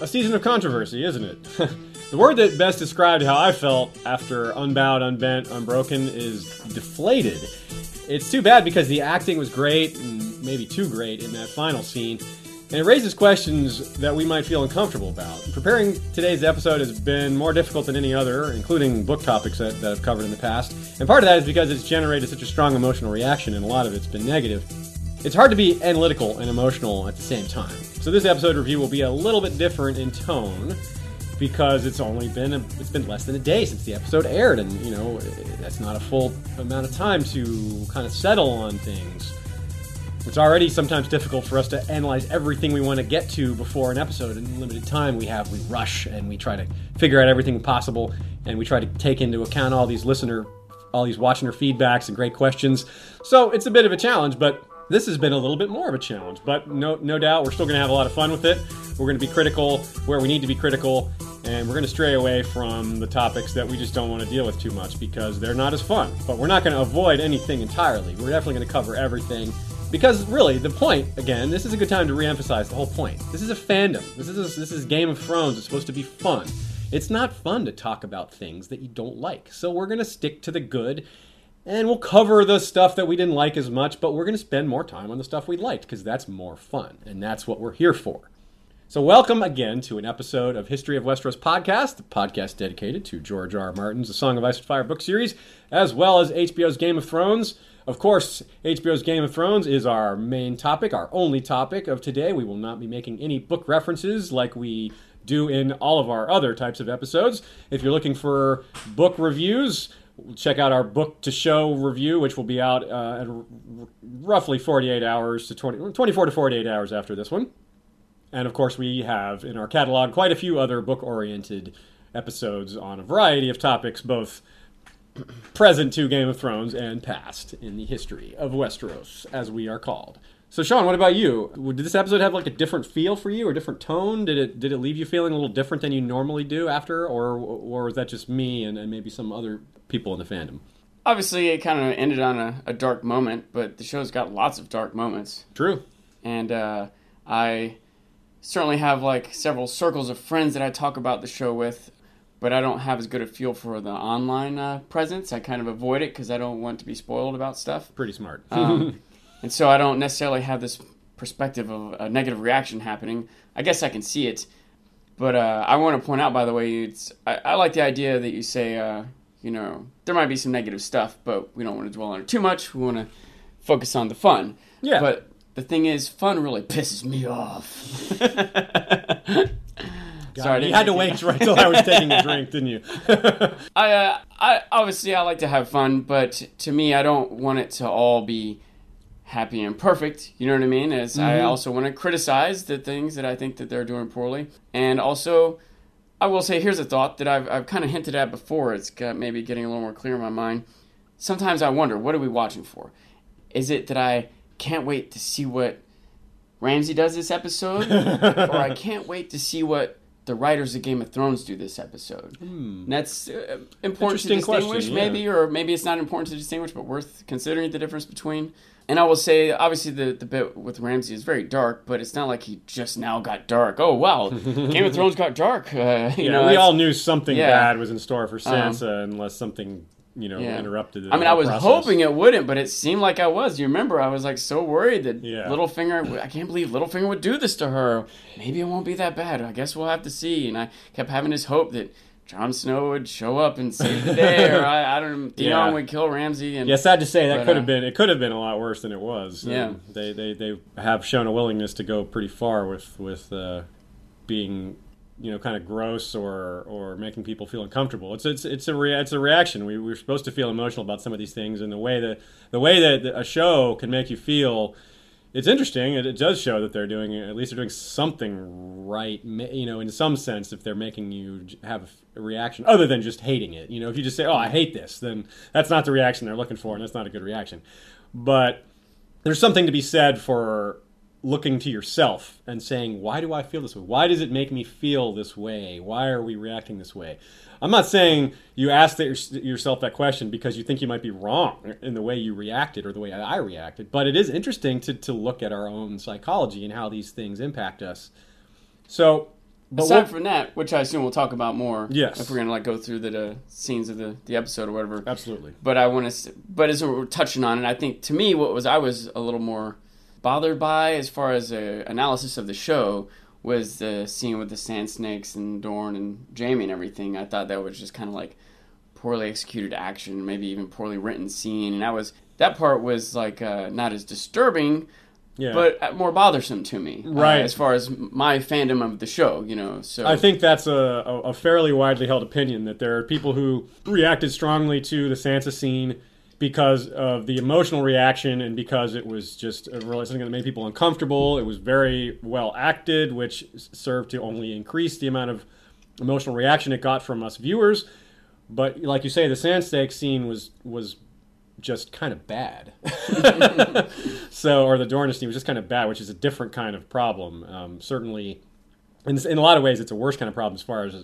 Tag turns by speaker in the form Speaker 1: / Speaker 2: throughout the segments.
Speaker 1: a season of controversy, isn't it? the word that best described how I felt after Unbowed, Unbent, Unbroken is deflated. It's too bad because the acting was great, and maybe too great, in that final scene. And it raises questions that we might feel uncomfortable about. Preparing today's episode has been more difficult than any other, including book topics that, that I've covered in the past. And part of that is because it's generated such a strong emotional reaction, and a lot of it's been negative. It's hard to be analytical and emotional at the same time. So this episode review will be a little bit different in tone because it's only been a, it's been less than a day since the episode aired, and you know that's not a full amount of time to kind of settle on things. It's already sometimes difficult for us to analyze everything we want to get to before an episode. In limited time we have, we rush and we try to figure out everything possible, and we try to take into account all these listener, all these watching feedbacks and great questions. So it's a bit of a challenge, but this has been a little bit more of a challenge, but no, no doubt we're still going to have a lot of fun with it. We're going to be critical where we need to be critical, and we're going to stray away from the topics that we just don't want to deal with too much because they're not as fun. But we're not going to avoid anything entirely. We're definitely going to cover everything because really the point again this is a good time to reemphasize the whole point this is a fandom this is a, this is game of thrones it's supposed to be fun it's not fun to talk about things that you don't like so we're going to stick to the good and we'll cover the stuff that we didn't like as much, but we're going to spend more time on the stuff we liked because that's more fun, and that's what we're here for. So, welcome again to an episode of History of Westeros podcast, the podcast dedicated to George R. R. Martin's The Song of Ice and Fire book series, as well as HBO's Game of Thrones. Of course, HBO's Game of Thrones is our main topic, our only topic of today. We will not be making any book references like we do in all of our other types of episodes. If you're looking for book reviews, check out our book to show review, which will be out uh, at r- roughly 48 hours to 20, 24 to 48 hours after this one. And of course, we have in our catalog quite a few other book oriented episodes on a variety of topics, both present to Game of Thrones and past in the history of Westeros, as we are called. So, Sean, what about you? Did this episode have like a different feel for you, or different tone? Did it did it leave you feeling a little different than you normally do after, or or was that just me and, and maybe some other people in the fandom?
Speaker 2: Obviously, it kind of ended on a, a, dark moment, but the show's got lots of dark moments.
Speaker 1: True.
Speaker 2: And uh, I certainly have like several circles of friends that I talk about the show with, but I don't have as good a feel for the online uh, presence. I kind of avoid it because I don't want to be spoiled about stuff.
Speaker 1: Pretty smart.
Speaker 2: um, and so I don't necessarily have this perspective of a negative reaction happening. I guess I can see it, but uh, I want to point out, by the way, it's I, I like the idea that you say, uh, you know, there might be some negative stuff, but we don't want to dwell on it too much. We want to focus on the fun.
Speaker 1: Yeah.
Speaker 2: But the thing is, fun really pisses me off.
Speaker 1: Sorry, you had to wait right till I was taking a drink, didn't you?
Speaker 2: I, uh, I obviously I like to have fun, but to me, I don't want it to all be happy and perfect. You know what I mean? As mm-hmm. I also want to criticize the things that I think that they're doing poorly, and also I will say here's a thought that I've I've kind of hinted at before. It's got maybe getting a little more clear in my mind. Sometimes I wonder, what are we watching for? Is it that I can't wait to see what Ramsay does this episode, or I can't wait to see what the writers of Game of Thrones do this episode.
Speaker 1: Hmm.
Speaker 2: That's uh, important to distinguish, question, maybe, or maybe it's not important to distinguish, but worth considering the difference between. And I will say, obviously, the, the bit with Ramsay is very dark, but it's not like he just now got dark. Oh, wow, Game of Thrones got dark. Uh, you
Speaker 1: yeah,
Speaker 2: know,
Speaker 1: we all knew something yeah. bad was in store for Sansa, um, unless something you know yeah. interrupted.
Speaker 2: I mean, I was process. hoping it wouldn't, but it seemed like I was. You remember, I was like so worried that yeah. Littlefinger. I can't believe Littlefinger would do this to her. Maybe it won't be that bad. I guess we'll have to see. And I kept having this hope that Jon Snow would show up and save the day, or I, I don't. Theon yeah. would kill Ramsay. And
Speaker 1: yeah, sad to say that but, could have uh, been. It could have been a lot worse than it was.
Speaker 2: Yeah,
Speaker 1: um, they they they have shown a willingness to go pretty far with with uh, being you know kind of gross or or making people feel uncomfortable. It's it's it's a rea- it's a reaction. We we're supposed to feel emotional about some of these things, and the way that the way that a show can make you feel it's interesting. It, it, does show that they're doing at least they're doing something right. You know, in some sense, if they're making you have a reaction other than just hating it. You know, if you just say, "Oh, I hate this," then that's not the reaction they're looking for, and that's not a good reaction. But there's something to be said for looking to yourself and saying, "Why do I feel this way? Why does it make me feel this way? Why are we reacting this way?" I'm not saying you ask that yourself that question because you think you might be wrong in the way you reacted or the way I reacted, but it is interesting to, to look at our own psychology and how these things impact us. So, But
Speaker 2: aside
Speaker 1: what-
Speaker 2: from that, which I assume we'll talk about more,
Speaker 1: Yes.
Speaker 2: if we're gonna like go through the uh, scenes of the, the episode or whatever.
Speaker 1: absolutely.
Speaker 2: But I want to, but as we're touching on it, I think to me, what was I was a little more bothered by as far as a analysis of the show was the scene with the sand snakes and Dorne and Jaime and everything. I thought that was just kind of like poorly executed action, maybe even poorly written scene, and that was that part was like uh, not as disturbing,
Speaker 1: Yeah.
Speaker 2: but uh, more bothersome to me, uh,
Speaker 1: Right.
Speaker 2: as far as my fandom of the show, you know. So
Speaker 1: I think that's a, a, a fairly widely held opinion that there are people who reacted strongly to the Sansa scene because of the emotional reaction and because it was just really something that made people uncomfortable. It was very well acted, which served to only increase the amount of emotional reaction it got from us viewers. But like you say, the sand snake scene was was just kind of bad. so, or the Dornish scene was just kind of bad, which is a different kind of problem. Um, certainly, in, in a lot of ways, it's a worse kind of problem as far as uh,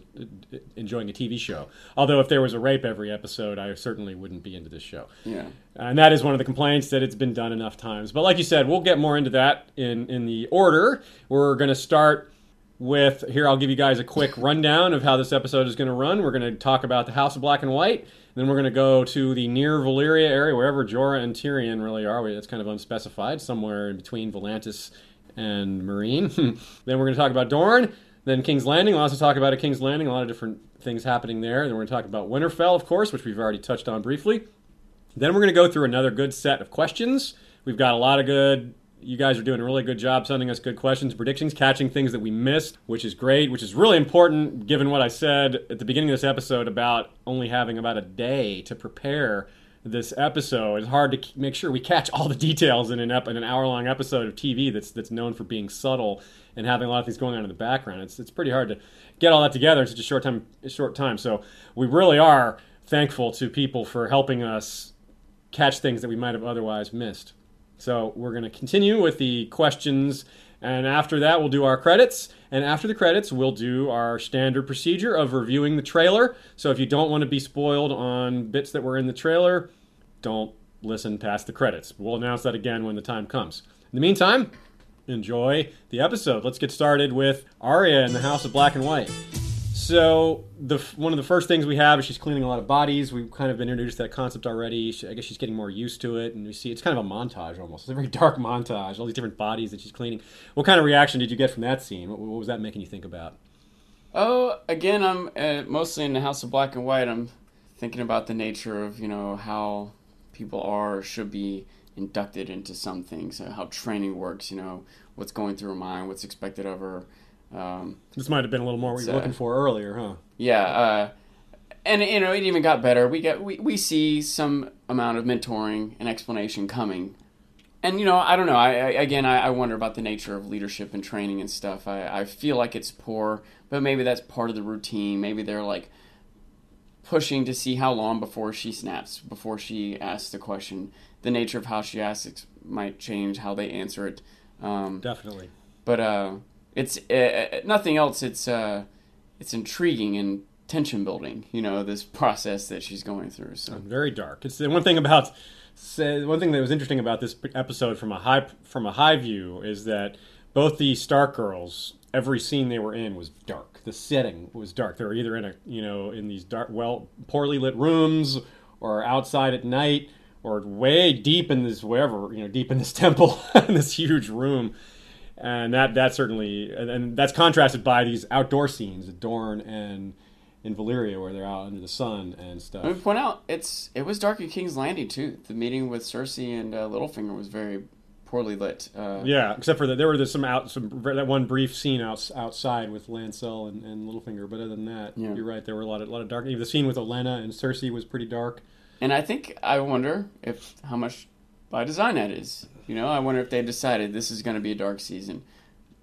Speaker 1: enjoying a TV show. Although, if there was a rape every episode, I certainly wouldn't be into this show.
Speaker 2: yeah.
Speaker 1: And that is one of the complaints that it's been done enough times. But like you said, we'll get more into that in, in the order. We're going to start with here, I'll give you guys a quick rundown of how this episode is going to run. We're going to talk about the House of Black and White. Then we're going to go to the near Valyria area, wherever Jorah and Tyrion really are. It's kind of unspecified, somewhere in between Volantis and Meereen. then we're going to talk about Dorne. Then King's Landing. We'll also talk about a King's Landing, a lot of different things happening there. Then we're going to talk about Winterfell, of course, which we've already touched on briefly. Then we're going to go through another good set of questions. We've got a lot of good. You guys are doing a really good job sending us good questions, predictions, catching things that we missed, which is great, which is really important given what I said at the beginning of this episode about only having about a day to prepare this episode. It's hard to make sure we catch all the details in an, ep- in an hour long episode of TV that's that's known for being subtle and having a lot of things going on in the background. It's it's pretty hard to get all that together in such a short time. Short time. So we really are thankful to people for helping us catch things that we might have otherwise missed. So we're going to continue with the questions, and after that, we'll do our credits. And after the credits, we'll do our standard procedure of reviewing the trailer. So if you don't want to be spoiled on bits that were in the trailer, don't listen past the credits. We'll announce that again when the time comes. In the meantime, enjoy the episode. Let's get started with Arya in the House of Black and White. So the one of the first things we have is she's cleaning a lot of bodies. We've kind of been introduced to that concept already. She, I guess she's getting more used to it, and we see it's kind of a montage almost. It's a very dark montage. All these different bodies that she's cleaning. What kind of reaction did you get from that scene? What, what was that making you think about?
Speaker 2: Oh, again, I'm uh, mostly in the House of Black and White. I'm thinking about the nature of you know how people are or should be inducted into some things, uh, how training works. You know what's going through her mind, what's expected of her. Um,
Speaker 1: This might have been a little more what you were
Speaker 2: So-
Speaker 1: looking for earlier, huh?
Speaker 2: yeah, uh, and you know it even got better. We get we, we see some amount of mentoring and explanation coming. And you know, I don't know. I, I again, I, I wonder about the nature of leadership and training and stuff. I, I feel like it's poor, but maybe that's part of the routine. Maybe they're like pushing to see how long before she snaps, before she asks the question. The nature of how she asks it might change how they answer it. Um,
Speaker 1: Definitely.
Speaker 2: but uh, it's uh, nothing else. It's uh, it's intriguing and tension building. You know, this process that she's going through. So
Speaker 1: very dark. It's the one thing about one thing that was interesting about this episode from a high from a high view is that both the Stark girls, every scene they were in was dark. The setting was dark. They were either in a you know in these dark, well poorly lit rooms, or outside at night, or way deep in this wherever you know deep in this temple in this huge room. And that that certainly and, and that's contrasted by these outdoor scenes at Dorne and in Valyria where they're out under the sun and stuff.
Speaker 2: me point out it's it was dark at King's Landing too. The meeting with Cersei and uh, Littlefinger was very poorly lit. Uh,
Speaker 1: Yeah, except for that, there were some out some that one brief scene outs, outside with Lancel and, and Littlefinger. But other than that,
Speaker 2: Yeah.
Speaker 1: you're right. There were a lot of a lot of dark. Even the scene with Olenna and Cersei was pretty dark.
Speaker 2: And I think I wonder if how much by design that is. You know, I wonder if they decided this is going to be a dark season.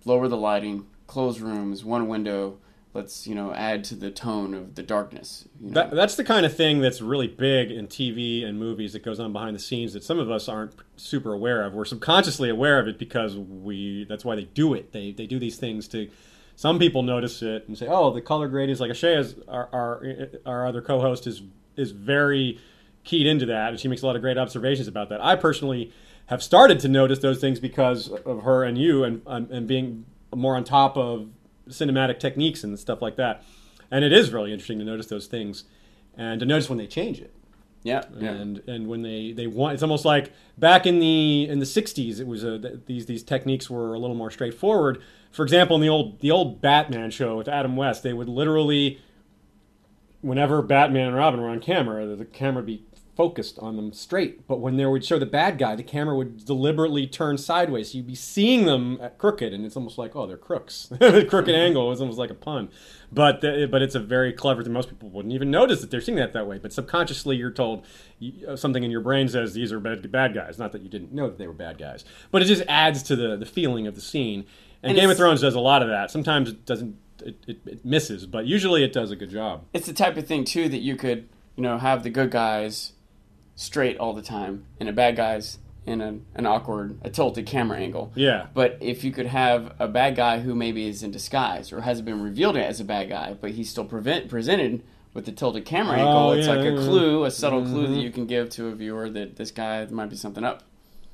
Speaker 2: Lower the lighting, close rooms, one window. Let's you know add to the tone of the darkness. You know?
Speaker 1: That, that's the kind of thing that's really big in TV and movies that goes on behind the scenes that some of us aren't super aware of. We're subconsciously aware of it because we that's why they do it. They they do these things to. Some people notice it and say, "Oh, the color gradients." Like Ashaya's, our, our our other co-host is is very keyed into that, and she makes a lot of great observations about that. I personally have started to notice those things because of her and you, and and being more on top of cinematic techniques and stuff like that. And it is really interesting to notice those things and to notice when they change it.
Speaker 2: Yeah, yeah.
Speaker 1: And and when they they want, it's almost like back in the in the '60s, it was a, these these techniques were a little more straightforward. For example, in the old the old Batman show with Adam West, they would literally, whenever Batman and Robin were on camera, the, the camera would be focused on them straight. But when they would show the bad guy, the camera would deliberately turn sideways. So you'd be seeing them at crooked, and it's almost like, oh, they're crooks. the crooked mm-hmm. angle is almost like a pun. But the, but it's a very clever thing. Most people wouldn't even notice that they're seeing that that way. But subconsciously, you're told you, uh, something in your brain says these are bad, bad guys. Not that you didn't know that they were bad guys, but it just adds to the the feeling of the scene. And,
Speaker 2: And
Speaker 1: Game of Thrones does a lot of that. Sometimes it doesn't. It, it, it misses, but usually it does a good job.
Speaker 2: it's the type of thing too that you could, you know, have the good guys straight all the time, and a bad guys in an, an awkward, a tilted camera angle.
Speaker 1: Yeah.
Speaker 2: But if you could have a bad guy who maybe is in disguise or hasn't been revealed as a bad guy, but he's still prevent, presented with the tilted camera
Speaker 1: Oh,
Speaker 2: angle, it's
Speaker 1: yeah,
Speaker 2: like a
Speaker 1: yeah,
Speaker 2: clue, a subtle clue
Speaker 1: Mhm.
Speaker 2: that you can give to a viewer that this guy might be something up.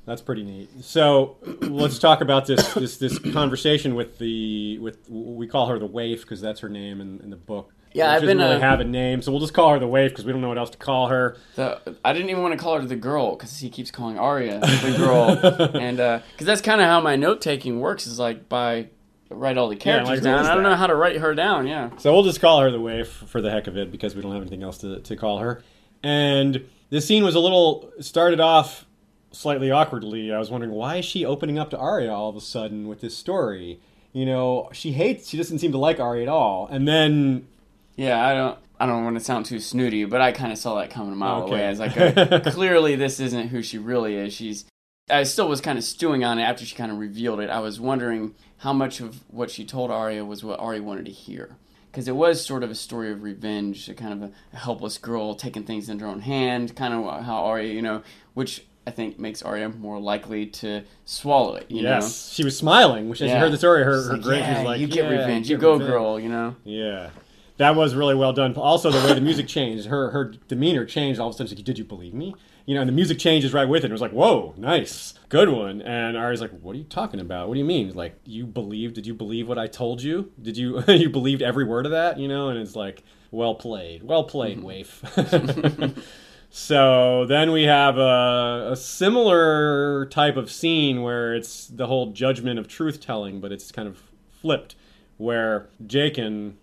Speaker 1: That's pretty neat. So let's talk about this this this conversation with the with we call her the waif because that's her name in, in the book.
Speaker 2: Yeah, I've been,
Speaker 1: really
Speaker 2: uh,
Speaker 1: have a name, so we'll just call her the waif because we don't know what else to call her.
Speaker 2: The, I didn't even want to call her the girl because he keeps calling Arya the girl, and because that's kind of how my note taking works is like by write all the characters
Speaker 1: like,
Speaker 2: down. I don't know how to write her down. Yeah,
Speaker 1: So we'll just call her the waif for the heck of it because we don't have anything else to, to call her. And this scene was a little started off slightly awkwardly. I was wondering why is she opening up to Arya all of a sudden with this story? You know, she hates. She doesn't seem to like Arya at all. And then
Speaker 2: yeah. I don't. I don't want to sound too snooty, but I kind of saw that coming a mile
Speaker 1: Okay.
Speaker 2: away. I was like, uh, clearly this isn't who she really is. She's. I still was kind of stewing on it after she kind of revealed it. I was wondering how much of what she told Arya was what Arya wanted to hear. Because it was sort of a story of revenge, a kind of a, a helpless girl taking things into her own hand, kind of how Arya, you know, which I think makes Arya more likely to swallow it, you
Speaker 1: yes, she was smiling, which as
Speaker 2: Yeah.
Speaker 1: you heard the story, her,
Speaker 2: know?
Speaker 1: her grin
Speaker 2: yeah,
Speaker 1: was like,
Speaker 2: you get
Speaker 1: "Yeah,
Speaker 2: revenge, you
Speaker 1: get
Speaker 2: go
Speaker 1: revenge."
Speaker 2: girl, you know?
Speaker 1: Yeah. That was really well done. Also, the way the music changed, her her demeanor changed. All of a sudden, she's like, "Did you believe me?" You know, and the music changes right with it. It was like, "Whoa, nice, good one." And Ari's like, "What are you talking about? What do you mean? Like, you believe? Did you believe what I told you? Did you you believed every word of that? You know?" And it's like, "Well played, well played, mm-hmm. waif." so then we have a, a similar type of scene where it's the whole judgment of truth telling, but it's kind of flipped, where Jaqen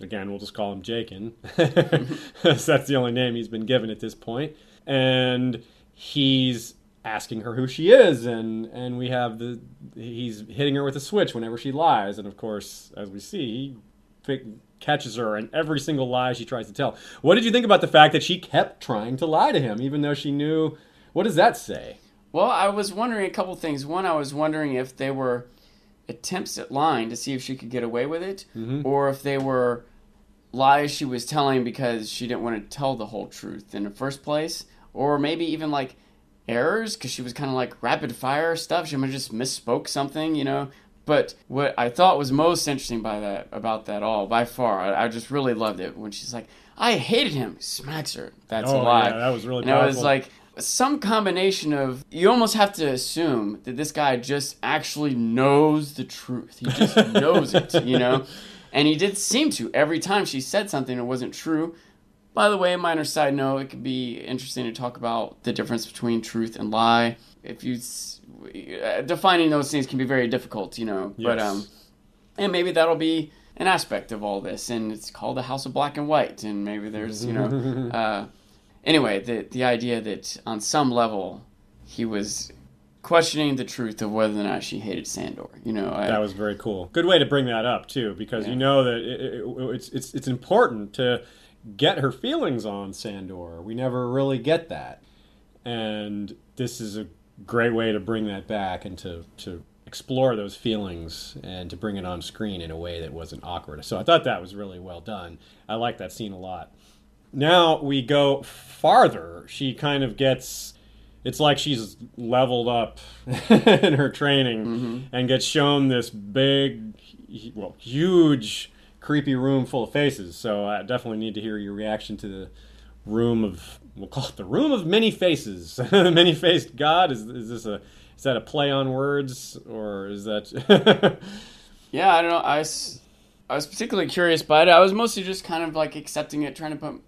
Speaker 1: again, we'll just call him Jaqen. so that's the only name he's been given at this point. And he's asking her who she is and and we have the he's hitting her with a switch whenever she lies and of course as we see he catches her in every single lie she tries to tell what did you think about the fact that she kept trying to lie to him even though she knew what does that say
Speaker 2: Well, I was wondering a couple things. One, I was wondering if they were attempts at lying to see if she could get away with it, mm-hmm. or if they were lies she was telling because she didn't want to tell the whole truth in the first place, or maybe even like errors because she was kind of like rapid fire stuff. She might have just misspoke something, you know. But what I thought was most interesting by that about that all by far, I, I just really loved it when she's like, "I hated him," smacks her. That's
Speaker 1: Oh,
Speaker 2: a lie.
Speaker 1: yeah, that was really
Speaker 2: And I was like, some combination of you almost have to assume that this guy just actually knows the truth. He just knows it, you know? And he did seem to every time she said something that wasn't true. By the way, minor side note, it could be interesting to talk about the difference between truth and lie. If you uh, defining those things can be very difficult, you know.
Speaker 1: Yes.
Speaker 2: But um and maybe that'll be an aspect of all this and it's called the House of Black and White and maybe there's, you know, uh anyway, the the idea that on some level he was questioning the truth of whether or not she hated Sandor. You know, I,
Speaker 1: That was very cool. Good way to bring that up too, because
Speaker 2: Yeah.
Speaker 1: you know that it, it, it's it's it's important to get her feelings on Sandor. We never really get that, and this is a great way to bring that back and to to explore those feelings and to bring it on screen in a way that wasn't awkward. So I thought that was really well done. I like that scene a lot. Now we go farther. She kind of gets it's like she's leveled up in her training mm-hmm. and gets shown this big well huge creepy room full of faces so i definitely need to hear your reaction to the room of we'll call it the room of many faces the many faced god is, is this a is that a play on words or is that
Speaker 2: yeah, I don't know. I was particularly curious by it. I was mostly just kind of like accepting it, trying to put,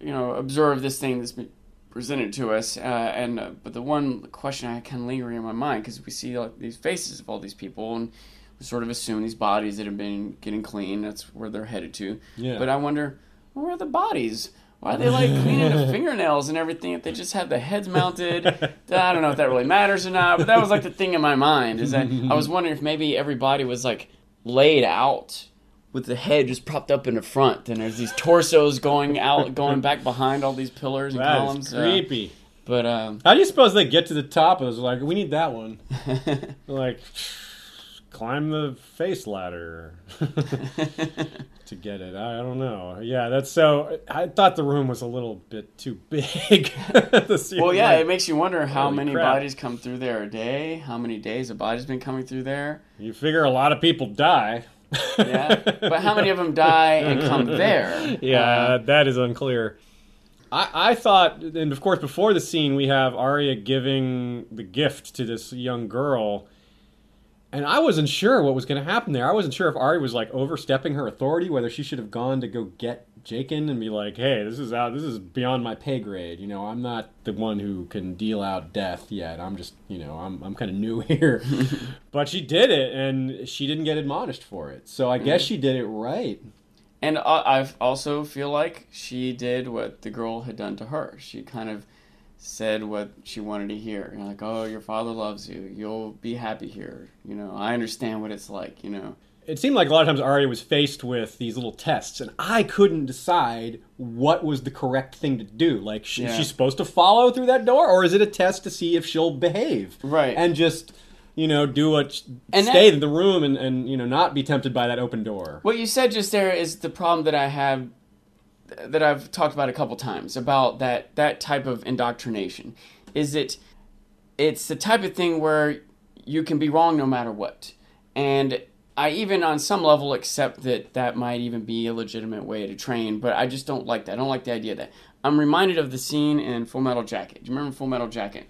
Speaker 2: you know, observe this thing that's been presented to us. Uh, and uh, but the one question I had kind of lingering in my mind because we see like, these faces of all these people and we sort of assume these bodies that have been getting clean. That's where they're headed to.
Speaker 1: Yeah.
Speaker 2: But I wonder where are the bodies? Why are they like cleaning the fingernails and everything if they just have the heads mounted? I don't know if that really matters or not, but that was like the thing in my mind is that I was wondering if maybe every body was like laid out with the head just propped up in the front and there's these torsos going out going back behind all these pillars and
Speaker 1: That
Speaker 2: columns. Uh,
Speaker 1: creepy.
Speaker 2: but um
Speaker 1: How do you suppose they get to the top? It was like, we need that one. like, climb the face ladder to get it. I, I don't know. Yeah, that's so. I thought the room was a little bit too big. to
Speaker 2: Well, yeah,
Speaker 1: like-
Speaker 2: it makes you wonder how many
Speaker 1: crap.
Speaker 2: bodies come through there a day, how many days a body's been coming through there.
Speaker 1: you figure a lot of people die.
Speaker 2: Yeah, but how many of them die and come there?
Speaker 1: Yeah,
Speaker 2: Uh,
Speaker 1: that is unclear. I, I thought, and of course, before the scene, we have Arya giving the gift to this young girl, and I wasn't sure what was going to happen there. I wasn't sure if Arya was like overstepping her authority, whether she should have gone to go get Jaqen and be like, "Hey, this is out. This is beyond my pay grade. You know, I'm not the one who can deal out death yet. I'm just, you know, I'm I'm kind of new here." but she did it, and she didn't get admonished for it. So I guess mm. she did it right.
Speaker 2: And I I also feel like she did what the girl had done to her. She kind of said what she wanted to hear. You know, like, "Oh, your father loves you. You'll be happy here." You know, I understand what it's like. You know,
Speaker 1: it seemed like a lot of times Arya was faced with these little tests, and I couldn't decide what was the correct thing to do. Like, sh-
Speaker 2: Yeah.
Speaker 1: is she supposed to follow through that door, or is it a test to see if she'll behave?
Speaker 2: Right.
Speaker 1: And just, you know, do what,
Speaker 2: And
Speaker 1: stay
Speaker 2: that-
Speaker 1: in the room and, and, you know, not be tempted by that open door.
Speaker 2: What you said just there is the problem that I have that I've talked about a couple times about that that type of indoctrination is it it's the type of thing where you can be wrong no matter what. And I even on some level accept that that might even be a legitimate way to train, but I just don't like that. I don't like the idea that. I'm reminded of the scene in Full Metal Jacket. Do you remember Full Metal Jacket?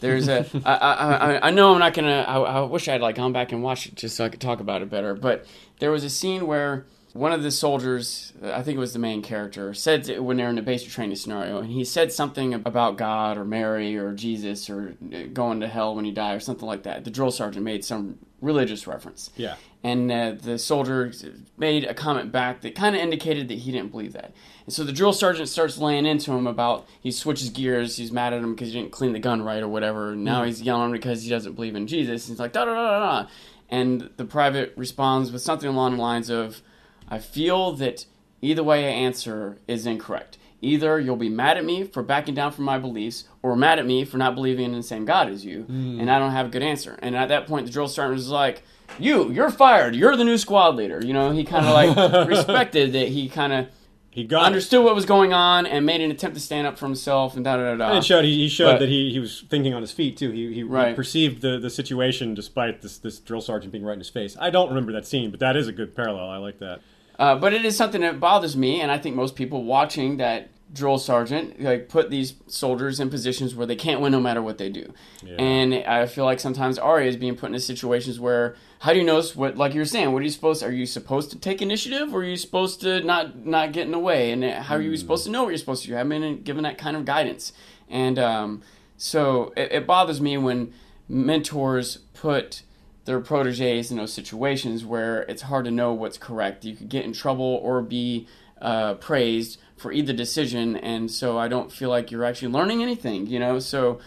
Speaker 2: There's a. I, I, I, I know I'm not gonna. I, I wish I'd like gone back and watched it just so I could talk about it better. But there was a scene where one of the soldiers, uh, I think it was the main character, said to- when they're in a basic training scenario, and he said something about God or Mary or Jesus or uh, going to hell when you die or something like that. The drill sergeant made some religious reference
Speaker 1: Yeah.
Speaker 2: and uh, the soldier uh, made a comment back that kind of indicated that he didn't believe that. And so the drill sergeant starts laying into him about he switches gears, he's mad at him because he didn't clean the gun right or whatever. And now hmm. he's yelling because he doesn't believe in Jesus. He's like da da da da da. And the private responds with something along the lines of, "I feel that either way I answer is incorrect." Either you'll be mad at me for backing down from my beliefs, or mad at me for not believing in the same God as you, hmm. and I don't have a good answer. And at that point, the drill sergeant was like, "You, you're fired. You're the new squad leader." You know, he kind of like respected that he kind of
Speaker 1: He got
Speaker 2: understood what was going on and made an attempt to stand up for himself and da da da da.
Speaker 1: And it showed he, he showed
Speaker 2: But-
Speaker 1: that he, he was thinking on his feet too. He, he
Speaker 2: Right.
Speaker 1: perceived the, the situation despite this this drill sergeant being right in his face. I don't remember that scene, but that is a good parallel. I like that.
Speaker 2: Uh, but it is something that bothers me, and I think most people watching that drill sergeant like put these soldiers in positions where they can't win no matter what they do.
Speaker 1: Yeah.
Speaker 2: And I feel like sometimes Arya is being put into situations where how do you know what like you're saying? What are you supposed? Are you supposed to take initiative, or are you supposed to not not get in the way? And how are you supposed to know what you're supposed to do? You haven't been given that kind of guidance, and um, so it, it bothers me when mentors put their proteges in those situations where it's hard to know what's correct. You could get in trouble or be uh, praised for either decision, and so I don't feel like you're actually learning anything, you know? So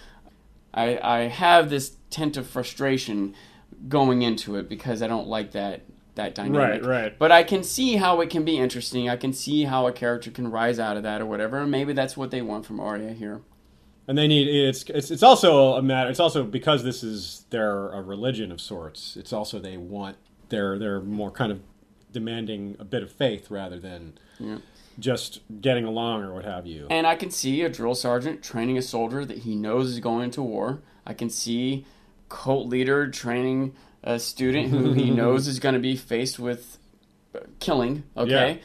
Speaker 2: I, I have this tint of frustration going into it because I don't like that that dynamic.
Speaker 1: Right, right.
Speaker 2: But I can see how it can be interesting. I can see how a character can rise out of that or whatever. And maybe that's what they want from Arya here.
Speaker 1: And they need it's it's it's also a matter. It's also because this is their a religion of sorts. It's also they want they're they're more kind of demanding a bit of faith rather than
Speaker 2: Yeah.
Speaker 1: just getting along or what have you.
Speaker 2: And I can see a drill sergeant training a soldier that he knows is going into war. I can see cult leader training a student who he knows is going to be faced with killing. Okay.
Speaker 1: Yeah.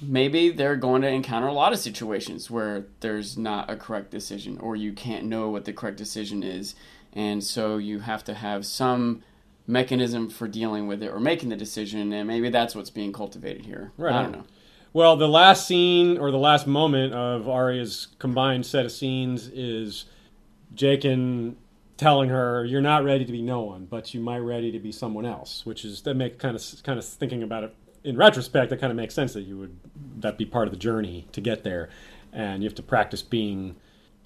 Speaker 2: Maybe they're going to encounter a lot of situations where there's not a correct decision or you can't know what the correct decision is. And so you have to have some mechanism for dealing with it or making the decision, and maybe that's what's being cultivated here.
Speaker 1: Right
Speaker 2: I don't know.
Speaker 1: Well, the last scene or the last moment of Arya's combined set of scenes is Jaqen telling her, "You're not ready to be no one, but you might ready to be someone else," which is that make kind of kind of thinking about it in retrospect. That kind of makes sense that you would that be part of the journey to get there, and you have to practice being.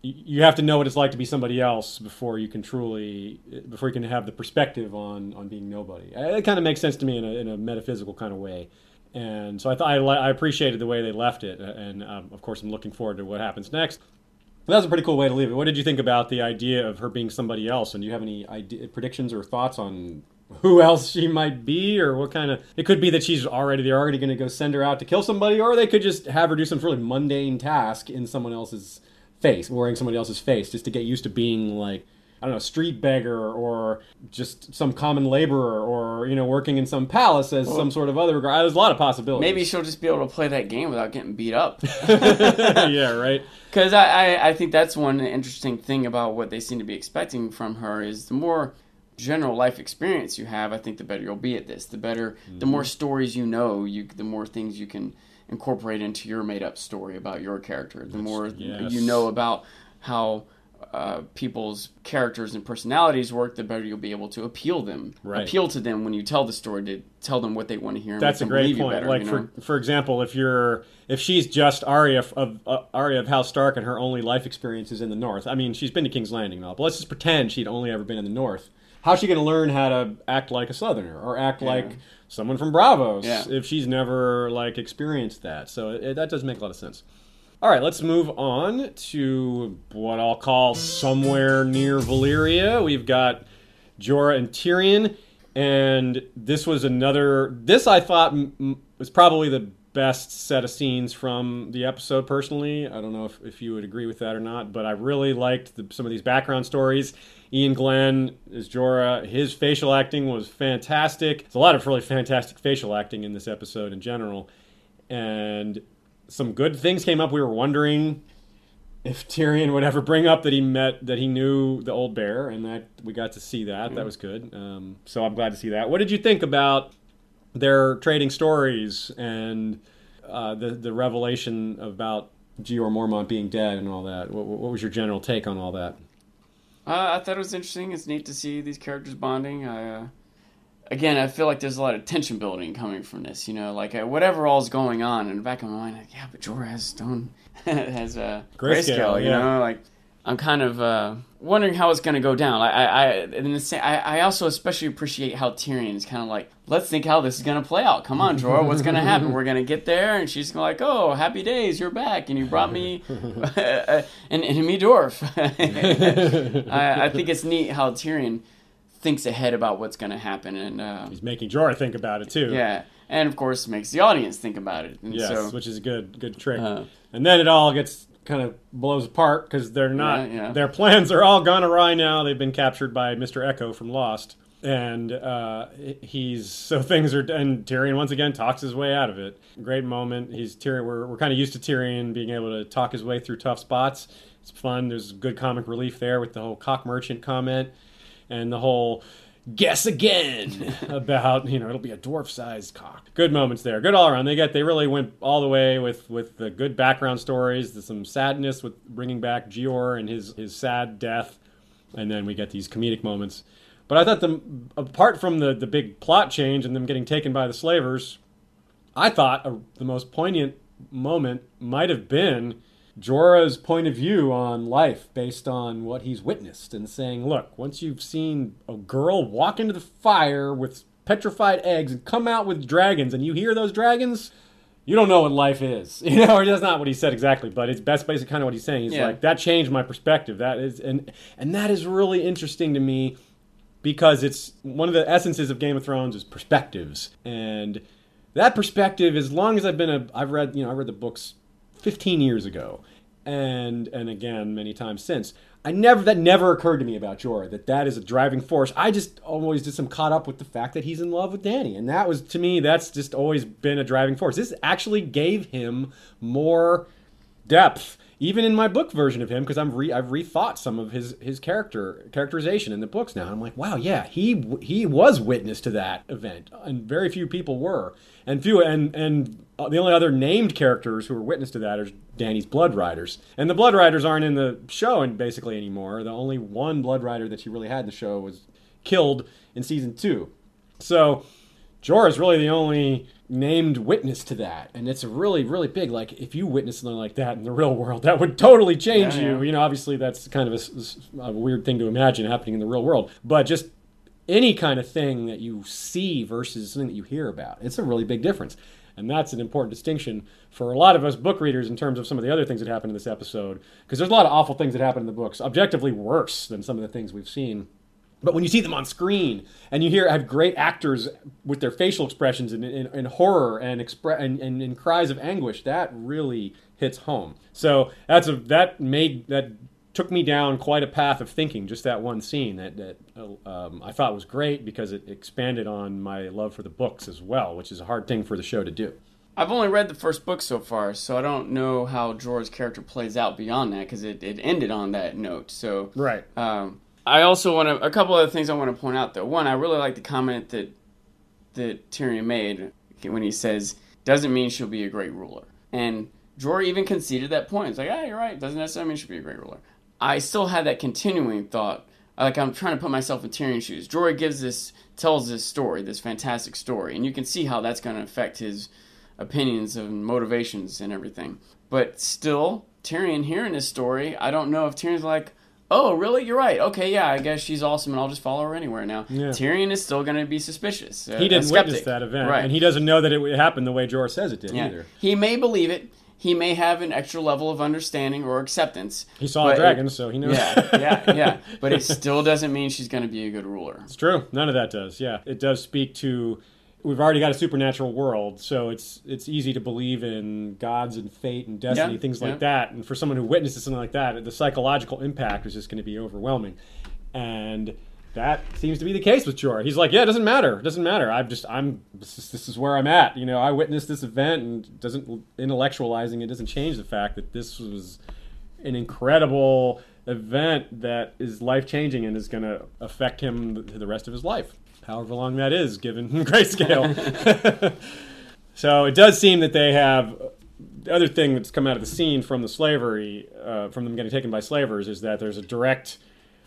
Speaker 1: you- have to know what it's like to be somebody else before you can truly, before you can have the perspective on on being nobody. It kind of makes sense to me in a, in a metaphysical kind of way and so I thought I, I appreciated the way they left it, and um, of course I'm looking forward to what happens next. That was a pretty cool way to leave it. What did you think about the idea of her being somebody else? And do you have any predictions or thoughts on who else she might be, or what kind of? It could be that she's already they're already going to go send her out to kill somebody, or they could just have her do some really mundane task in someone else's face, wearing somebody else's face, just to get used to being like I don't know, street beggar or just some common laborer or, you know, working in some palace as some sort of other. Regard there's a lot of possibilities.
Speaker 2: Maybe she'll just be able to play that game without getting beat up.
Speaker 1: yeah, right.
Speaker 2: Because I, I, I think that's one interesting thing about what they seem to be expecting from her is the more general life experience you have, I think the better you'll be at this. The better, the more stories you know, you the more things you can incorporate into your made up story about your character. The more
Speaker 1: yes.
Speaker 2: you know about how uh, people's characters and personalities work, the better you'll be able to appeal them,
Speaker 1: Right.
Speaker 2: appeal to them when you tell the story to tell them what they want to hear. And
Speaker 1: That's a great point.
Speaker 2: better,
Speaker 1: like
Speaker 2: you know?
Speaker 1: for for example, if you're if she's just Arya of uh, Arya of House Stark and her only life experience is in the North. I mean, she's been to King's Landing and all, but let's just pretend she'd only ever been in the North. How's she going to learn how to act like a Southerner or act like someone from Braavos
Speaker 2: Yeah.
Speaker 1: if she's never like experienced that? So it, that does make a lot of sense. All right, let's move on to what I'll call somewhere near Valyria. We've got Jorah and Tyrion, and this was another. This I thought was probably the best set of scenes from the episode. Personally, I don't know if, if you would agree with that or not, but I really liked the, some of these background stories. Iain Glen is Jorah, his facial acting was fantastic. There's a lot of really fantastic facial acting in this episode in general, and some good things came up. We were wondering if Tyrion would ever bring up that he met that he knew the old bear, and that we got to see that. That was good. Um, so I'm glad to see that. What did you think about their trading stories and uh, the the revelation about Jeor Mormont being dead and all that? What, what was your general take on all that?
Speaker 2: Uh, I thought it was interesting. It's neat to see these characters bonding. I, uh, again, I feel like there's a lot of tension building coming from this. You know, like uh, whatever all's going on in the back of my mind, like, yeah, but Jorah has stone, has uh,
Speaker 1: Grayscale,
Speaker 2: grayscale. You
Speaker 1: yeah.
Speaker 2: know, like I'm kind of uh, wondering how it's going to go down. I, I, the same, I, I also especially appreciate how Tyrion is kind of like, let's think how this is going to play out. Come on, Jorah, what's going to happen? We're going to get there, and she's gonna like, oh, happy days, you're back, and you brought me an enemy dwarf. I, I think it's neat how Tyrion thinks ahead about what's going to happen, and uh,
Speaker 1: He's making Jorah think about it too.
Speaker 2: yeah, and of course makes the audience think about it. And
Speaker 1: Yes,
Speaker 2: so,
Speaker 1: which is a good good trick.
Speaker 2: Uh,
Speaker 1: and then it all gets kind of blows apart because they're not
Speaker 2: Yeah, yeah.
Speaker 1: their plans are all gone awry now. They've been captured by Mister Eko from Lost, and uh, he's so things are. And Tyrion once again talks his way out of it. Great moment. He's Tyrion. We're we're kind of used to Tyrion being able to talk his way through tough spots. It's fun. There's good comic relief there with the whole cock merchant comment and the whole guess again. About you know it'll be a dwarf sized cock. Good moments there. Good all around they get they really went all the way with with the good background stories there's some sadness with bringing back Jeor and his his sad death. And then we get these comedic moments. But i thought the apart from the the big plot change and them getting taken by the slavers i thought uh, the most poignant moment might have been Jorah's point of view on life based on what he's witnessed and saying, look, once you've seen a girl walk into the fire with petrified eggs and come out with dragons and you hear those dragons, you don't know what life is. You know, or that's not what he said exactly, but it's that's basically kind of what he's saying. He's
Speaker 2: Yeah.
Speaker 1: like, that changed my perspective. That is and and that is really interesting to me because it's one of the essences of Game of Thrones is perspectives. And that perspective, as long as I've been a I've read, you know, I read the books 15 years ago and and again many times since i never that never occurred to me about jorah that that is a driving force i just always just am caught up with the fact that he's in love with Dany and that was to me that's just always been a driving force this actually gave him more depth even in my book version of him, because I'm re, I've rethought some of his his character characterization in the books now. I'm like, wow, yeah, he he was witness to that event, and very few people were, and few and and Uh, the only other named characters who were witness to that are Dany's Blood Riders, and the Blood Riders aren't in the show and basically anymore. The only one Blood Rider that she really had in the show was killed in season two, so Jorah is really the only named witness to that. And it's really really big. Like if you witness something like that in the real world that would totally change
Speaker 2: Yeah,
Speaker 1: you.
Speaker 2: yeah.
Speaker 1: you know obviously that's kind of a, a weird thing to imagine happening in the real world. But just any kind of thing that you see versus something that you hear about it's a really big difference and that's an important distinction for a lot of us book readers in terms of some of the other things that happen in this episode because there's a lot of awful things that happen in the books objectively worse than some of the things we've seen but when you see them on screen and you hear have great actors with their facial expressions and, and, and horror and, expre- and, and, and cries of anguish, that really hits home. So that's a that made that took me down quite a path of thinking. Just that one scene that that um, I thought was great because it expanded on my love for the books as well, which is a hard thing for the show to do.
Speaker 2: I've only read the first book so far, so I don't know how Jorah's character plays out beyond that because it, it ended on that note. So
Speaker 1: Right.
Speaker 2: Um, I also want to a couple other things I want to point out though. One, I really like the comment that that Tyrion made when he says, "Doesn't mean she'll be a great ruler." And Jorah even conceded that point. It's like, "Ah, you're right. Doesn't necessarily mean she'll be a great ruler." I still had that continuing thought. Like I'm trying to put myself in Tyrion's shoes. Jorah gives this, tells this story, this fantastic story, and you can see how that's going to affect his opinions and motivations and everything. But still, Tyrion hearing this story, I don't know if Tyrion's like, oh, really? You're right. Okay, yeah, I guess she's awesome, and I'll just follow her anywhere now.
Speaker 1: Yeah.
Speaker 2: Tyrion is still going to be suspicious. uh,
Speaker 1: He didn't witness that event,
Speaker 2: right?
Speaker 1: and he doesn't know that it happened the way Jorah says it did
Speaker 2: yeah.
Speaker 1: either.
Speaker 2: He may believe it. He may have an extra level of understanding or acceptance.
Speaker 1: He saw a dragon,
Speaker 2: it-
Speaker 1: so he knows.
Speaker 2: yeah, yeah, yeah. But it still doesn't mean she's going to be a good ruler.
Speaker 1: It's true. None of that does. Yeah, it does speak to. We've already got a supernatural world, so it's it's easy to believe in gods and fate and destiny,
Speaker 2: Yeah,
Speaker 1: things like
Speaker 2: yeah.
Speaker 1: that. And for someone who witnesses something like that, the psychological impact is just going to be overwhelming. And that seems to be the case with Jorah. He's like, yeah, it doesn't matter. It doesn't matter. I'm just I'm this is, this is where I'm at. You know, I witnessed this event, and doesn't intellectualizing it doesn't change the fact that this was an incredible event that is life changing and is going to affect him the rest of his life, however long that is, given grayscale. so it does seem that they have. The other thing that's come out of the scene from the slavery, uh, from them getting taken by slavers, is that there's a direct,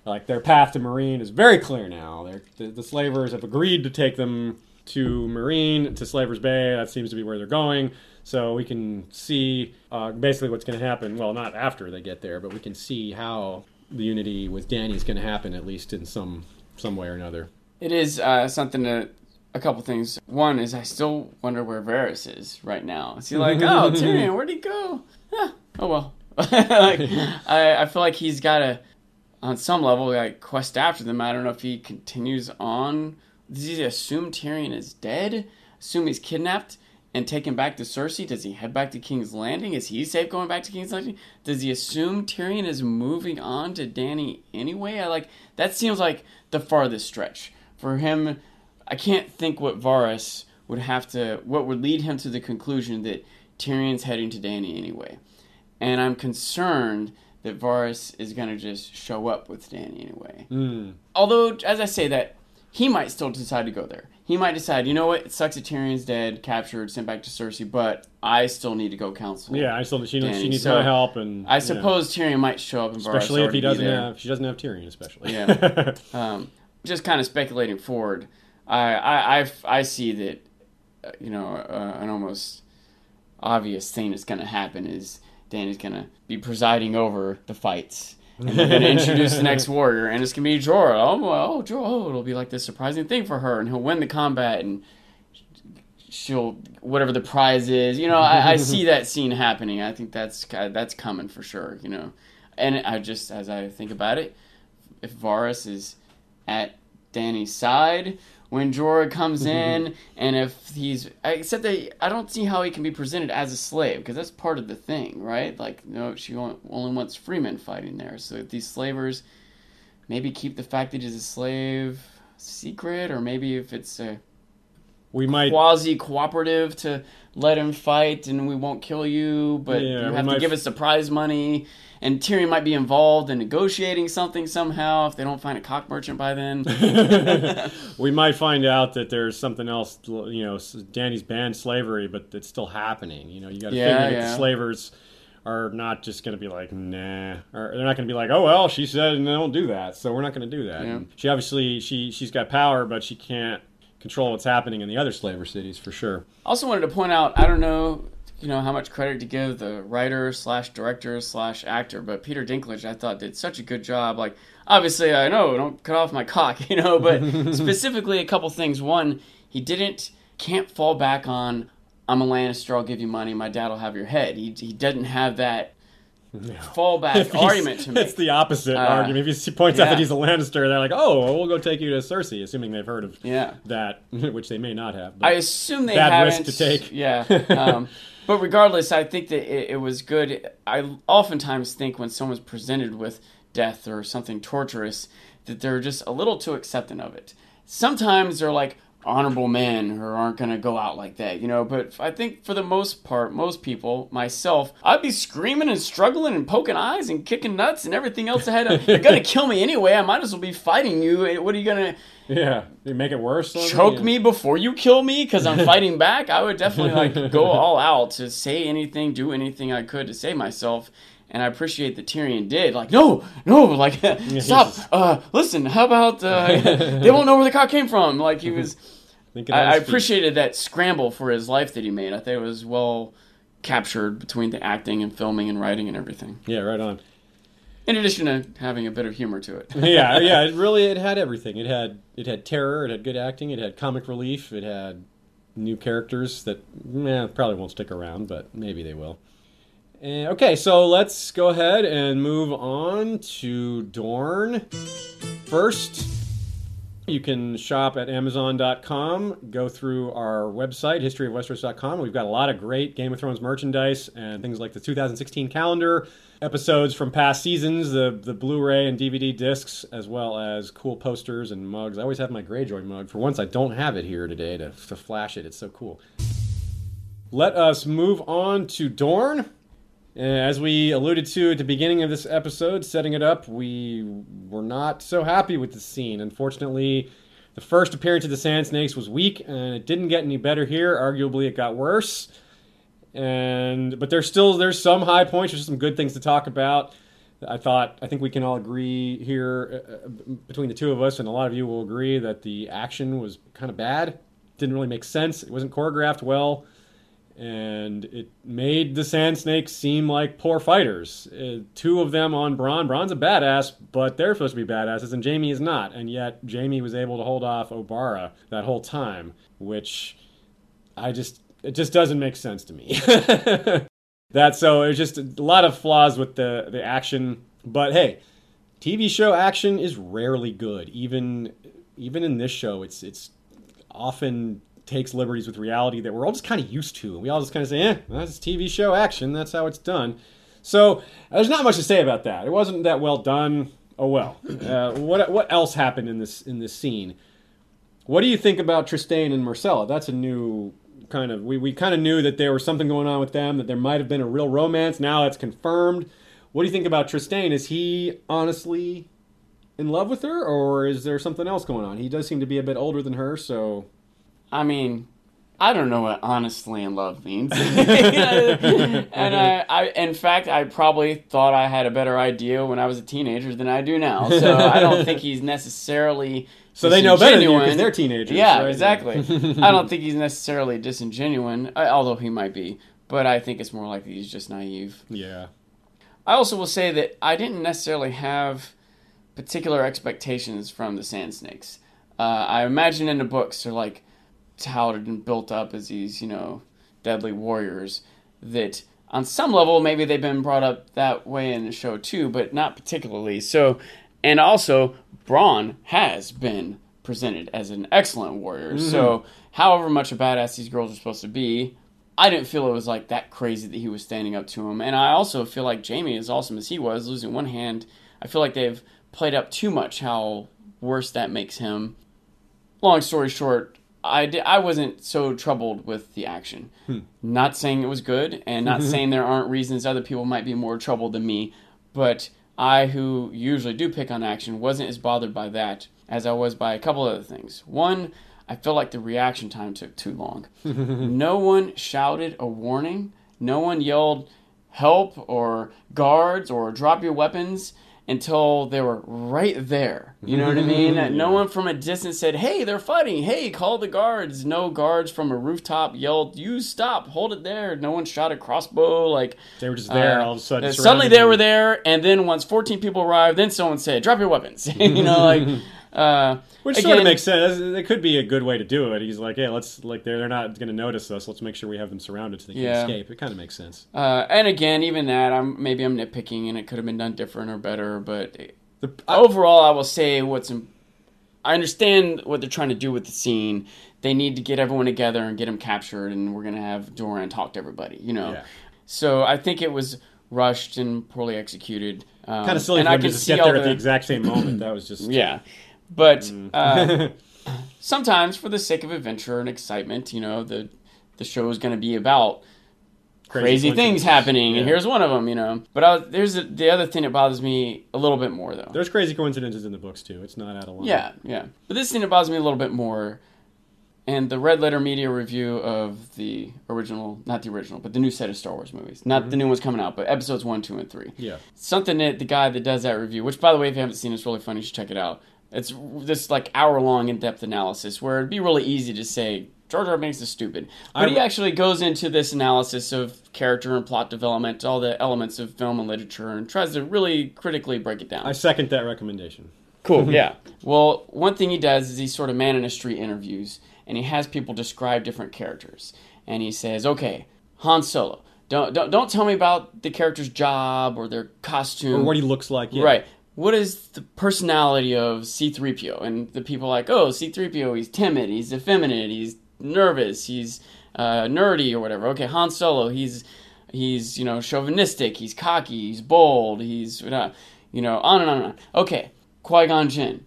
Speaker 1: like their path to Meereen is very clear now. They're, the, the slavers have agreed to take them to Meereen, to Slavers Bay. That seems to be where they're going. So we can see uh, basically what's going to happen. Well, not after they get there, but we can see how the unity with Dany is going to happen, at least in some some way or another.
Speaker 2: It is uh, something that a couple things. One is I still wonder where Varys is right now. Is he like, oh Tyrion, where'd he go? Huh, oh well. like, I, I feel like he's got to, on some level, like quest after them. I don't know if he continues on. Does he assume Tyrion is dead? Assume he's kidnapped and taken back to Cersei? Does he head back to King's Landing? Is he safe going back to King's Landing? Does he assume Tyrion is moving on to Dany anyway? I like that seems like the farthest stretch for him. I can't think what Varys would have to, what would lead him to the conclusion that Tyrion's heading to Dany anyway. And I'm concerned that Varys is going to just show up with Dany anyway.
Speaker 1: Mm.
Speaker 2: Although, as I say that, he might still decide to go there. He might decide, you know what, it sucks that Tyrion's dead, captured, sent back to Cersei, but I still need to go counsel.
Speaker 1: Yeah, I still she,
Speaker 2: Dany,
Speaker 1: she needs
Speaker 2: so
Speaker 1: my help, and
Speaker 2: I
Speaker 1: know,
Speaker 2: suppose Tyrion might show up
Speaker 1: especially if he doesn't have she doesn't have Tyrion, especially.
Speaker 2: Yeah. Um, just kind of speculating forward, I I, I, I see that uh, you know uh, an almost obvious thing that's going to happen is Dany's to be presiding over the fights. And they're going to introduce the next warrior, and it's to be Jorah. Oh, well, Jorah, oh, it'll be like this surprising thing for her, and he'll win the combat, and she'll whatever the prize is. You know, I, I see that scene happening. I think that's that's coming for sure. You know, and I just as I think about it, if Varys is at Dany's side when Jorah comes mm-hmm. in, and if he's except that I don't see how he can be presented as a slave because that's part of the thing, right? Like, no, she only wants freemen fighting there. So if these slavers maybe keep the fact that he's a slave secret, or maybe if it's a
Speaker 1: we might
Speaker 2: quasi cooperative to let him fight and we won't kill you, but
Speaker 1: Yeah,
Speaker 2: you have to
Speaker 1: might
Speaker 2: give us the prize money. And Tyrion might be involved in negotiating something somehow if they don't find a cock merchant by then.
Speaker 1: we might find out that there's something else. You know, Dany's banned slavery, but it's still happening. You know, you got to
Speaker 2: Yeah,
Speaker 1: figure that
Speaker 2: yeah.
Speaker 1: the slavers are not just going to be like, nah, or they're not going to be like, oh well, she said and they don't do that, so we're not going to do that.
Speaker 2: Yeah.
Speaker 1: She obviously she she's got power, but she can't control what's happening in the other slaver cities for sure.
Speaker 2: Also wanted to point out, I don't know, you know, how much credit to give the writer slash director slash actor, but Peter Dinklage, I thought did such a good job. Like, obviously, I know, don't cut off my cock, you know, but specifically a couple things. One, he didn't, can't fall back on, I'm a Lannister, I'll give you money, my dad will have your head. He, he doesn't have that fallback argument to make.
Speaker 1: It's the opposite
Speaker 2: Uh,
Speaker 1: argument. If he points out that he's a Lannister, they're like, "Oh, well, we'll go take you to Cersei," assuming they've heard of
Speaker 2: Yeah.
Speaker 1: that, which they may not have. But
Speaker 2: I assume they
Speaker 1: Bad
Speaker 2: haven't.
Speaker 1: risk to take.
Speaker 2: Yeah. Um, but regardless, I think that it, it was good. I oftentimes think when someone's presented with death or something torturous, that they're just a little too accepting of it. Sometimes they're like honorable men who aren't going to go out like that, you know. But I think for the most part, most people, myself, I'd be screaming and struggling and poking eyes and kicking nuts and everything else I had. You're going to kill me anyway. I might as well be fighting you. What are you going to?
Speaker 1: Yeah, you make it worse.
Speaker 2: choke me before you kill me because I'm fighting back, I would definitely like go all out to say anything, do anything I could to save myself. And I appreciate that Tyrion did. Like, no, no, like, stop. Uh, listen, how about uh, they won't know where the cock came from? Like he was.
Speaker 1: Thinking
Speaker 2: I, I appreciated that scramble for his life that he made. I think it was well captured between the acting and filming and writing and everything.
Speaker 1: Yeah, right on.
Speaker 2: In addition to having a bit of humor to it.
Speaker 1: yeah, yeah. It really it had everything. It had it had terror. It had good acting. It had comic relief. It had new characters that eh, probably won't stick around, but maybe they will. Eh, okay, so let's go ahead and move on to Dorne. First, you can shop at Amazon.com. Go through our website, historyofwesteros.com. We've got a lot of great Game of Thrones merchandise and things like the 2016 calendar, episodes from past seasons, the, the Blu ray and DVD discs, as well as cool posters and mugs. I always have my Greyjoy mug. For once, I don't have it here today to, to flash it. It's so cool. Let us move on to Dorne. Uh, As we alluded to at the beginning of this episode, setting it up, we were not so happy with the scene. Unfortunately, the first appearance of the Sand Snakes was weak, and it didn't get any better here. Arguably, it got worse. And but there's still there's some high points. There's some good things to talk about. I thought I think we can all agree here uh, uh, between the two of us, and a lot of you will agree that the action was kind of bad. Didn't really make sense. It wasn't choreographed well and it made the Sand Snakes seem like poor fighters. Uh, two of them on Bronn. Bronn's a badass, but they're supposed to be badasses, and Jaime is not. And yet, Jaime was able to hold off Obara that whole time, which I just it just doesn't make sense to me. that so it's just a lot of flaws with the the action, but hey, TV show action is rarely good. Even even in this show, it's it's often takes liberties with reality that we're all just kind of used to. And we all just kind of say, eh, that's TV show action. That's how it's done. So there's not much to say about that. It wasn't that well done. Oh well. Uh, what what else happened in this in this scene? What do you think about Trystane and Myrcella? That's a new kind of we, we kind of knew that there was something going on with them, that there might have been a real romance. Now it's confirmed. What do you think about Trystane? Is he honestly in love with her, or is there something else going on? He does seem to be a bit older than her, so
Speaker 2: I mean, I don't know what honestly in love means. and I, I, in fact, I probably thought I had a better idea when I was a teenager than I do now. So I don't think he's necessarily.
Speaker 1: So they know better than you because they're teenagers.
Speaker 2: Yeah,
Speaker 1: right?
Speaker 2: exactly. I don't think he's necessarily disingenuine, uh, although he might be. But I think it's more likely he's just naive.
Speaker 1: Yeah.
Speaker 2: I also will say that I didn't necessarily have particular expectations from the Sand Snakes. Uh, I imagine in the books they're like touted and built up as these, you know, deadly warriors that on some level maybe they've been brought up that way in the show too, but not particularly. So, and also Bronn has been presented as an excellent warrior. Mm-hmm. So, however much a badass these girls are supposed to be, I didn't feel it was like that crazy that he was standing up to him. And I also feel like Jaime, as awesome as he was, losing one hand, I feel like they've played up too much how worse that makes him. Long story short, I di- I wasn't so troubled with the action. Hmm. Not saying it was good, and not saying there aren't reasons other people might be more troubled than me, but I, who usually do pick on action, wasn't as bothered by that as I was by a couple other things. One, I felt like the reaction time took too long. no one shouted a warning. No one yelled help or guards or drop your weapons until they were right there. You know what I mean? No one from a distance said, "Hey, they're fighting. Hey, call the guards." No guards from a rooftop yelled, "You stop. Hold it there." No one shot a crossbow like
Speaker 1: They were just there
Speaker 2: uh,
Speaker 1: all of a sudden.
Speaker 2: uh, suddenly they were there, and then once 14 people arrived, then someone said, "Drop your weapons." you know, like uh,
Speaker 1: Which
Speaker 2: again,
Speaker 1: sort of makes sense. It could be a good way to do it. He's like, "Hey, let's like they're they're not going to notice us. Let's make sure we have them surrounded so they can
Speaker 2: Yeah.
Speaker 1: escape." It kind of makes sense.
Speaker 2: Uh, and again, even that, I'm maybe I'm nitpicking, and it could have been done different or better. But
Speaker 1: The, I,
Speaker 2: overall, I will say what's. I understand what they're trying to do with the scene. They need to get everyone together and get them captured, and we're gonna have Doran talk to everybody. You know,
Speaker 1: Yeah.
Speaker 2: so I think it was rushed and poorly executed. Um,
Speaker 1: kind of silly
Speaker 2: and
Speaker 1: for
Speaker 2: I can
Speaker 1: just
Speaker 2: see
Speaker 1: get there at
Speaker 2: the-
Speaker 1: the exact same moment. That was just
Speaker 2: Yeah, but uh, sometimes for the sake of adventure and excitement, you know, the the show is going to be about crazy, things happening,
Speaker 1: Yeah.
Speaker 2: and here's one of them, you know. But I, there's a, the other thing that bothers me a little bit more, though.
Speaker 1: There's crazy coincidences in the books too. It's not out of line.
Speaker 2: Yeah, yeah. But this thing that bothers me a little bit more, and the Red Letter Media review of the original, not the original, but the new set of Star Wars movies, not the new ones coming out, but episodes one, two, and three
Speaker 1: Yeah.
Speaker 2: something that the guy that does that review, which by the way, if you haven't seen, it's really funny. You should check it out. It's this like hour long in depth analysis where it'd be really easy to say George Jar Binks is stupid, but
Speaker 1: I-
Speaker 2: he actually goes into this analysis of character and plot development, all the elements of film and literature, and tries to really critically break it down.
Speaker 1: I second that recommendation.
Speaker 2: Cool. yeah. Well, one thing he does is he sort of man in the street interviews, and he has people describe different characters, and he says, "Okay, Han Solo. Don't don't don't tell me about the character's job or their costume
Speaker 1: Or what he looks like. Yeah.
Speaker 2: Right. What is the personality of C3PO? And the people like, oh, C3PO, he's timid, he's effeminate, he's nervous, he's uh, nerdy or whatever. Okay, Han Solo, he's he's you know chauvinistic, he's cocky, he's bold, he's you know on and on and on. Okay, Qui Gon Jinn,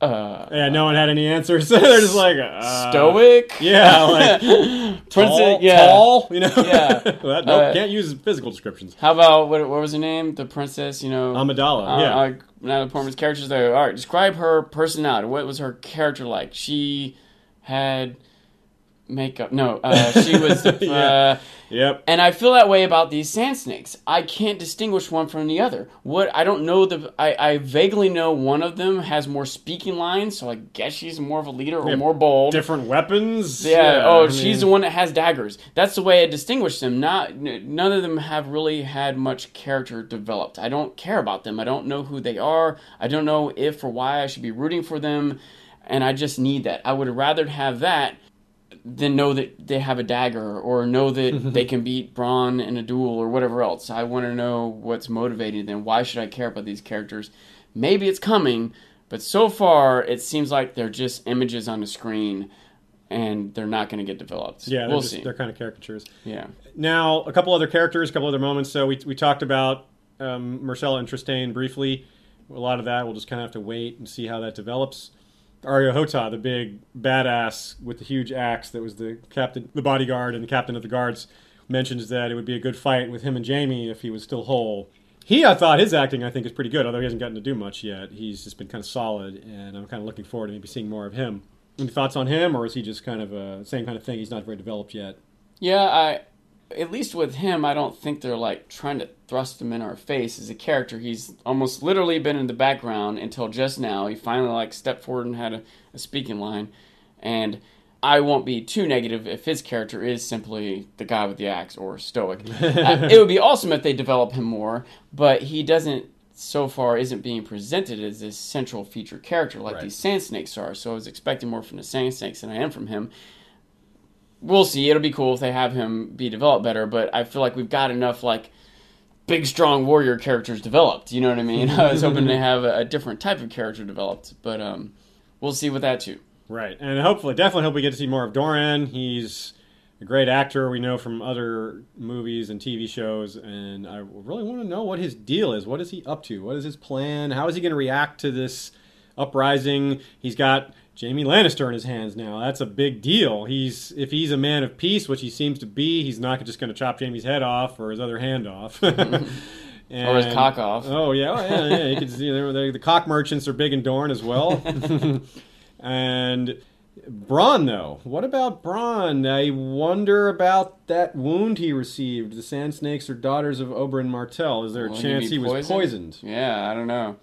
Speaker 2: uh,
Speaker 1: Yeah. No one had any answers. They're just like uh,
Speaker 2: stoic.
Speaker 1: Yeah. Like tall,
Speaker 2: yeah.
Speaker 1: tall. You know.
Speaker 2: Yeah.
Speaker 1: well, nope,
Speaker 2: Uh,
Speaker 1: can't use physical descriptions.
Speaker 2: How about what, what was her name? The princess, you know.
Speaker 1: Amidala.
Speaker 2: Uh,
Speaker 1: yeah.
Speaker 2: uh, Natalie Portman's character's there. All right, describe her personality. What was her character like? She had makeup. No, uh, she was. uh,
Speaker 1: Yeah. yep.
Speaker 2: and I feel that way about these sand snakes. I can't distinguish one from the other. What I don't know the. I, I vaguely know one of them has more speaking lines, so I guess she's more of a leader or
Speaker 1: Yeah,
Speaker 2: more bold.
Speaker 1: Different weapons.
Speaker 2: Yeah. oh,
Speaker 1: I
Speaker 2: she's
Speaker 1: mean,
Speaker 2: the one that has daggers. That's the way I distinguish them. Not none of them have really had much character developed. I don't care about them. I don't know who they are. I don't know if or why I should be rooting for them, and I just need that. I would rather have that than know that they have a dagger or know that they can beat Bronn in a duel or whatever else. I want to know what's motivating them. Why should I care about these characters? Maybe it's coming, but so far it seems like they're just images on the screen and they're not going to get developed.
Speaker 1: Yeah, they're,
Speaker 2: we'll
Speaker 1: just,
Speaker 2: see.
Speaker 1: they're kind of caricatures.
Speaker 2: Yeah.
Speaker 1: Now, a couple other characters, a couple other moments. So we, we talked about um, Myrcella and Trystane briefly. A lot of that we'll just kind of have to wait and see how that develops. Areo Hotah, the big badass with the huge axe that was the captain, the bodyguard, and the captain of the guards, mentions that it would be a good fight with him and Jaime if he was still whole. He, I thought, his acting I think is pretty good, although he hasn't gotten to do much yet. He's just been kind of solid, and I'm kind of looking forward to maybe seeing more of him. Any thoughts on him, or is he just kind of a same kind of thing? He's not very developed yet.
Speaker 2: Yeah, I at least with him, I don't think they're like trying to thrust him in our face as a character. He's almost literally been in the background until just now. He finally like stepped forward and had a, a speaking line, and I won't be too negative if his character is simply the guy with the axe or stoic. uh, it would be awesome if they develop him more, but he doesn't. So far, isn't being presented as this central feature character like
Speaker 1: Right.
Speaker 2: these sand snakes are. So I was expecting more from the sand snakes than I am from him we'll see. It'll be cool if they have him be developed better, but I feel like we've got enough like big, strong warrior characters developed. You know what I mean? I was hoping to have a, a different type of character developed, but um, we'll see with that too.
Speaker 1: Right, and hopefully, definitely hope we get to see more of Doran. He's a great actor we know from other movies and TV shows, and I really want to know what his deal is. What is he up to? What is his plan? How is he going to react to this uprising? He's got Jaime Lannister in his hands now. That's a big deal. He's if he's a man of peace, which he seems to be, he's not just going to chop Jaime's head off or his other hand off.
Speaker 2: And, or his cock off.
Speaker 1: Oh yeah, oh, yeah, yeah. You see the, the cock merchants are big in Dorne as well. and Bronn, though, what about Bronn? I wonder about that wound he received. The Sand Snakes are daughters of Oberyn Martell. Is there a chance he, he was poisoned?
Speaker 2: Yeah, I don't know.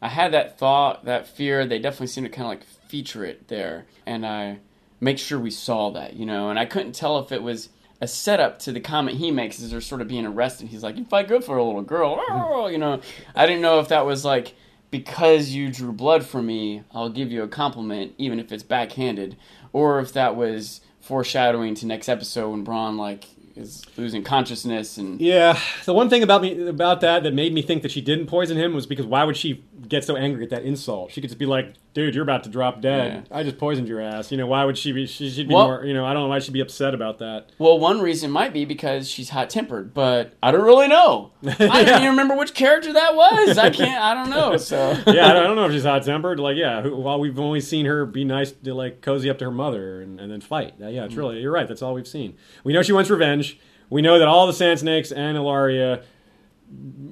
Speaker 2: I had that thought, that fear. They definitely seem to kind of like feature it there, and I make sure we saw that, you know. And I couldn't tell if it was a setup to the comment he makes as they're sort of being arrested. He's like, "You fight good for a little girl," oh, you know. I didn't know if that was like because you drew blood for me, I'll give you a compliment, even if it's backhanded, or if that was foreshadowing to next episode when Bronn like is losing consciousness and
Speaker 1: yeah the one thing about me about that that made me think that she didn't poison him was because why would she get so angry at that insult she could just be like dude you're about to drop dead. Yeah. i just poisoned your ass. You know why would she be she should be well, more you know i don't know why she'd be upset about that.
Speaker 2: Well one reason might be because she's hot tempered but i don't really know. I don't even remember which character that was. I can't i don't know so.
Speaker 1: Yeah i don't know if she's hot tempered like yeah while we've only seen her be nice to like cozy up to her mother and, and then fight. Yeah it's mm. really you're right that's all we've seen. We know she wants revenge. We know that all the Sand Snakes and Ellaria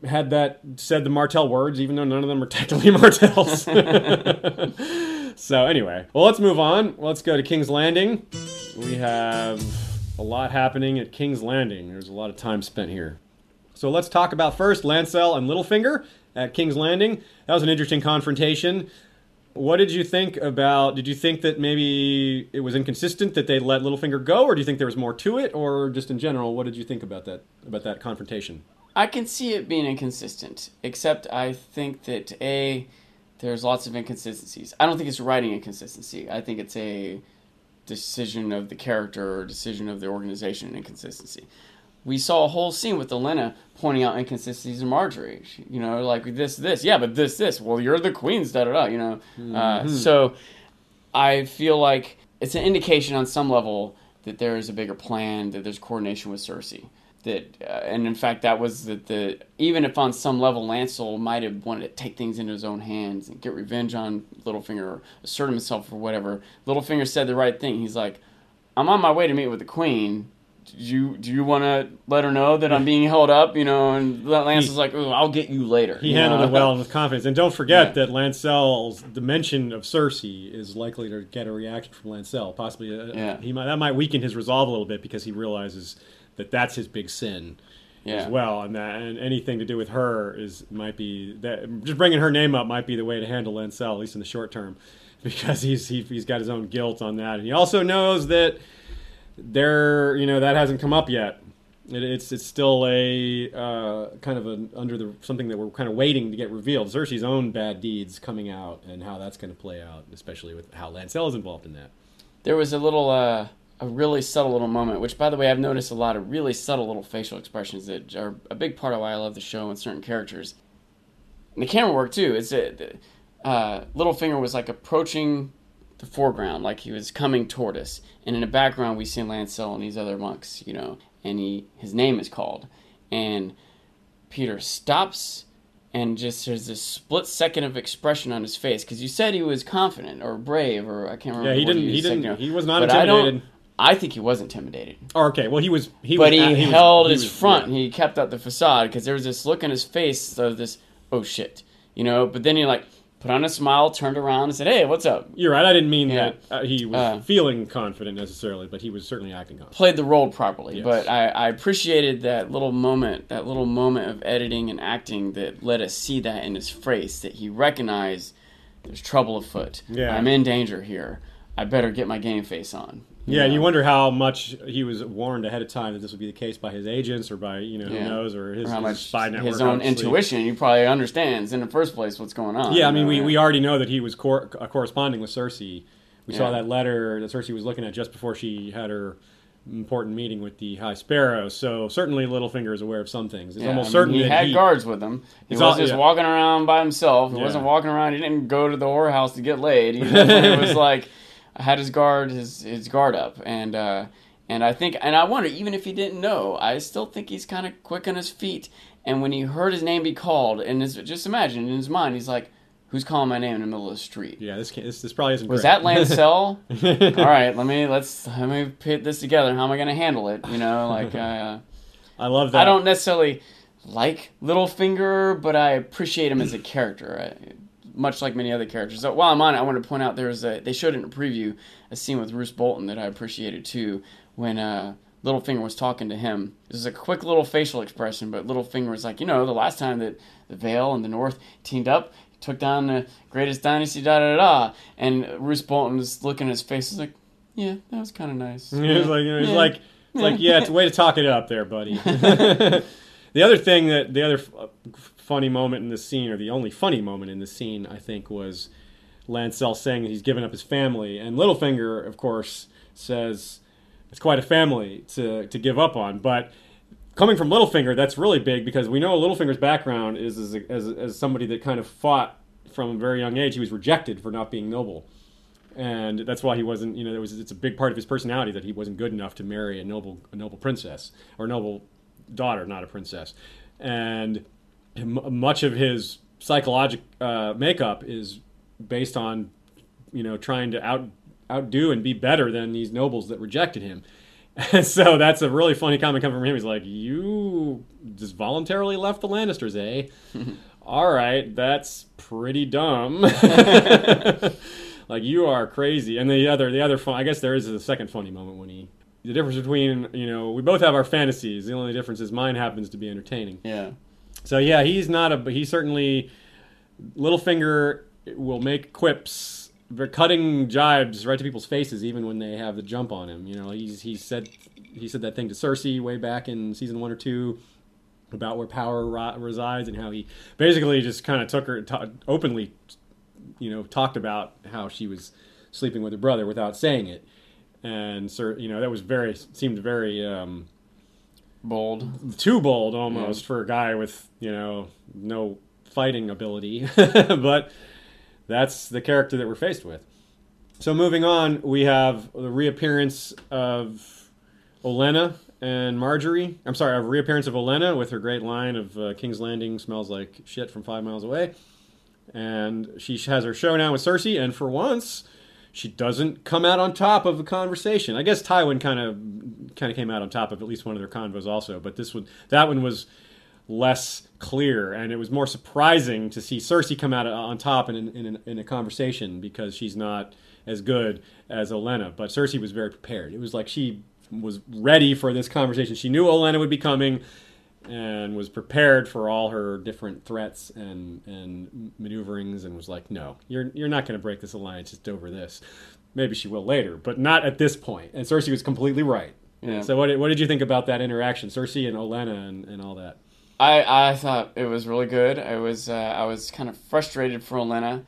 Speaker 1: had that said the Martell words, even though none of them are technically Martells. so anyway, well, let's move on. Let's go to King's Landing. We have a lot happening at King's Landing. There's a lot of time spent here. So let's talk about first Lancel and Littlefinger at King's Landing. That was an interesting confrontation. What did you think about? Did you think that maybe it was inconsistent that they let Littlefinger go, or do you think there was more to it, or just in general, what did you think about that about that confrontation?
Speaker 2: I can see it being inconsistent, except I think that a there's lots of inconsistencies. I don't think it's writing inconsistency. I think it's a decision of the character or decision of the organization inconsistency we saw a whole scene with Olenna pointing out inconsistencies in Margaery. She, you know, like this, this, yeah, but this, this. Well, you're the queen's, da da da. You know, uh, mm-hmm. uh, so I feel like it's an indication on some level that there is a bigger plan, that there's coordination with Cersei. That uh, and in fact, that was that the even if on some level Lancel might have wanted to take things into his own hands and get revenge on Littlefinger or assert himself or whatever. Littlefinger said the right thing. He's like, "I'm on my way to meet with the queen." do you do you want to let her know that I'm being held up? You know, and Lance is like, I'll get you later.
Speaker 1: He
Speaker 2: you
Speaker 1: handled know? it well and with confidence. And don't forget yeah. that Lancel's the mention of Cersei is likely to get a reaction from Lancel. Possibly, a, yeah. he might that might weaken his resolve a little bit because he realizes that that's his big sin. Yeah. as well, and that and anything to do with her is might be that just bringing her name up might be the way to handle Lancel at least in the short term, because he's he, has got his own guilt on that, and he also knows that there, you know, that hasn't come up yet. It, it's it's still a uh, kind of a under the something that we're kind of waiting to get revealed. Cersei's own bad deeds coming out and how that's going to play out, especially with how Lancel is involved in that.
Speaker 2: There was a little. Uh a really subtle little moment, which, by the way, I've noticed a lot of really subtle little facial expressions that are a big part of why I love the show and certain characters. And the camera work too. It's a, uh, Littlefinger was like approaching the foreground, like he was coming toward us. And in the background, we see Lancel and these other monks, you know, and he his name is called. And Petyr stops and just there's this split second of expression on his face because you said he was confident or brave or I can't remember.
Speaker 1: Yeah, he didn't. He, he didn't. He was not but intimidated.
Speaker 2: I, think he was intimidated.
Speaker 1: Oh, okay, well he was. He
Speaker 2: but
Speaker 1: was,
Speaker 2: he, he held was, his was, front. Yeah. He kept up the facade because there was this look in his face of this. Oh shit, you know. But then he like put on a smile, turned around, and said, "Hey, what's up?"
Speaker 1: You're right. I didn't mean yeah. that uh, he was uh, feeling confident necessarily, but he was certainly acting confident.
Speaker 2: Played the role properly, yes. but I, I, appreciated that little moment, that little moment of editing and acting that let us see that in his face, that he recognized there's trouble afoot. Yeah. I'm in danger here. I better get my game face on.
Speaker 1: Yeah, know? you wonder how much he was warned ahead of time that this would be the case by his agents or by you know who knows or his, or how his much spy network.
Speaker 2: His own obviously. intuition, he probably understands in the first place what's going on.
Speaker 1: Yeah, I mean, we, we already know that he was cor- uh, corresponding with Cersei. We yeah. saw that letter that Cersei was looking at just before she had her important meeting with the High Sparrow. So certainly Littlefinger is aware of some things. It's yeah, almost I mean, certain
Speaker 2: he had
Speaker 1: he,
Speaker 2: guards with him. He was just yeah. walking around by himself. He yeah. wasn't walking around. He didn't go to the whorehouse to get laid. He was like had his guard his his guard up, and uh, and I think and I wonder even if he didn't know, I still think he's kind of quick on his feet. And when he heard his name be called, and his, just imagine in his mind, he's like, Who's calling my name in the middle of the street?
Speaker 1: Yeah, this can't, this, this probably isn't.
Speaker 2: Was
Speaker 1: great.
Speaker 2: that Lancel? All right, let me let's let me put this together. How am I going to handle it? You know, like I, uh,
Speaker 1: I love that.
Speaker 2: I don't necessarily like Littlefinger, but I appreciate him as a character. I, much like many other characters. So while I'm on it, I want to point out there was a they showed in a preview a scene with Roose Bolton that I appreciated too when uh, Littlefinger was talking to him. This is a quick little facial expression, but Littlefinger was like, you know, the last time that the Vale and the North teamed up, took down the greatest dynasty, da da da. And Roose Bolton was looking at his face, was like, yeah, that was kind of nice.
Speaker 1: He was like, he was
Speaker 2: Yeah.
Speaker 1: like, it's like, yeah, it's a way to talk it up there, buddy. the other thing that the other funny moment in the scene, or the only funny moment in the scene, I think, was Lancel saying that he's given up his family, and Littlefinger, of course, says it's quite a family to to give up on, but. Coming from Littlefinger, that's really big because we know Littlefinger's background is as, as, as somebody that kind of fought from a very young age. He was rejected for not being noble and that's why he wasn't. You know, was it's a big part of his personality that he wasn't good enough to marry a noble a noble princess or noble daughter, not a princess. And much of his psychological uh, makeup is based on you know trying to out outdo and be better than these nobles that rejected him. And so that's a really funny comment coming from him. He's like, "You just voluntarily left the Lannisters, eh? All right, that's pretty dumb. like you are crazy." And the other, the other fun, I guess there is a second funny moment when he. The difference between you know we both have our fantasies. The only difference is mine happens to be entertaining.
Speaker 2: Yeah.
Speaker 1: So yeah, he's not a. He certainly Littlefinger will make quips, cutting jibes right to people's faces, even when they have the jump on him. You know, he's he said he said that thing to Cersei way back in season one or two about where power ri- resides and how he basically just kind of took her ta openly, you know, talked about how she was sleeping with her brother without saying it, and Sir, you know, that was very seemed very. Um,
Speaker 2: Bold.
Speaker 1: too bold almost for a guy with you know no fighting ability. But that's the character that we're faced with. So moving on we have the reappearance of Olenna and Margaery. I'm sorry a reappearance of Olenna with her great line of uh, King's Landing smells like shit from five miles away. And she has her showdown with Cersei and for once she doesn't come out on top of the conversation. I guess Tywin kind of kind of came out on top of at least one of their convos also, but this one that one was less clear, and it was more surprising to see Cersei come out uh, on top in in, in a conversation because she's not as good as Olenna. But Cersei was very prepared. It was like she was ready for this conversation. She knew Olenna would be coming and was prepared for all her different threats and and maneuverings and was like, "No, you're you're not going to break this alliance just over this." Maybe she will later, but not at this point. And Cersei was completely right.
Speaker 2: Yeah.
Speaker 1: So what did, what did you think about that interaction, Cersei and Olenna and, and all that?
Speaker 2: I, I thought it was really good. I was uh, I was kind of frustrated for Olenna,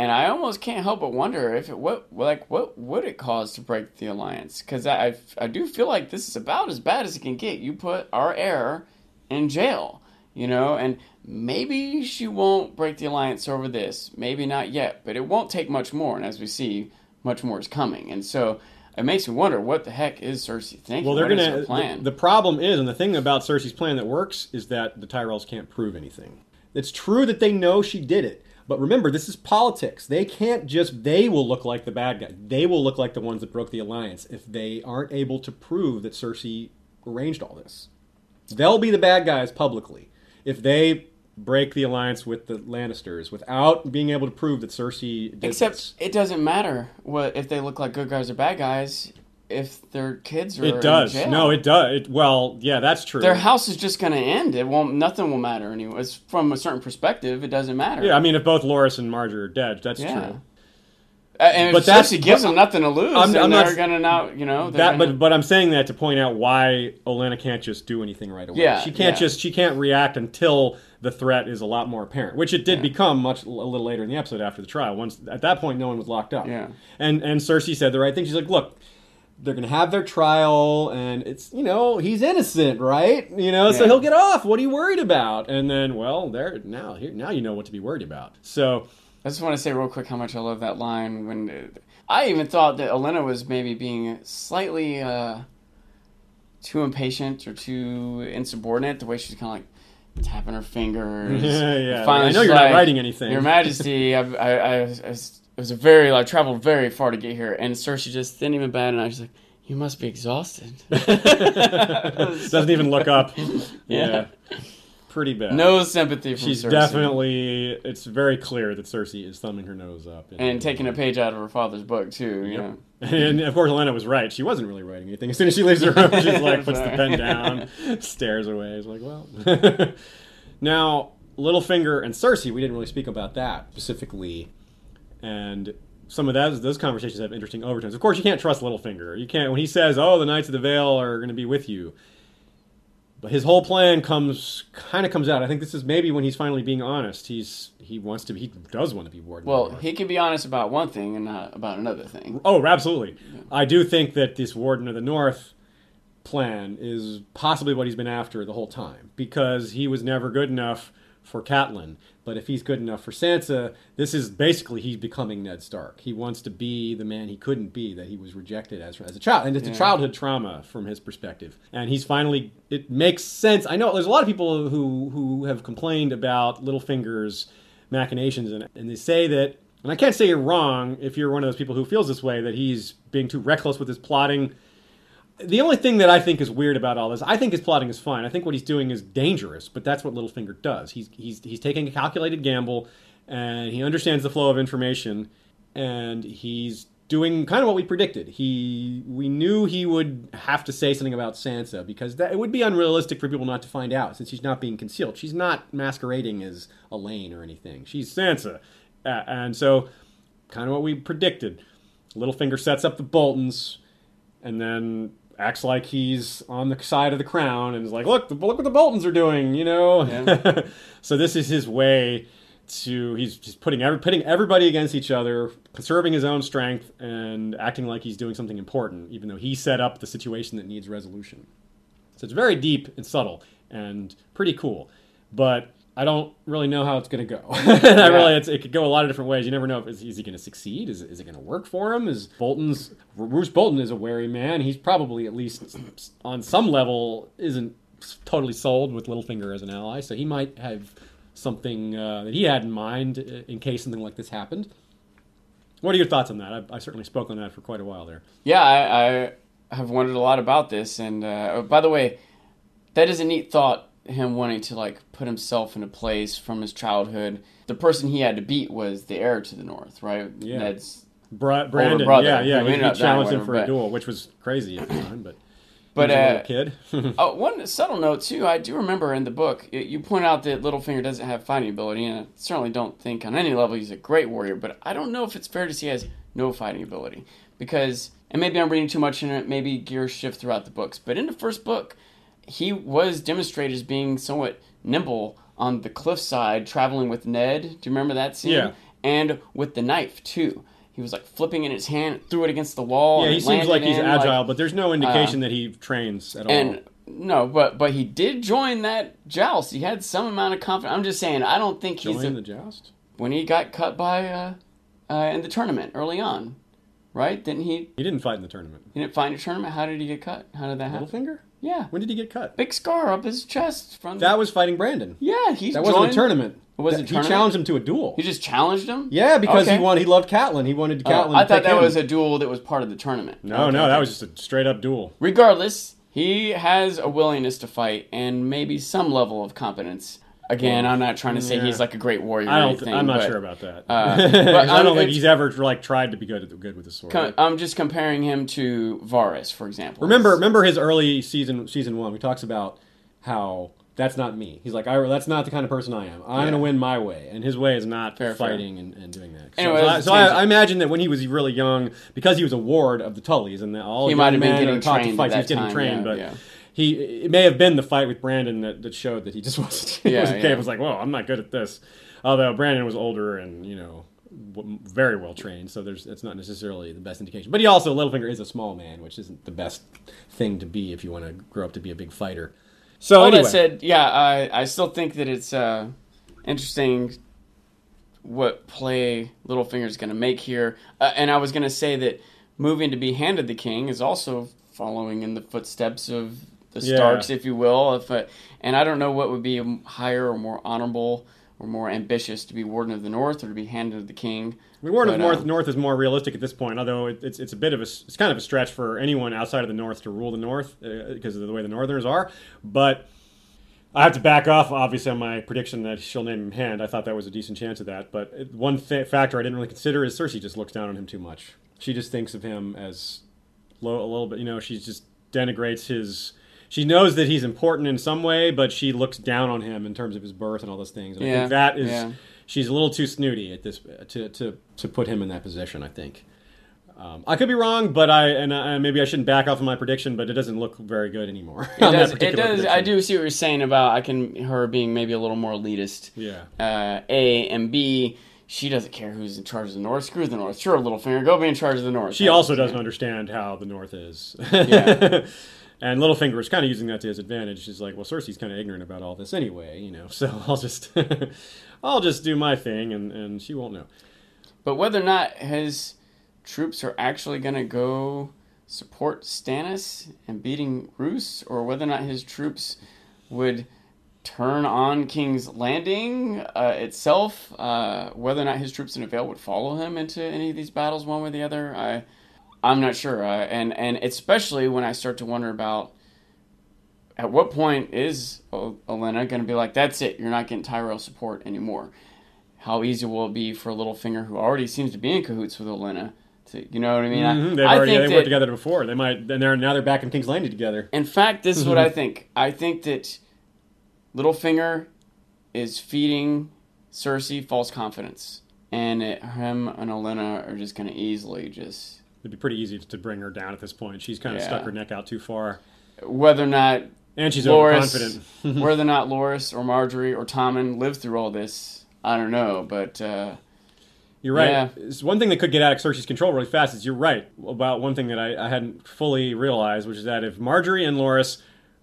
Speaker 2: and I almost can't help but wonder if it what like what would it cause to break the alliance? Because I, I I do feel like this is about as bad as it can get. You put our heir in jail, you know, and maybe she won't break the alliance over this. Maybe not yet, but it won't take much more. And as we see, much more is coming. And so. It makes me wonder what the heck is Cersei thinking?
Speaker 1: Well, they're
Speaker 2: What
Speaker 1: gonna.
Speaker 2: plan?
Speaker 1: The, the problem is, and the thing about Cersei's plan that works is that the Tyrells can't prove anything. It's true that they know she did it, but remember, this is politics. They can't just. They will look like the bad guy. They will look like the ones that broke the alliance if they aren't able to prove that Cersei arranged all this. They'll be the bad guys publicly if they break the alliance with the Lannisters without being able to prove that Cersei did
Speaker 2: Except
Speaker 1: this.
Speaker 2: it doesn't matter what if they look like good guys or bad guys if their kids are
Speaker 1: It does. No, it does. It, well, yeah, that's true.
Speaker 2: their house is just going to end. It won't. Nothing will matter anyway. It's from a certain perspective. It doesn't matter.
Speaker 1: yeah, I mean, if both Loras and Margaery are dead, that's
Speaker 2: Yeah.
Speaker 1: true.
Speaker 2: Uh, and
Speaker 1: But
Speaker 2: that gives them nothing to lose,
Speaker 1: I'm- I'm not
Speaker 2: they're going to now. You know
Speaker 1: That,
Speaker 2: gonna,
Speaker 1: but but I'm saying that to point out why Olenna can't just do anything right away.
Speaker 2: Yeah,
Speaker 1: she can't
Speaker 2: yeah.
Speaker 1: just she can't react until the threat is a lot more apparent, which it did
Speaker 2: Yeah.
Speaker 1: become much a little later in the episode after the trial. Once at that point, no one was locked up.
Speaker 2: Yeah.
Speaker 1: and and Cersei said the right thing. She's like, look. They're gonna have their trial, and it's you know he's innocent, right? You know, so he'll get off. What are you worried about? And then, well, there now here now you know what to be worried about. So
Speaker 2: I just want to say real quick how much I love that line. When uh, I even thought that Olenna was maybe being slightly uh, too impatient or too insubordinate, the way she's kind of like, tapping her fingers.
Speaker 1: Yeah, yeah.
Speaker 2: Finally,
Speaker 1: I know you're not writing anything.
Speaker 2: Your Majesty, I, I, I, I was- it was a very, I traveled very far to get here, and Cersei just didn't even bat an eye. She's like, "You must be exhausted."
Speaker 1: Doesn't even look up.
Speaker 2: Yeah.
Speaker 1: Pretty bad.
Speaker 2: no sympathy
Speaker 1: She's
Speaker 2: Cersei.
Speaker 1: definitely. It's very clear that Cersei is thumbing her nose up.
Speaker 2: and taking a page out of her father's book too. You know,
Speaker 1: And of course, Olenna was right. She wasn't really writing anything. As soon as she leaves the room, she's like puts the pen down, stares away. It's like, well. now, Littlefinger and Cersei, we didn't really speak about that specifically, and some of those those conversations have interesting overtones. Of course, you can't trust Littlefinger. You can't when he says, "Oh, the Knights of the Vale are going to be with you." But his whole plan comes kind of comes out. I think this is maybe when he's finally being honest. He's he wants to. He does want to be warden.
Speaker 2: well, he can be honest about one thing and not about another thing.
Speaker 1: Oh, absolutely. I do think that this Warden of the North plan is possibly what he's been after the whole time because he was never good enough for Catelyn. But if he's good enough for Sansa, this is basically he's becoming Ned Stark. He wants to be the man he couldn't be that he was rejected as as a child, and it's a childhood trauma from his perspective. And he's finally. It makes sense. I know there's a lot of people who who have complained about Littlefinger's machinations, and, and they say that. And I can't say you're wrong if you're one of those people who feels this way that he's being too reckless with his plotting. The only thing that I think is weird about all this, I think his plotting is fine. I think what he's doing is dangerous, but that's what Littlefinger does. He's he's he's taking a calculated gamble, and he understands the flow of information, and he's doing kind of what we predicted. He we knew he would have to say something about Sansa because that, it would be unrealistic for people not to find out since she's not being concealed. She's not masquerading as Alayne or anything. She's Sansa, uh, and so kind of what we predicted. Littlefinger sets up the Boltons, and then acts like he's on the side of the crown and is like, "Look, the, look what the Boltons are doing," you know.
Speaker 2: Yeah.
Speaker 1: so this is his way to he's just putting every, putting everybody against each other, conserving his own strength, and acting like he's doing something important, even though he set up the situation that needs resolution. So it's very deep and subtle and pretty cool, but I don't really know how it's going to go. and I really, it's, it could go a lot of different ways. You never know if is, is he going to succeed? Is, is it going to work for him? Is Bolton's Roose Bolton is a wary man. He's probably at least on some level isn't totally sold with Littlefinger as an ally, so he might have something uh, that he had in mind uh, in case something like this happened. What are your thoughts on that? I, I certainly spoke on that for quite a while there.
Speaker 2: Yeah, I, I have wondered a lot about this. And uh, oh, by the way, that is a neat thought. Him wanting to like put himself in a place from his childhood. The person he had to beat was the heir to the North, right?
Speaker 1: Yeah.
Speaker 2: Ned's
Speaker 1: Bra- Brandon,
Speaker 2: brother,
Speaker 1: yeah, yeah, he, he challenged him for
Speaker 2: him,
Speaker 1: a duel, which was crazy at the time, but
Speaker 2: But
Speaker 1: he was a
Speaker 2: uh,
Speaker 1: kid.
Speaker 2: Oh, one subtle note too. I do remember in the book y- you point out that Littlefinger doesn't have fighting ability, and I certainly don't think on any level he's a great warrior. But I don't know if it's fair to say he has no fighting ability because, and maybe I'm reading too much in it. Maybe gears shift throughout the books, but in the first book, he was demonstrated as being somewhat nimble on the cliffside, traveling with Ned. Do you remember that scene?
Speaker 1: Yeah.
Speaker 2: And with the knife too. He was like flipping in his hand, threw it against the wall.
Speaker 1: yeah, he seems like he's
Speaker 2: in,
Speaker 1: agile,
Speaker 2: like-
Speaker 1: but there's no indication that he trains at all.
Speaker 2: and no, but but he did join that joust. He had some amount of confidence. I'm just saying, I don't think he's a,
Speaker 1: the joust.
Speaker 2: when he got cut by uh, uh, in the tournament early on, right? Didn't he?
Speaker 1: He didn't fight in the tournament.
Speaker 2: He didn't find a tournament. How did he get cut? How did that happen?
Speaker 1: Littlefinger?
Speaker 2: Yeah,
Speaker 1: When did he get cut?
Speaker 2: big scar up his chest from
Speaker 1: That was fighting Brandon.
Speaker 2: yeah. He
Speaker 1: That wasn't a tournament.
Speaker 2: It a
Speaker 1: He
Speaker 2: tournament?
Speaker 1: challenged him to a duel.
Speaker 2: He just challenged him.
Speaker 1: Yeah, because
Speaker 2: Okay.
Speaker 1: he wanted. He loved Catelyn. He wanted
Speaker 2: Oh,
Speaker 1: Catelyn.
Speaker 2: I
Speaker 1: to
Speaker 2: thought
Speaker 1: pick
Speaker 2: that
Speaker 1: him.
Speaker 2: was a duel that was part of the tournament.
Speaker 1: No,
Speaker 2: Okay,
Speaker 1: no,
Speaker 2: okay.
Speaker 1: that was just a straight up duel.
Speaker 2: Regardless, he has a willingness to fight and maybe some level of competence. Again, I'm not trying to say
Speaker 1: Yeah.
Speaker 2: he's like a great warrior.
Speaker 1: I don't.
Speaker 2: anything,
Speaker 1: I'm not
Speaker 2: but,
Speaker 1: sure about that.
Speaker 2: uh, but
Speaker 1: I don't think he's ever like tried to be good at good with the sword.
Speaker 2: Com- I'm just comparing him to Varys, for example.
Speaker 1: Remember, remember his early season, season one. He talks about how that's not me. He's like, I, that's not the kind of person I am. I'm
Speaker 2: Yeah.
Speaker 1: going to win my way, and his way is not
Speaker 2: Fair, fair.
Speaker 1: fighting and, and doing that. So,
Speaker 2: Anyway,
Speaker 1: so,
Speaker 2: that's
Speaker 1: so I. I imagine that when he was really young, because he was a ward of the Tullys, and all
Speaker 2: He might have been getting
Speaker 1: taught to fight, he was getting
Speaker 2: time,
Speaker 1: trained,
Speaker 2: yeah,
Speaker 1: but. He it may have been the fight with Brandon that, that showed that he just wasn't.
Speaker 2: Yeah,
Speaker 1: wasn't
Speaker 2: yeah.
Speaker 1: capable. It was like, well, I'm not good at this. Although Brandon was older and you know very well trained, so there's it's not necessarily the best indication. But he also Littlefinger is a small man, which isn't the best thing to be if you want to grow up to be a big fighter. So
Speaker 2: All
Speaker 1: anyway,
Speaker 2: that said, yeah, I, I still think that it's uh, interesting what play Littlefinger's going to make here. Uh, and I was going to say that moving to be handed the king is also following in the footsteps of the
Speaker 1: Yeah.
Speaker 2: Starks, if you will. If uh, and I don't know what would be higher or more honorable or more ambitious to be Warden of the North or to be Hand of the King.
Speaker 1: I mean, Warden of
Speaker 2: But,
Speaker 1: North
Speaker 2: uh,
Speaker 1: North is more realistic at this point, although it, it's it's a bit of a it's kind of a stretch for anyone outside of the North to rule the North uh, because of the way the Northerners are. But I have to back off, obviously, on my prediction that she'll name him Hand. I thought that was a decent chance of that. But one fa- factor I didn't really consider is Cersei just looks down on him too much. She just thinks of him as low, a little bit. You know, she just denigrates his. She knows that he's important in some way, but she looks down on him in terms of his birth and all those things. And I think that is
Speaker 2: yeah.
Speaker 1: she's a little too snooty at this to to to put him in that position. I think. Um, I could be wrong, but I and uh, maybe I shouldn't back off of my prediction, but it doesn't look very good anymore.
Speaker 2: It does. It does. I do see what you're saying about I can her being maybe a little more elitist.
Speaker 1: Yeah.
Speaker 2: Uh, a and B. She doesn't care who's in charge of the North. Screw the North. Sure, Littlefinger, go be in charge of the North.
Speaker 1: She also doesn't understand how the North is.
Speaker 2: Yeah.
Speaker 1: and Littlefinger is kind of using that to his advantage. She's like, well, Cersei's kind of ignorant about all this anyway, you know. So I'll just, I'll just do my thing, and and she won't know.
Speaker 2: But whether or not his troops are actually going to go support Stannis and beating Roose, or whether or not his troops would turn on King's Landing uh, itself, uh, whether or not his troops in Vale would follow him into any of these battles, one way or the other, I, I'm not sure. Uh, and and especially when I start to wonder about at what point is Olenna going to be like, that's it, you're not getting Tyrell support anymore how easy will it be for Littlefinger, who already seems to be in cahoots with Olenna, to you know what I mean?
Speaker 1: Mhm, They've
Speaker 2: I
Speaker 1: already
Speaker 2: think
Speaker 1: they
Speaker 2: that,
Speaker 1: worked together before. They might, and they're now they're back in King's Landing together.
Speaker 2: in fact, this is what I think. I think that Littlefinger is feeding Cersei false confidence, and it, him and Olenna are just going to easily just
Speaker 1: It'd be pretty easy to bring her down at this point. She's kind of
Speaker 2: Yeah.
Speaker 1: stuck her neck out too far,
Speaker 2: whether or not
Speaker 1: and she's
Speaker 2: Loras,
Speaker 1: overconfident.
Speaker 2: whether or not Loras or Margaery or Tommen live through all this, I don't know, but. Uh,
Speaker 1: You're right.
Speaker 2: Yeah.
Speaker 1: One thing that could get out of Cersei's control really fast is you're right about one thing that I, I hadn't fully realized, which is that if Margaery and Loras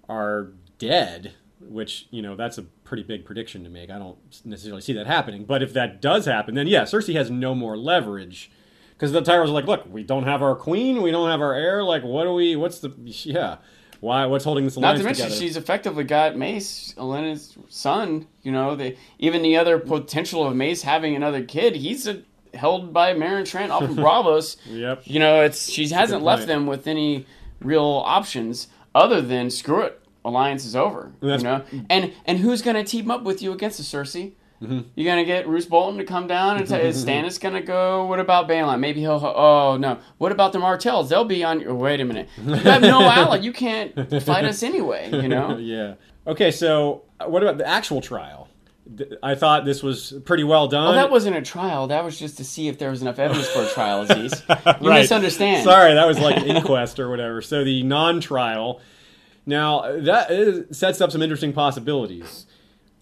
Speaker 1: are dead, which you know that's a pretty big prediction to make. I don't necessarily see that happening, but if that does happen, then yeah, Cersei has no more leverage because the Tyrells are like, look, we don't have our queen, we don't have our heir. Like, what do we? What's the? Yeah, why? What's holding this alliance Not
Speaker 2: to mention,
Speaker 1: together?
Speaker 2: she's effectively got Mace, Olenna's son. You know, they, even the other potential of Mace having another kid, he's a, held by Meryn Trant off of Braavos.
Speaker 1: Yep.
Speaker 2: You know, it's she hasn't left them with any real options other than screw it, alliance is over.
Speaker 1: That's-
Speaker 2: you know, and and who's going to team up with you against the Cersei?
Speaker 1: Mm-hmm.
Speaker 2: You're gonna get Roose Bolton to come down and say, is Stannis gonna go? What about Balon? Maybe he'll. Oh no. What about the Martells? They'll be on. your wait a minute. You have no ally. You can't fight us anyway. You know.
Speaker 1: yeah. Okay, so uh, what about the actual trial? I thought this was pretty well done.
Speaker 2: Well, that wasn't a trial. That was just to see if there was enough evidence for a trial, Aziz. You
Speaker 1: Right.
Speaker 2: misunderstand.
Speaker 1: Sorry, that was like an inquest or whatever. So the non-trial. Now that is, sets up some interesting possibilities.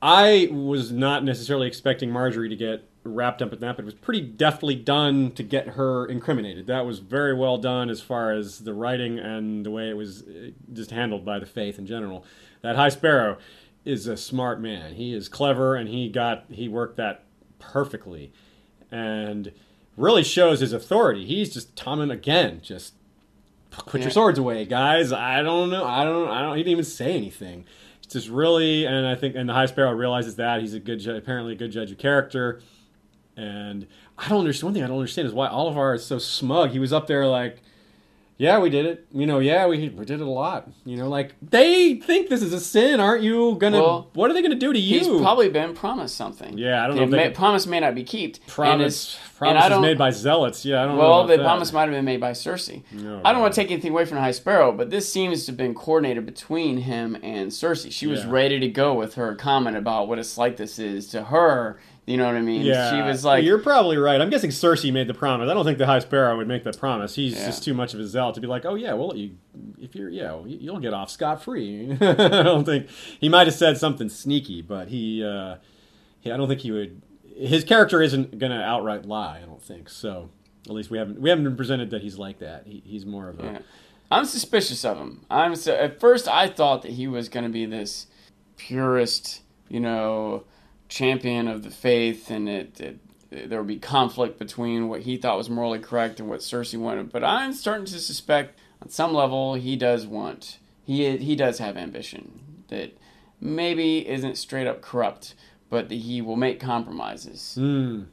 Speaker 1: I was not necessarily expecting Margaery to get wrapped up in that, but it was pretty deftly done to get her incriminated. That was very well done as far as the writing and the way it was uh, just handled by the faith in general. That High Sparrow is a smart man. He is clever, and he got he worked that perfectly, and really shows his authority. He's just Tommen again, just put your swords away, guys. I don't know. I don't. I don't. He didn't even say anything. It's just really, and I think, and the High Sparrow realizes that he's a good, ju- apparently a good judge of character. And I don't understand. One thing I don't understand is why Olyvar is so smug. He was up there like, "Yeah, we did it. You know, yeah, we we did it a lot. You know, like they think this is a sin. Aren't you gonna?
Speaker 2: Well,
Speaker 1: what are they gonna do to you?
Speaker 2: He's probably been promised something.
Speaker 1: Yeah, I don't know
Speaker 2: The
Speaker 1: if they
Speaker 2: ma- promise may not be kept.
Speaker 1: promise. Promise is made by zealots. Yeah, I don't know.
Speaker 2: Well, the
Speaker 1: that.
Speaker 2: promise might have been made by Cersei.
Speaker 1: No,
Speaker 2: I don't want to take anything away from High Sparrow, but this seems to have been coordinated between him and Cersei. She was
Speaker 1: Yeah.
Speaker 2: ready to go with her comment about what a slight this is to her. You know what I mean?
Speaker 1: Yeah,
Speaker 2: She was like,
Speaker 1: "You're probably right." I'm guessing Cersei made the promise. I don't think the High Sparrow would make that promise. He's
Speaker 2: Yeah.
Speaker 1: just too much of a zealot to be like, "Oh yeah, we'll let you if you're yeah, well, you'll get off scot free." I don't think he might have said something sneaky, but he, uh, he, I don't think he would. His character isn't going to outright lie. I don't think so. At least we haven't we haven't been presented that he's like that. He, he's more of a
Speaker 2: Yeah. I'm suspicious of him. I'm so, at first I thought that he was going to be this purist, you know, champion of the faith, and it, it there would be conflict between what he thought was morally correct and what Cersei wanted. But I'm starting to suspect, on some level, he does want he he does have ambition that maybe isn't straight up corrupt, but that he will make compromises.
Speaker 1: Mm.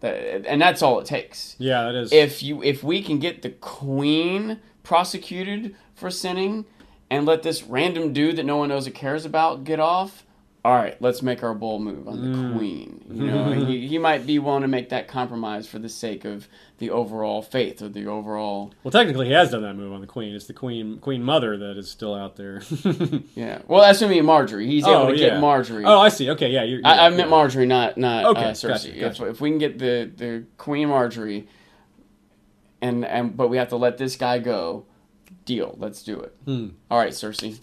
Speaker 2: That, and that's all it takes.
Speaker 1: Yeah, that is.
Speaker 2: If you if we can get the queen prosecuted for sinning and let this random dude that no one knows or cares about get off, all right, let's make our bold move on the
Speaker 1: Mm.
Speaker 2: queen. You know, he, he might be willing to make that compromise for the sake of the overall faith or the overall.
Speaker 1: well, technically, he has done that move on the queen. It's the queen queen mother that is still out there.
Speaker 2: Yeah. Well, that's gonna be Margaery. He's able to get Margaery.
Speaker 1: Oh, I see. Okay, yeah. You're,
Speaker 2: I, I
Speaker 1: yeah,
Speaker 2: meant
Speaker 1: yeah.
Speaker 2: Margaery, not not
Speaker 1: Okay,
Speaker 2: uh,
Speaker 1: gotcha,
Speaker 2: Cersei.
Speaker 1: gotcha.
Speaker 2: If, if we can get the the Queen Margaery, and and but we have to let this guy go. Deal. Let's do it.
Speaker 1: Hmm.
Speaker 2: All right, Cersei.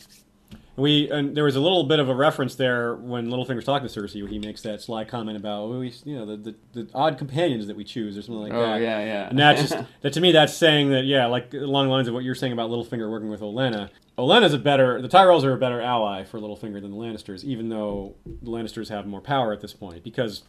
Speaker 1: We and there was a little bit of a reference there when Littlefinger's talking to Cersei, where he makes that sly comment about well, we, you know, the, the, the odd companions that we choose, or something like
Speaker 2: Oh
Speaker 1: that.
Speaker 2: yeah, yeah.
Speaker 1: And that's just that to me. That's saying that yeah, like along the lines of what you're saying about Littlefinger working with Olenna. Olenna's a better. The Tyrells are a better ally for Littlefinger than the Lannisters, even though the Lannisters have more power at this point because.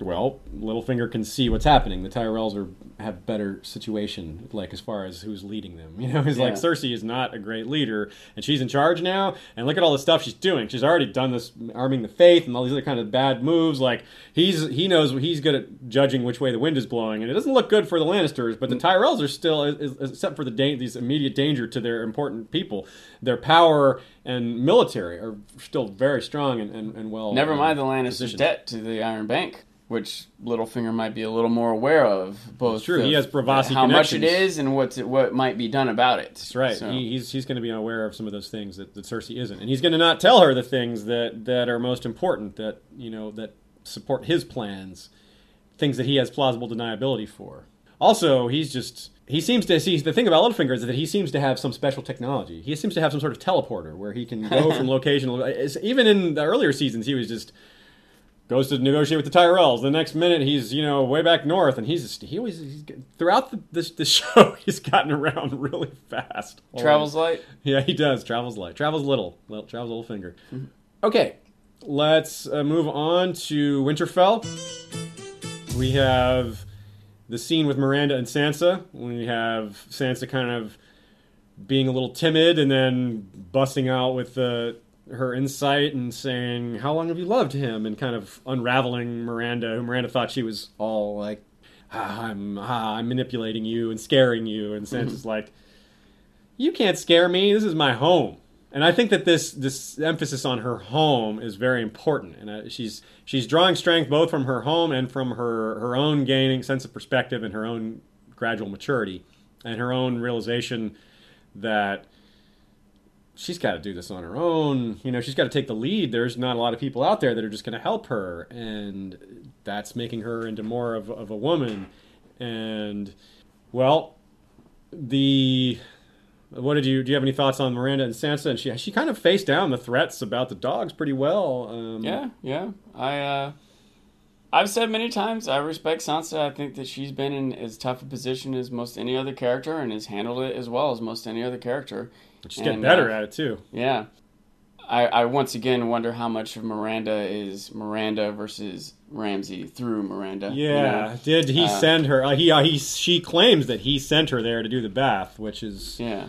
Speaker 1: Well, Littlefinger can see what's happening. The Tyrells are have better situation, like as far as who's leading them. You know, it's like Cersei is not a great leader, and she's in charge now. And look at all the stuff she's doing. She's already done this, arming the faith, and all these other kind of bad moves. Like he's he knows he's good at judging which way the wind is blowing, and it doesn't look good for the Lannisters. But the Tyrells are still, is- is- except for the da- these immediate danger to their important people, their power and military are still very strong and, and, and well.
Speaker 2: Never
Speaker 1: um,
Speaker 2: mind the Lannisters'
Speaker 1: positioned.
Speaker 2: debt to the Iron Bank, which Littlefinger might be a little more aware of. Both
Speaker 1: It's true. He has Bravasi
Speaker 2: how much it is and what's it, what might be done about it.
Speaker 1: That's right.
Speaker 2: So,
Speaker 1: He, he's he's going to be aware of some of those things that, that Cersei isn't, and he's going to not tell her the things that that are most important that you know that support his plans, things that he has plausible deniability for. Also, he's just he seems to see the thing about Littlefinger is that he seems to have some special technology. He seems to have some sort of teleporter where he can go from location. Even in the earlier seasons, he was just goes to negotiate with the Tyrells. The next minute, he's you know way back north, and he's just, he always he's, throughout the, the show he's gotten around really fast.
Speaker 2: travels light.
Speaker 1: Yeah, he does. Travels light. Travels little. Little travels little finger. Okay, let's uh, move on to Winterfell. We have the scene with Myranda and Sansa. We have Sansa kind of being a little timid and then busting out with the her insight and saying, "How long have you loved him?" and kind of unraveling Myranda, who Myranda thought she was all like, ah, "I'm ah, I'm manipulating you and scaring you," and Sansa's like, "You can't scare me. This is my home." And I think that this this emphasis on her home is very important, and uh, she's she's drawing strength both from her home and from her her own gaining sense of perspective and her own gradual maturity, and her own realization that she's got to do this on her own. You know, she's got to take the lead. There's not a lot of people out there that are just going to help her, and that's making her into more of, of a woman. And well, the what did you do? You have any thoughts on Myranda and Sansa? And she she kind of faced down the threats about the dogs pretty well. Um,
Speaker 2: Yeah, yeah. I uh, I've said many times I respect Sansa. I think that she's been in as tough a position as most any other character and has handled it as well as most any other character.
Speaker 1: She's getting better
Speaker 2: uh,
Speaker 1: at it too.
Speaker 2: Yeah. I, I once again wonder how much of Myranda is Myranda versus Ramsay through Myranda. you
Speaker 1: Yeah,
Speaker 2: know?
Speaker 1: did he
Speaker 2: uh,
Speaker 1: send her? Uh, he uh, he she claims that he sent her there to do the bath, which is
Speaker 2: Yeah.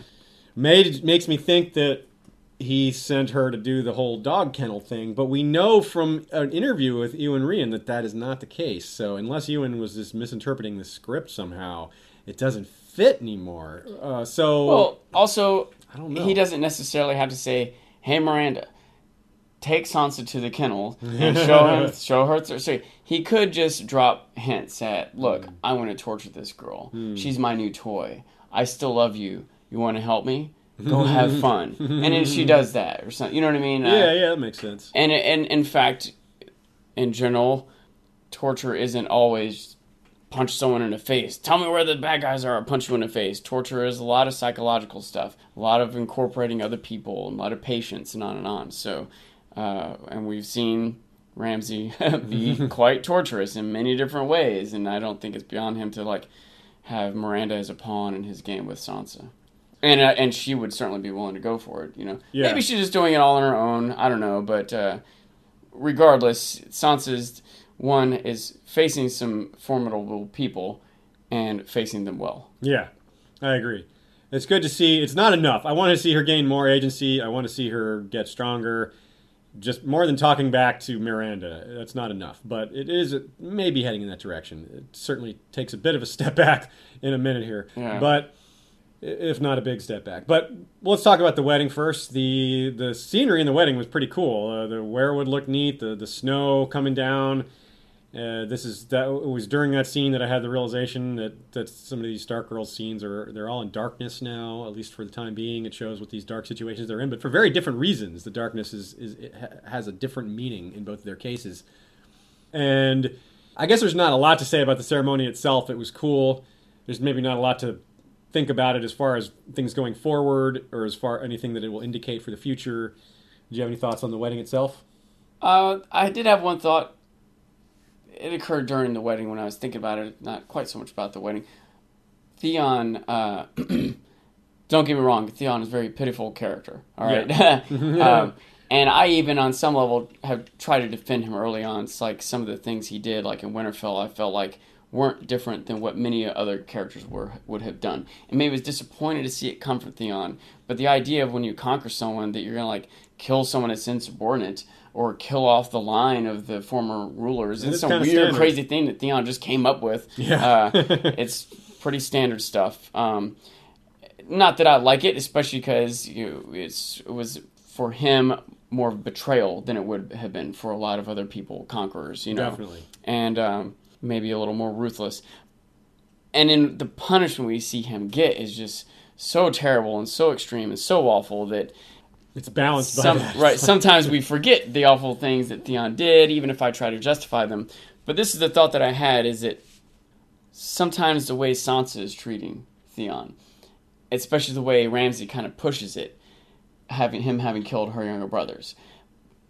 Speaker 1: made makes me think that he sent her to do the whole dog kennel thing. But we know from an interview with Iwan Rheon that that is not the case. So unless Ewan was just misinterpreting the script somehow, it doesn't fit anymore. Uh, so
Speaker 2: Well, also,
Speaker 1: I don't know.
Speaker 2: he doesn't necessarily have to say, "Hey, Myranda, take Sansa to the kennel and show him, show her." So he could just drop hints at, "Look,
Speaker 1: Hmm.
Speaker 2: I want to torture this girl. She's my new toy. I still love you. You want to help me? Go have fun." and then she does that or something. You know what I mean? Uh,
Speaker 1: yeah, yeah, that makes sense.
Speaker 2: and and in fact, in general, torture isn't always punch someone in the face. Tell me where the bad guys are. I'll punch you in the face. Torture is a lot of psychological stuff, a lot of incorporating other people, a lot of patience, and on and on. So, uh, and we've seen Ramsay be quite torturous in many different ways, and I don't think it's beyond him to like have Myranda as a pawn in his game with Sansa. And, uh, and she would certainly be willing to go for it, you know.
Speaker 1: Yeah.
Speaker 2: Maybe she's just doing it all on her own. I don't know, but uh, regardless, Sansa's one is facing some formidable people and facing them well.
Speaker 1: Yeah, I agree. it's good to see. It's not enough. I want to see her gain more agency. I want to see her get stronger. Just more than talking back to Myranda. That's not enough, but it is maybe heading in that direction. It certainly takes a bit of a step back in a minute here,
Speaker 2: Yeah.
Speaker 1: but if not a big step back. But let's talk about the wedding first. the The scenery in the wedding was pretty cool. Uh, the weirwood looked neat. The the snow coming down. Uh, this is that it was during that scene that I had the realization that, that some of these Stark Girls scenes are they're all in darkness now, at least for the time being. It shows what these dark situations they're in, but for very different reasons. The darkness is, is it ha- has a different meaning in both of their cases. And I guess there's not a lot to say about the ceremony itself. It was cool. There's maybe not a lot to think about it as far as things going forward or as far anything that it will indicate for the future. Do you have any thoughts on the wedding itself?
Speaker 2: Uh, I did have one thought. It occurred during the wedding when I was thinking about it, not quite so much about the wedding. Theon, uh, don't get me wrong, Theon is a very pitiful character. All right, um, and I even on some level have tried to defend him early on. It's like some of the things he did, like in Winterfell, I felt like weren't different than what many other characters were would have done. And maybe was disappointed to see it come from Theon. But the idea of when you conquer someone that you're gonna like kill someone that's insubordinate or kill off the line of the former rulers.
Speaker 1: It
Speaker 2: It's some weird,
Speaker 1: standard.
Speaker 2: crazy thing that Theon just came up with.
Speaker 1: Yeah.
Speaker 2: Uh, it's pretty standard stuff. Um, not that I like it, especially because you, it's, it was for him more of a betrayal than it would have been for a lot of other people, conquerors. You know,
Speaker 1: Definitely.
Speaker 2: and um, maybe a little more ruthless. And then the punishment we see him get is just so terrible and so extreme and so awful that
Speaker 1: It's balanced by
Speaker 2: some,
Speaker 1: that.
Speaker 2: right sometimes we forget the awful things that Theon did, even if I try to justify them. But this is the thought that I had: is that sometimes the way Sansa is treating Theon, especially the way Ramsay kind of pushes it, having him having killed her younger brothers.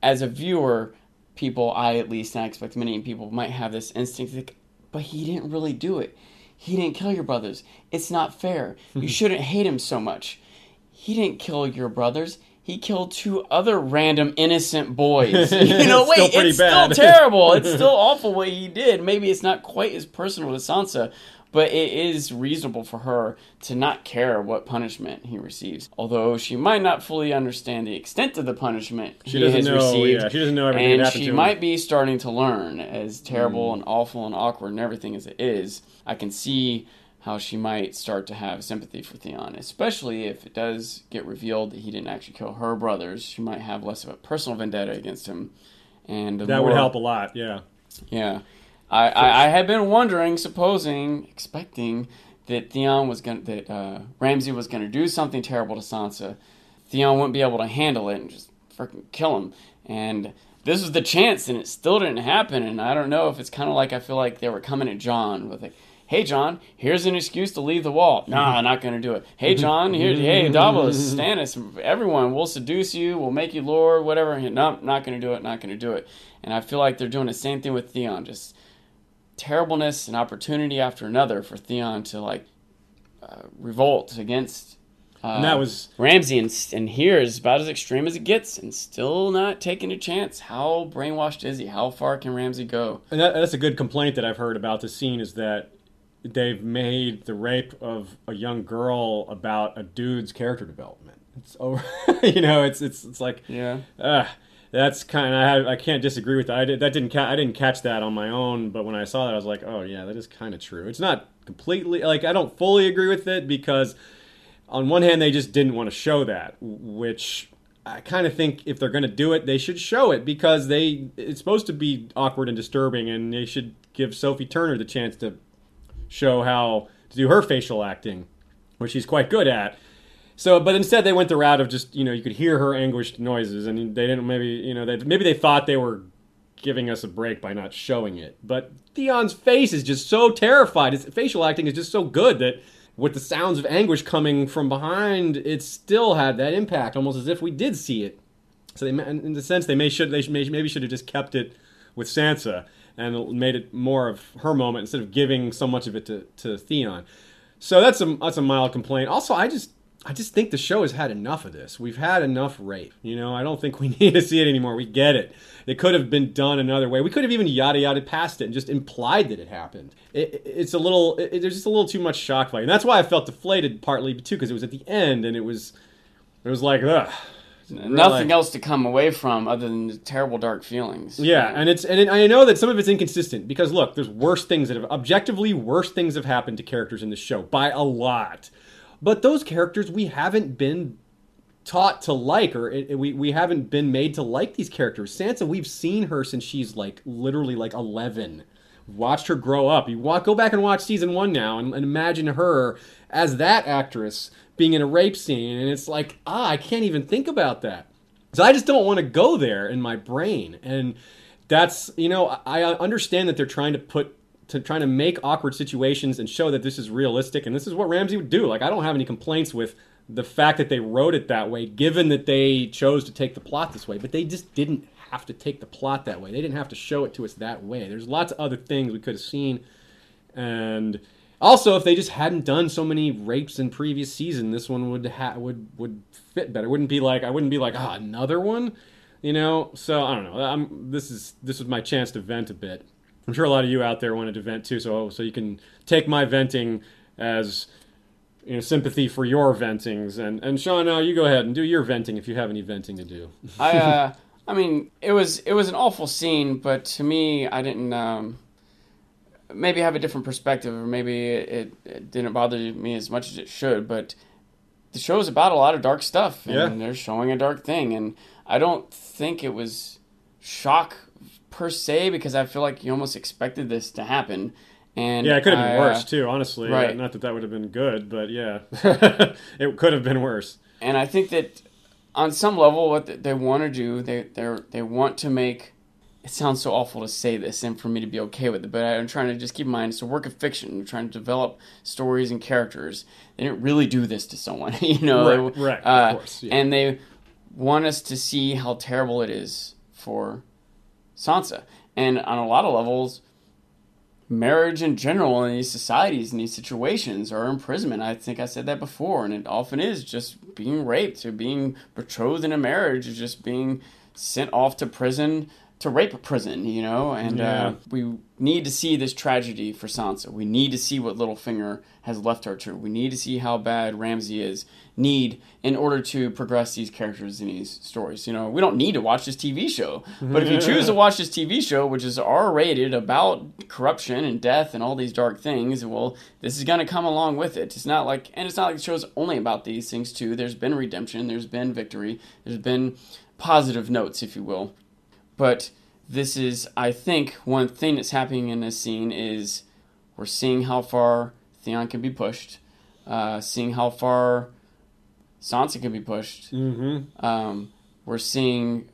Speaker 2: As a viewer, people, I at least, and I expect many people might have this instinct, like, but he didn't really do it. He didn't kill your brothers. It's not fair. You shouldn't hate him so much. He didn't kill your brothers. He killed two other random innocent boys. You know, wait,
Speaker 1: still
Speaker 2: it's
Speaker 1: bad.
Speaker 2: still terrible. It's still awful what he did. Maybe it's not quite as personal as Sansa, but it is reasonable for her to not care what punishment he receives. Although she might not fully understand the extent of the punishment
Speaker 1: She
Speaker 2: he has
Speaker 1: know,
Speaker 2: received.
Speaker 1: yeah, she doesn't know everything
Speaker 2: and she
Speaker 1: to him.
Speaker 2: might be starting to learn as terrible
Speaker 1: Hmm.
Speaker 2: and awful and awkward and everything as it is. I can see how she might start to have sympathy for Theon, especially if it does get revealed that he didn't actually kill her brothers. She might have less of a personal vendetta against him, and
Speaker 1: That would help a lot. Yeah.
Speaker 2: Yeah, I, I, I had been wondering, supposing, expecting that Theon was going that uh, Ramsay was gonna do something terrible to Sansa. Theon wouldn't be able to handle it and just freaking kill him. And this was the chance, and it still didn't happen. And I don't know if it's kind of like I feel like they were coming at Jon with like. Hey Jon, here's an excuse to leave the wall. Nah, not gonna do it. Hey Jon, here, hey Davos, Stannis, everyone, we'll seduce you, we'll make you lord, whatever. No, not gonna do it, not gonna do it. And I feel like they're doing the same thing with Theon, just terribleness and opportunity after another for Theon to like uh, revolt against. Uh,
Speaker 1: And that was
Speaker 2: Ramsay, and, and here is about as extreme as it gets, and still not taking a chance. How brainwashed is he? How far can Ramsay go?
Speaker 1: And that, that's a good complaint that I've heard about the scene is that they've made the rape of a young girl about a dude's character development. It's over, you know. It's it's it's like,
Speaker 2: Yeah.
Speaker 1: uh, that's kind. of I I can't disagree with that. I did that didn't ca- I didn't catch that on my own, but when I saw that, I was like, oh yeah, that is kind of true. It's not completely like I don't fully agree with it because on one hand they just didn't want to show that, which I kind of think if they're going to do it, they should show it because they it's supposed to be awkward and disturbing, and they should give Sophie Turner the chance to show how to do her facial acting, which she's quite good at. So, but instead they went the route of just you know you could hear her anguished noises, and they didn't maybe you know they maybe they thought they were giving us a break by not showing it. But Theon's face is just so terrified. His facial acting is just so good that with the sounds of anguish coming from behind, it still had that impact, almost as if we did see it. So they, in the sense, they may should they may, maybe should have just kept it with Sansa and made it more of her moment instead of giving so much of it to, to Theon. So that's a that's a mild complaint. Also, I just I just think the show has had enough of this. We've had enough rape. You know, I don't think we need to see it anymore. We get it. It could have been done another way. We could have even yada yada past it and just implied that it happened. It, it's a little. It, there's just a little too much shock value, and that's why I felt deflated partly too because it was at the end and it was, it was like ugh.
Speaker 2: Nothing else to come away from other than the terrible dark feelings.
Speaker 1: Yeah, and it's and it, I know that some of it's inconsistent because look, there's worse things that have objectively worse things have happened to characters in the show by a lot, but those characters we haven't been taught to like or it, it, we we haven't been made to like these characters. Sansa, we've seen her since she's like literally like 11. Watched her grow up. You walk, go back and watch season one now, and, and imagine her as that actress being in a rape scene, and it's like, ah, I can't even think about that. So I just don't want to go there in my brain, and that's you know I understand that they're trying to put to trying to make awkward situations and show that this is realistic, and this is what Ramsay would do. Like I don't have any complaints with the fact that they wrote it that way, given that they chose to take the plot this way, but they just didn't have to take the plot that way. They didn't have to show it to us that way. There's lots of other things we could have seen, and also, if they just hadn't done so many rapes in previous season, this one would ha- would would fit better. Wouldn't be like I wouldn't be like ah another one, you know. So I don't know. I'm, this is this was my chance to vent a bit. I'm sure a lot of you out there wanted to vent too. So so you can take my venting as you know sympathy for your ventings. And and Sean, now you go ahead and do your venting if you have any venting to do.
Speaker 2: I uh, I mean it was it was an awful scene, but to me I didn't. Um, maybe have a different perspective, or maybe it, it, didn't bother me as much as it should. But the show is about a lot of dark stuff, and
Speaker 1: Yeah.
Speaker 2: they're showing a dark thing, and I don't think it was shock per se because I feel like you almost expected this to happen. And
Speaker 1: Yeah, it could have been
Speaker 2: I, uh,
Speaker 1: worse too. Honestly,
Speaker 2: right.
Speaker 1: Not that that would have been good, but yeah, it could have been worse.
Speaker 2: and I think that on some level, what they want to do, they they they want to make. It sounds so awful to say this, and for me to be okay with it, but I'm trying to just keep in mind it's a work of fiction. We're trying to develop stories and characters. They didn't really do this to someone, you know.
Speaker 1: Right, right, of
Speaker 2: uh,
Speaker 1: course, yeah.
Speaker 2: And they want us to see how terrible it is for Sansa, and on a lot of levels, marriage in general in these societies in these situations or imprisonment i think i said that before and it often is just being raped or being betrothed in a marriage or just being sent off to prison to rape a prison you know? And
Speaker 1: Yeah.
Speaker 2: uh, we need to see this tragedy for sansa. We need to see what littlefinger has left her to. We need to see how bad ramsay is need in order to progress these characters in these stories you know? We don't need to watch this tv show. But if you choose to watch this tv show which is r-rated about corruption and death and all these dark things well this is going to come along with it. It's not like and it's not like the show's only about these things too. There's been redemption. There's been victory. There's been positive notes if you will but this is i think one thing that's happening in this scene is we're seeing how far theon can be pushed uh, seeing how far sansa can be pushed
Speaker 1: Mm-hmm.
Speaker 2: um, we're seeing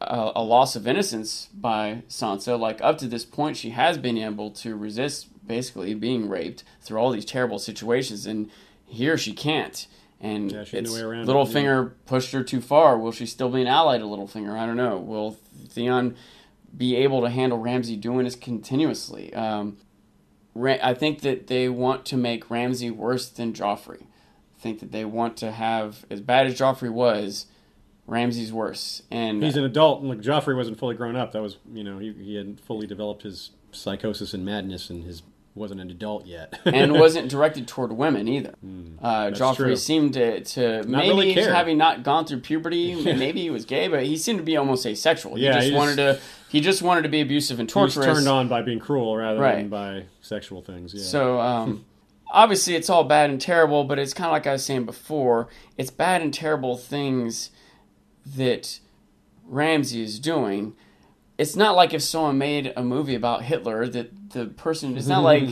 Speaker 2: a, a loss of innocence by Sansa. Like up to this point, she has been able to resist basically being raped through all these terrible situations, and here she can't. And
Speaker 1: Yeah,
Speaker 2: it's
Speaker 1: way around it,
Speaker 2: Littlefinger pushed her too far. Will she still be an ally to Littlefinger? I don't know. Will Theon be able to handle Ramsay doing this continuously? Um, Ra- I think that they want to make Ramsay worse than Joffrey. I think that they want to have as bad as Joffrey was, Ramsay's worse. And
Speaker 1: He's an adult, and like Joffrey wasn't fully grown up. That was, you know, he, he hadn't fully developed his psychosis and madness, and his wasn't an adult yet.
Speaker 2: and wasn't directed toward women either. Uh, Joffrey
Speaker 1: true.
Speaker 2: seemed to, to
Speaker 1: Not
Speaker 2: maybe
Speaker 1: really
Speaker 2: having not gone through puberty, maybe he was gay, but he seemed to be almost asexual. He
Speaker 1: Yeah,
Speaker 2: just
Speaker 1: he
Speaker 2: wanted to he just wanted to be abusive and
Speaker 1: He was
Speaker 2: torturous.
Speaker 1: turned on by being cruel rather
Speaker 2: Right.
Speaker 1: than by sexual things. Yeah.
Speaker 2: So um, obviously it's all bad and terrible, but it's kind of like I was saying before. It's bad and terrible things that Ramsay is doing. It's not like if someone made a movie about Hitler that the person. It's not like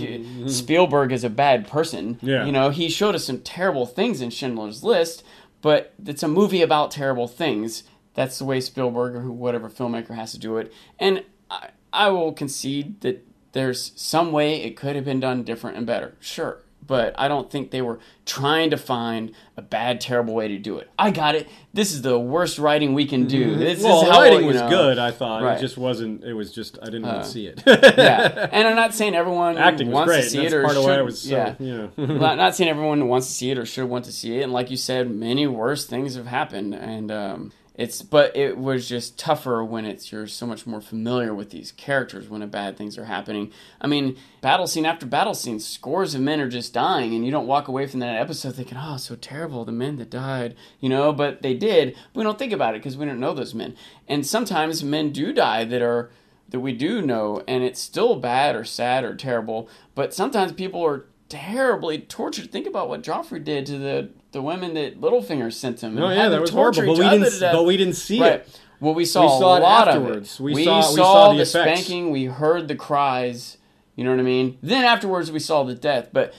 Speaker 2: Spielberg is a bad person.
Speaker 1: Yeah.
Speaker 2: You know, he showed us some terrible things in Schindler's List, but it's a movie about terrible things. That's the way Spielberg or whatever filmmaker has to do it. And I, I will concede that there's some way it could have been done different and better. Sure. But I don't think they were trying to find a bad, terrible way to do it. I got it. This is the worst writing we can do. This
Speaker 1: well,
Speaker 2: is
Speaker 1: the
Speaker 2: how
Speaker 1: writing
Speaker 2: you
Speaker 1: was
Speaker 2: know.
Speaker 1: good. I thought
Speaker 2: Right.
Speaker 1: it just wasn't. It was just I didn't want
Speaker 2: Uh,
Speaker 1: see it.
Speaker 2: yeah, and I'm not saying everyone
Speaker 1: Acting was
Speaker 2: wants
Speaker 1: great.
Speaker 2: to see
Speaker 1: That's
Speaker 2: it or
Speaker 1: part of why I
Speaker 2: should-
Speaker 1: was so.
Speaker 2: yeah.
Speaker 1: You
Speaker 2: not, not saying everyone wants to see it or should want to see it. And like you said, many worse things have happened, and um, it's but it was just tougher when it's you're so much more familiar with these characters when bad things are happening. I mean, battle scene after battle scene, scores of men are just dying, and you don't walk away from that episode thinking, "Oh, so terrible, the men that died," you know. But they did. But we don't think about it because we don't know those men. And sometimes men do die that are that we do know, and it's still bad or sad or terrible. But sometimes people are terribly tortured. Think about what Joffrey did to the the women that Littlefinger sent him.
Speaker 1: Oh
Speaker 2: and
Speaker 1: yeah, that was horrible. But we didn't. But we didn't see
Speaker 2: Right.
Speaker 1: it.
Speaker 2: Well, we saw,
Speaker 1: We saw
Speaker 2: a lot
Speaker 1: afterwards.
Speaker 2: of it.
Speaker 1: We
Speaker 2: We,
Speaker 1: saw-
Speaker 2: saw,
Speaker 1: we saw the
Speaker 2: the,
Speaker 1: effects.
Speaker 2: spanking. We heard the cries. You know what I mean? Then afterwards, we saw the death. But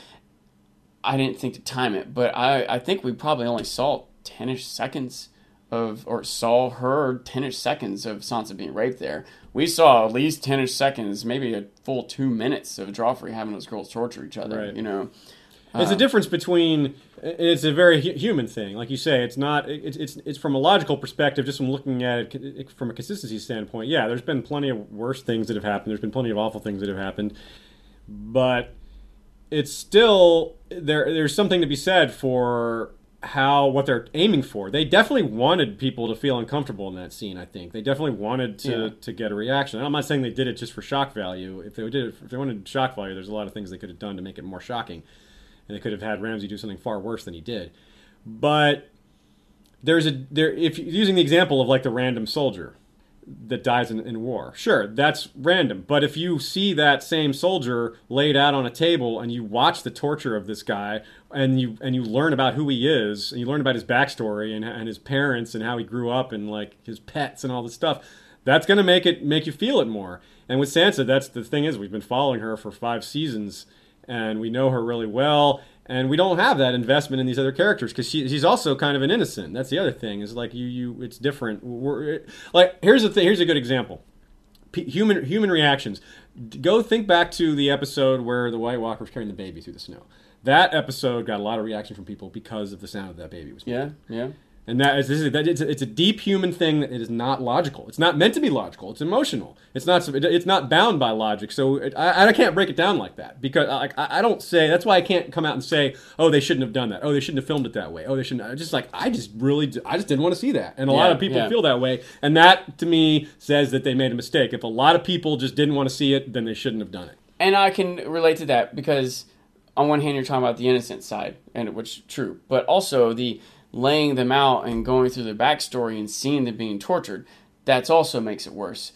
Speaker 2: I didn't think to time it. But I, I think we probably only saw ten-ish seconds of, or saw her ten-ish seconds of Sansa being raped there. We saw at least ten-ish seconds, maybe a full two minutes of Joffrey having those girls torture each other.
Speaker 1: Right.
Speaker 2: You know?
Speaker 1: It's a um, difference between. It's a very hu- human thing, like you say. It's not. It's it's it's from a logical perspective, just from looking at it from a consistency standpoint. Yeah, there's been plenty of worse things that have happened. There's been plenty of awful things that have happened, but it's still there. There's something to be said for how what they're aiming for. They definitely wanted people to feel uncomfortable in that scene. I think they definitely wanted to
Speaker 2: Yeah.
Speaker 1: to get a reaction. I'm not saying they did it just for shock value. If they did it, if they wanted shock value, there's a lot of things they could have done to make it more shocking and they could have had Ramsay do something far worse than he did. But there's a there if using the example of like the random soldier that dies in, in war. Sure, that's random. But if you see that same soldier laid out on a table and you watch the torture of this guy and you and you learn about who he is and you learn about his backstory and, and his parents and how he grew up and like his pets and all this stuff, that's gonna make it make you feel it more. And with Sansa, that's the thing is we've been following her for five seasons and we know her really well and we don't have that investment in these other characters because she, she's also kind of an innocent. That's the other thing is like you you it's different. We're, like here's the thing here's a good example. P- human human reactions. Go think back to the episode where the white walker was carrying the baby through the snow. That episode got a lot of reaction from people because of the sound of that baby was making.
Speaker 2: Yeah, yeah.
Speaker 1: And that is, this is that it's, a, it's a deep human thing that it is not logical. It's not meant to be logical. It's emotional. It's not. It's not bound by logic. So it, I, I can't break it down like that because like I, I don't say. That's why I can't come out and say, oh, they shouldn't have done that. Oh, they shouldn't have filmed it that way. Oh, they shouldn't. I just like I just really I just didn't want to see that. And a lot of people
Speaker 2: yeah.
Speaker 1: feel that way. And that to me says that they made a mistake. If a lot of people just didn't want to see it, then they shouldn't have done it.
Speaker 2: And I can relate to that because on one hand you're talking about the innocent side, and which is true, but also the laying them out and going through their backstory and seeing them being tortured. That's also makes it worse.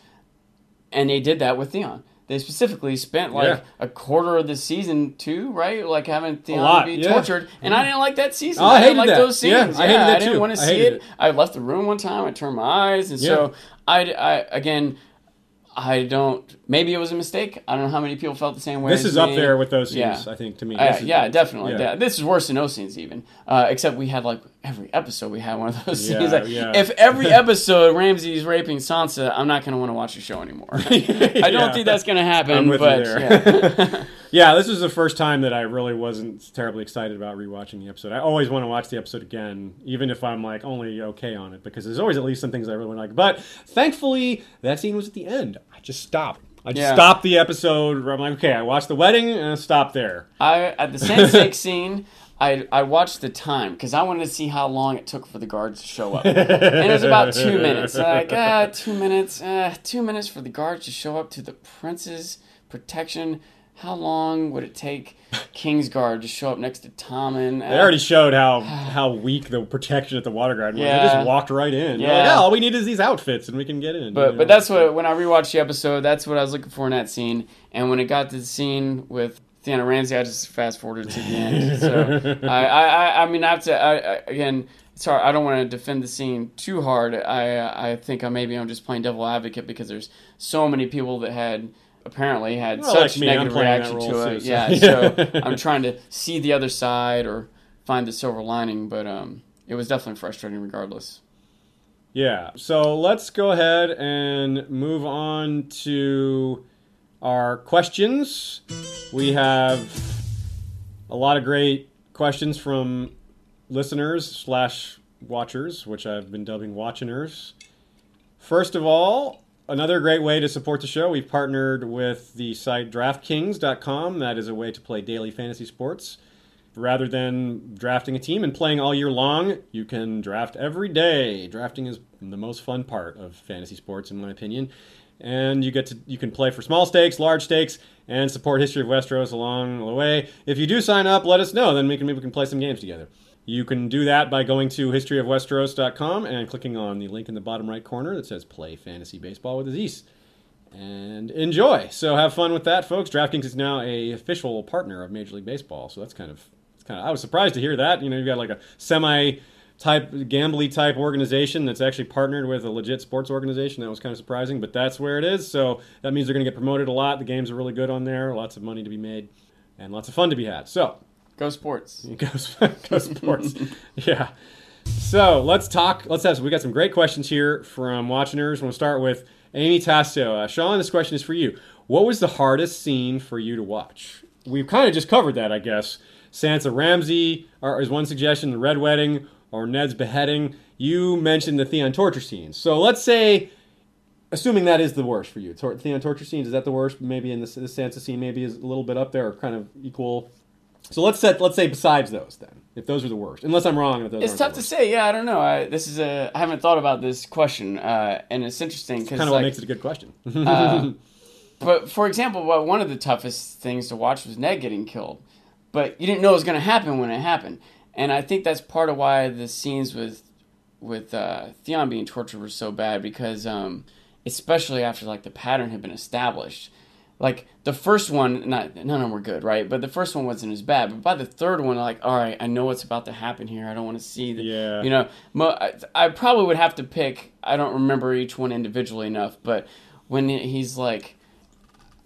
Speaker 2: And they did that with Theon. They specifically spent like
Speaker 1: Yeah.
Speaker 2: a quarter of the season two, right? Like having Theon
Speaker 1: lot,
Speaker 2: be
Speaker 1: yeah.
Speaker 2: tortured, and I didn't like that season.
Speaker 1: Oh, I
Speaker 2: I, didn't
Speaker 1: hated
Speaker 2: like
Speaker 1: that.
Speaker 2: those
Speaker 1: Yeah,
Speaker 2: scenes.
Speaker 1: I hated that
Speaker 2: I didn't
Speaker 1: too.
Speaker 2: want to
Speaker 1: I
Speaker 2: see it.
Speaker 1: it.
Speaker 2: I left the room one time. I turned my eyes, and
Speaker 1: Yeah.
Speaker 2: so I, I again, I don't. Maybe it was a mistake. I don't know how many people felt the same way.
Speaker 1: This is up
Speaker 2: me.
Speaker 1: there with those scenes.
Speaker 2: Yeah.
Speaker 1: I think to me.
Speaker 2: Uh,
Speaker 1: is-
Speaker 2: yeah, definitely.
Speaker 1: yeah.
Speaker 2: Yeah, This is worse than no scenes even. Uh, except we had like every episode we had one of those scenes. Like. If every episode Ramsay's raping Sansa, I'm not going to want to watch the show anymore. I don't think that's going to happen.
Speaker 1: I'm with you
Speaker 2: but. yeah.
Speaker 1: This was the first time that I really wasn't terribly excited about rewatching the episode. I always want to watch the episode again, even if I'm like only okay on it, because there's always at least some things I really like. But thankfully, that scene was at the end. I just stopped. I just
Speaker 2: Yeah.
Speaker 1: stopped the episode. Where I'm like, okay, I watched the wedding and I stopped there.
Speaker 2: I at the Sand Snake scene, I I watched the time because I wanted to see how long it took for the guards to show up, and it was about two minutes. Like ah, two minutes, uh, two minutes for the guards to show up to the prince's protection. How long would it take Kingsguard to show up next to Tommen?
Speaker 1: They already uh, showed how how weak the protection at the water garden was. They just walked right in. They're like,
Speaker 2: Yeah.
Speaker 1: oh, all we need is these outfits and we can get in.
Speaker 2: But
Speaker 1: you know?
Speaker 2: but that's what when I rewatched the episode, that's what I was looking for in that scene. And when it got to the scene with Theona Ramsay, I just fast forwarded to the end. So I, I, I, I mean, I have to I, I, again. Sorry, I don't want to defend the scene too hard. I I think I maybe I'm just playing devil advocate because there's so many people that had apparently had
Speaker 1: Well,
Speaker 2: such
Speaker 1: like me,
Speaker 2: negative reaction to
Speaker 1: too,
Speaker 2: it.
Speaker 1: so-
Speaker 2: Yeah, so I'm trying to see the other side or find the silver lining, but um, it was definitely frustrating regardless.
Speaker 1: Yeah. So let's go ahead and move on to our questions. We have a lot of great questions from listeners slash watchers, which I've been dubbing watchiners. First of all, another great way to support the show, we've partnered with the site DraftKings.com. That is a way to play daily fantasy sports. Rather than drafting a team and playing all year long, you can draft every day. Drafting is the most fun part of fantasy sports, in my opinion. And you get to you can play for small stakes, large stakes, and support History of Westeros along the way. If you do sign up, let us know. Then we can maybe we can play some games together. You can do that by going to historyofwesteros.com and clicking on the link in the bottom right corner that says Play Fantasy Baseball with Aziz. And enjoy. So have fun with that, folks. DraftKings is now a official partner of Major League Baseball, so that's kind of it's kind of I was surprised to hear that. You know, you've got like a semi type gambly type organization that's actually partnered with a legit sports organization. That was kind of surprising, but that's where it is. So that means they're going to get promoted a lot. The games are really good on there. Lots of money to be made, and lots of fun to be had. So
Speaker 2: Go sports.
Speaker 1: Go, go sports. yeah. So let's talk. Let's have. We got some great questions here from watchers. We'll start with Amy Tasso. Uh, Sean, this question is for you. What was the hardest scene for you to watch? We've kind of just covered that, I guess. Sansa Ramsay is one suggestion. The Red Wedding or Ned's beheading. You mentioned the Theon torture scenes. So let's say, assuming that is the worst for you, Theon torture scenes is that the worst? Maybe in the, the Sansa scene, maybe is a little bit up there, or kind of equal so let's set let's say besides those then, if those are the worst, unless I'm wrong. If those
Speaker 2: it's tough to say. Yeah, I don't know. I, this is a I haven't thought about this question, uh, and it's interesting because
Speaker 1: kind of like, what makes it a good question.
Speaker 2: uh, but for example, well, one of the toughest things to watch was Ned getting killed, but you didn't know it was going to happen when it happened, and I think that's part of why the scenes with with uh, Theon being tortured were so bad because, um, especially after like the pattern had been established like the first one, not none of them were good, right? But the first one wasn't as bad. But by the third one, like, all right, I know what's about to happen here. I don't want to see the,
Speaker 1: yeah.
Speaker 2: you know, I, I probably would have to pick. I don't remember each one individually enough, but when he's like,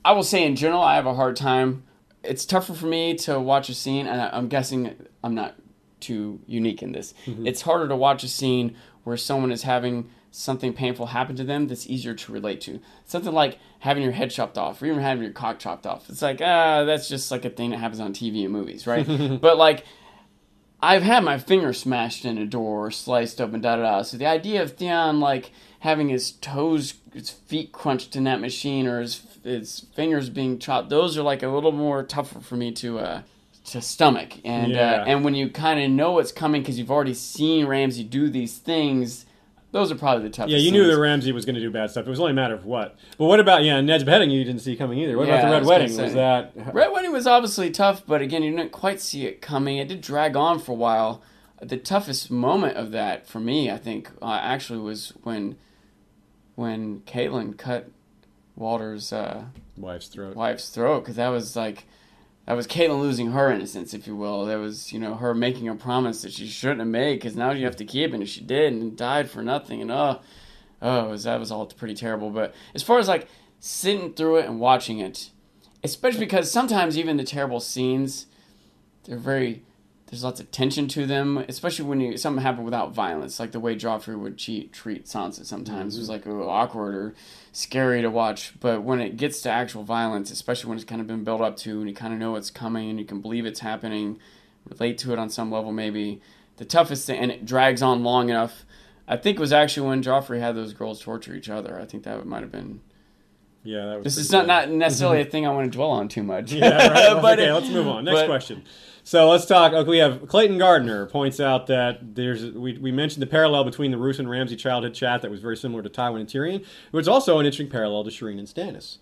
Speaker 2: I will say in general, I have a hard time. It's tougher for me to watch a scene, and I'm guessing I'm not too unique in this. Mm-hmm. It's harder to watch a scene where someone is having something painful happen to them that's easier to relate to. Something like having your head chopped off or even having your cock chopped off. It's like, ah, that's just like a thing that happens on TV and movies, right? but like, I've had my finger smashed in a door or sliced open, da da da. So the idea of Theon like having his toes, his feet crunched in that machine or his his fingers being chopped, those are like a little more tougher for me to uh, to stomach. And uh, yeah. uh, and when you kind of know what's coming because you've already seen Ramsay do these things those are probably the toughest.
Speaker 1: Yeah, you knew that Ramsay was going to do bad stuff. It was only a matter of what. But what about yeah, Ned's beheading? You didn't see coming either. What yeah, about the Red was Wedding? Was that
Speaker 2: Red Wedding was obviously tough, but again, you didn't quite see it coming. It did drag on for a while. The toughest moment of that for me, I think, uh, actually was when when Catelyn cut Walder's uh,
Speaker 1: wife's throat.
Speaker 2: Wife's throat, because that was like that was Catelyn losing her innocence, if you will. That was, you know, her making a promise that she shouldn't have made because now you have to keep it, and she did, and died for nothing. And uh, oh, oh, was, that was all pretty terrible. But as far as like sitting through it and watching it, especially because sometimes even the terrible scenes, they're very there's lots of tension to them, especially when you, something happened without violence, like the way Joffrey would cheat, treat Sansa. Sometimes mm-hmm. it was like oh, awkward or scary to watch. But when it gets to actual violence, especially when it's kind of been built up to, and you kind of know what's coming, and you can believe it's happening, relate to it on some level, maybe the toughest thing, and it drags on long enough. I think it was actually when Joffrey had those girls torture each other. I think that might have been.
Speaker 1: Yeah, that was
Speaker 2: this is not, not necessarily a thing I want to dwell on too much.
Speaker 1: yeah, right. but okay, let's move on. Next but, question. So let's talk. Okay, we have Clayton Gardner points out that there's we, we mentioned the parallel between the Roose and Ramsay childhood chat that was very similar to Tywin and Tyrion. Was also an interesting parallel to Shireen and Stannis.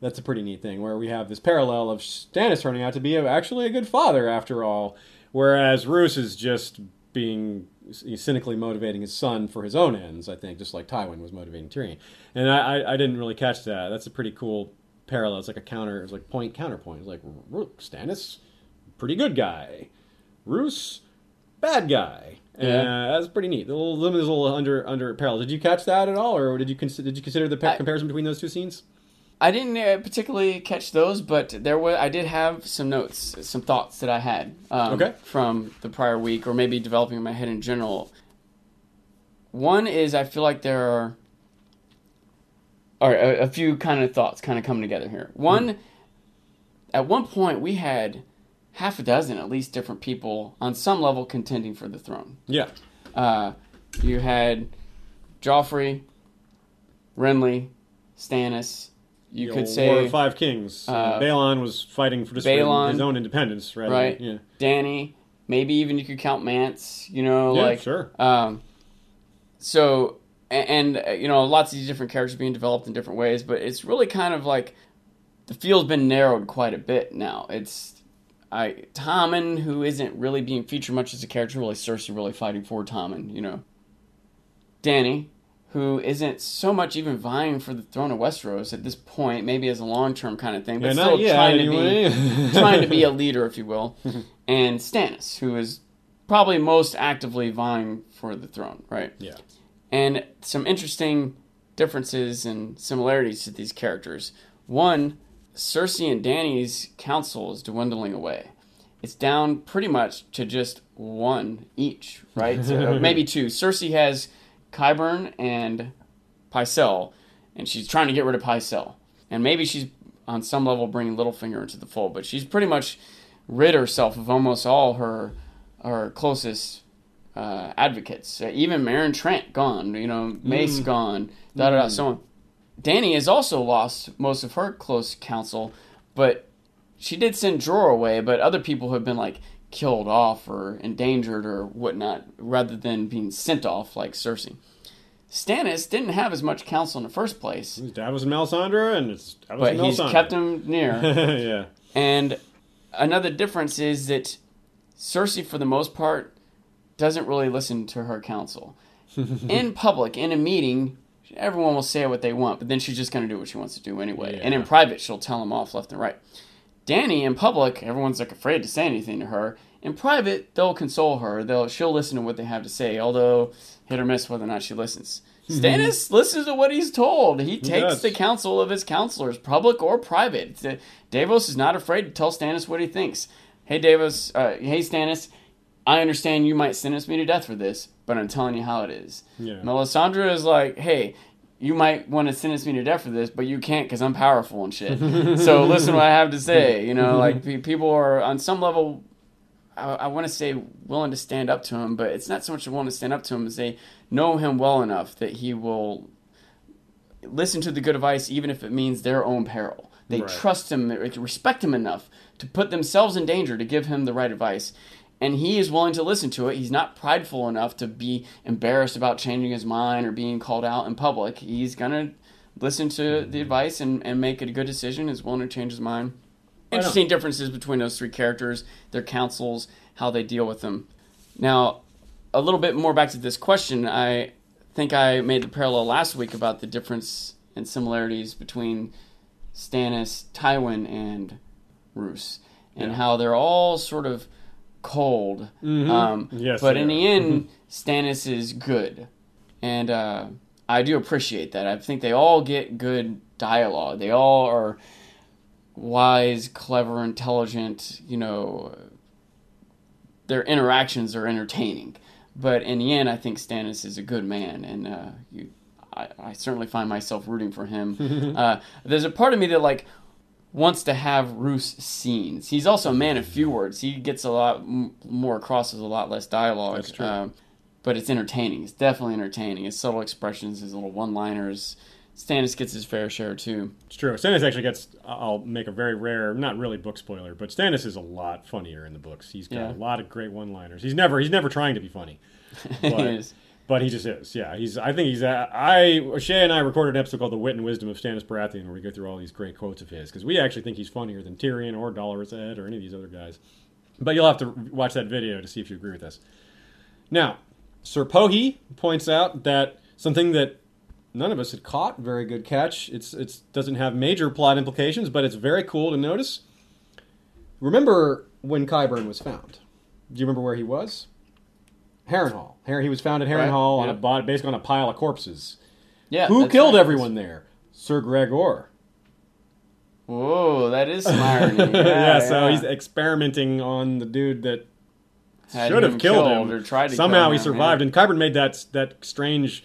Speaker 1: That's a pretty neat thing where we have this parallel of Stannis turning out to be actually a good father after all, whereas Roose is just being cynically motivating his son for his own ends. I think just like Tywin was motivating Tyrion, and I, I, I didn't really catch that. That's a pretty cool parallel. It's like a counter. It's like point counterpoint. It's like Stannis pretty good guy. Roose, bad guy. Yeah, uh, that's pretty neat. The little a little under under parallel. Did you catch that at all, or did you consider did you consider the I, comparison between those two scenes?
Speaker 2: I didn't uh, particularly catch those, but there was I did have some notes, some thoughts that I had um,
Speaker 1: okay.
Speaker 2: from the prior week, or maybe developing in my head in general. One is I feel like there are, are a, a few kind of thoughts kind of coming together here. One, hmm. at one point we had half a dozen at least different people on some level contending for the throne.
Speaker 1: Yeah.
Speaker 2: Uh, you had Joffrey, Renly, Stannis. You
Speaker 1: The
Speaker 2: could say
Speaker 1: War of Five Kings.
Speaker 2: uh,
Speaker 1: Balon was fighting for just
Speaker 2: Balon,
Speaker 1: his own independence, rather
Speaker 2: right?
Speaker 1: Yeah.
Speaker 2: Dany. Maybe even you could count Mance. You know,
Speaker 1: Yeah,
Speaker 2: like
Speaker 1: sure.
Speaker 2: Um, so and, and uh, you know, lots of these different characters being developed in different ways, but it's really kind of like the field's been narrowed quite a bit now. It's I Tommen, who isn't really being featured much as a character, really Cersei really fighting for Tommen, you know. Dany, who isn't so much even vying for the throne of Westeros at this point, maybe as a long term kind of thing, but
Speaker 1: Yeah,
Speaker 2: still trying
Speaker 1: anyway.
Speaker 2: to be trying to be a leader, if you will. And Stannis, who is probably most actively vying for the throne, right?
Speaker 1: Yeah.
Speaker 2: and some interesting differences and similarities to these characters. One, Cersei and Dany's council is dwindling away. It's down pretty much to just one each, right? So, maybe two. Cersei has Qyburn and Pycelle, and she's trying to get rid of Pycelle. And maybe she's on some level bringing Littlefinger into the fold, but she's pretty much rid herself of almost all her her closest uh, advocates. Uh, even Meryn Trant gone. You know, Mace gone. Da da da. So on. Dany has also lost most of her close counsel, but she did send Jorah away. But other people have been like killed off or endangered or whatnot, rather than being sent off like Cersei. Stannis didn't have as much counsel in the first place,
Speaker 1: His dad was Melisandre, and it's Davos
Speaker 2: but
Speaker 1: and
Speaker 2: he's kept him near.
Speaker 1: yeah.
Speaker 2: And another difference is that Cersei, for the most part, doesn't really listen to her counsel. in public, in a meeting, everyone will say what they want, but then she's just going to do what she wants to do anyway. And in private, she'll tell them off left and right. Dany, in public, everyone's like afraid to say anything to her. In private, they'll console her. They'll she'll listen to what they have to say, although hit or miss whether or not she listens. Stannis listens to what he's told. He takes
Speaker 1: does.
Speaker 2: the counsel of his counselors, public or private. Davos is not afraid to tell Stannis what he thinks. Hey, Davos. Uh, hey, Stannis. I understand you might sentence me to death for this, but I'm telling you how it is.
Speaker 1: Yeah.
Speaker 2: Melisandre is like, hey, you might want to sentence me to death for this, but you can't because I'm powerful and shit. so listen to what I have to say. You know, like pe- people are on some level. I, I want to say willing to stand up to him, but it's not so much willing to stand up to him as they know him well enough that he will listen to the good advice, even if it means their own peril. They
Speaker 1: Right.
Speaker 2: trust him, they respect him enough to put themselves in danger to give him the right advice. And he is willing to listen to it. He's not prideful enough to be embarrassed about changing his mind or being called out in public. He's going to listen to the mm-hmm. advice and, and make a good decision, is willing to change his mind. Interesting differences between those three characters, their counsels, how they deal with them. Now, a little bit more back to this question. I think I made the parallel last week about the difference and similarities between Stannis, Tywin, and Roose, and
Speaker 1: Yeah.
Speaker 2: how they're all sort of cold. Um,
Speaker 1: Yes,
Speaker 2: but in the end, Stannis is good, and uh, I do appreciate that. I think they all get good dialogue. They all are wise, clever, intelligent. You know, their interactions are entertaining. But in the end, I think Stannis is a good man, and uh, you, I, I certainly find myself rooting for him. uh, there's a part of me that like wants to have Roose scenes. He's also a man of few words. He gets a lot m- more across with a lot less dialogue.
Speaker 1: That's true.
Speaker 2: Um, but it's entertaining. It's definitely entertaining. His subtle expressions, his little one-liners. Stannis gets his fair share too.
Speaker 1: It's true. Stannis actually gets. I'll make a very rare, not really book spoiler, but Stannis is a lot funnier in the books. He's got
Speaker 2: Yeah.
Speaker 1: a lot of great one-liners. He's never. He's never trying to be funny.
Speaker 2: He
Speaker 1: But,
Speaker 2: is.
Speaker 1: But he just is. Yeah. He's. I think he's. uh, I Shay and I recorded an episode called "The Wit and Wisdom of Stannis Baratheon," where we go through all these great quotes of his because we actually think he's funnier than Tyrion or Dolorous Ed or any of these other guys. But you'll have to watch that video to see if you agree with us. Now, Sir Pohi points out that something that none of us had caught, very good catch. It's it doesn't have major plot implications, but it's very cool to notice. Remember when Qyburn was found? Do you remember where he was? Harrenhal. Har- He was found at
Speaker 2: Right,
Speaker 1: Harrenhal on a
Speaker 2: yep.
Speaker 1: bod- basically on a pile of corpses.
Speaker 2: Yeah.
Speaker 1: Who killed
Speaker 2: right.
Speaker 1: everyone there? Sir Gregor.
Speaker 2: Whoa, that is some irony.
Speaker 1: Yeah,
Speaker 2: Yeah,
Speaker 1: so
Speaker 2: yeah.
Speaker 1: he's experimenting on the dude that
Speaker 2: Had
Speaker 1: should have killed,
Speaker 2: killed
Speaker 1: him.
Speaker 2: or tried to
Speaker 1: Somehow he
Speaker 2: him,
Speaker 1: survived,
Speaker 2: yeah.
Speaker 1: and Qyburn made that that strange.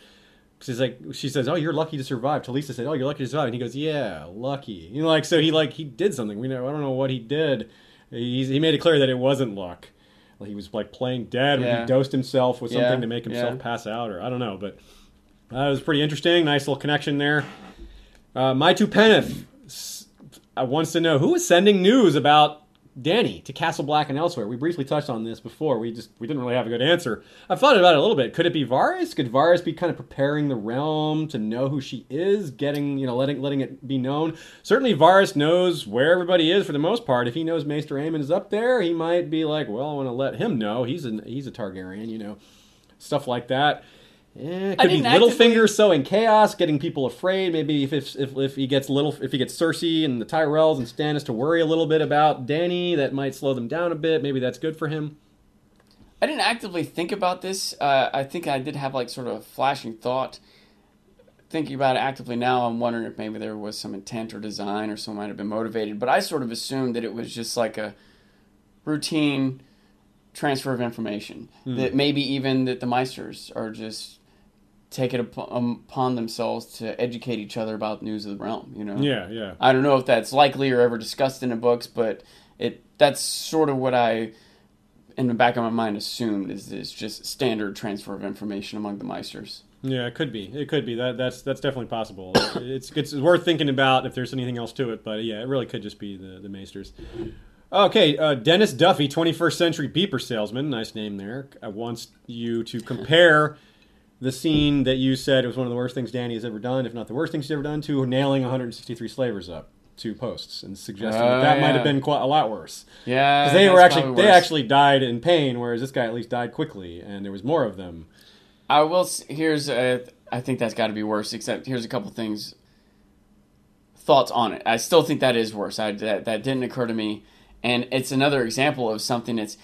Speaker 1: She's like, she says, "Oh, you're lucky to survive." Talisa said, "Oh, you're lucky to survive," and he goes, "Yeah, lucky." You know, like so he like he did something. We know I don't know what he did, He, he made it clear that it wasn't luck. He was like playing dead,
Speaker 2: Yeah.
Speaker 1: he dosed himself with something
Speaker 2: Yeah,
Speaker 1: to make himself
Speaker 2: yeah.
Speaker 1: pass out, or I don't know. But uh, it was pretty interesting. Nice little connection there. Uh, My Two Penneth s- wants to know who is sending news about Dany to Castle Black and elsewhere. We briefly touched on this before. We just we didn't really have a good answer. I've thought about it a little bit. Could it be Varys? Could Varys be kind of preparing the realm to know who she is, getting you know letting letting it be known? Certainly, Varys knows where everybody is for the most part. If he knows Maester Aemon is up there, he might be like, well, I want to let him know. He's a he's a Targaryen, you know, stuff like that. Eh, it could be
Speaker 2: actively-
Speaker 1: Littlefinger sowing chaos, getting people afraid. Maybe if, if if if he gets little, if he gets Cersei and the Tyrells and Stannis to worry a little bit about Dany, that might slow them down a bit. Maybe that's good for him.
Speaker 2: I didn't actively think about this. Uh, I think I did have like sort of a flashing thought. Thinking about it actively now, I'm wondering if maybe there was some intent or design or someone might have been motivated. But I sort of assumed that it was just like a routine transfer of information. That maybe even that the Maesters are just take it upon, upon themselves to educate each other about news of the realm. You know?
Speaker 1: Yeah, yeah.
Speaker 2: I don't know if that's likely or ever discussed in the books, but it that's sort of what I, in the back of my mind, assumed is is just standard transfer of information among the Maesters.
Speaker 1: Yeah, it could be. It could be. That that's that's definitely possible. it's it's worth thinking about if there's anything else to it. But yeah, it really could just be the the Maesters. Okay, uh, Dennis Duffy, 21st century beeper salesman, nice name there, wants you to compare the scene that you said it was one of the worst things Dany has ever done, if not the worst thing she's ever done, to nailing 163 slavers up to posts and suggesting that,
Speaker 2: Oh,
Speaker 1: that might
Speaker 2: yeah.
Speaker 1: have been quite a lot worse.
Speaker 2: Yeah,
Speaker 1: 'Cause they were actually they actually died in pain, whereas this guy at least died quickly, and there was more of them.
Speaker 2: I will. Here's a. I think that's got to be worse. Except here's a couple things. Thoughts on it. I still think that is worse. I that that didn't occur to me, and it's another example of something that's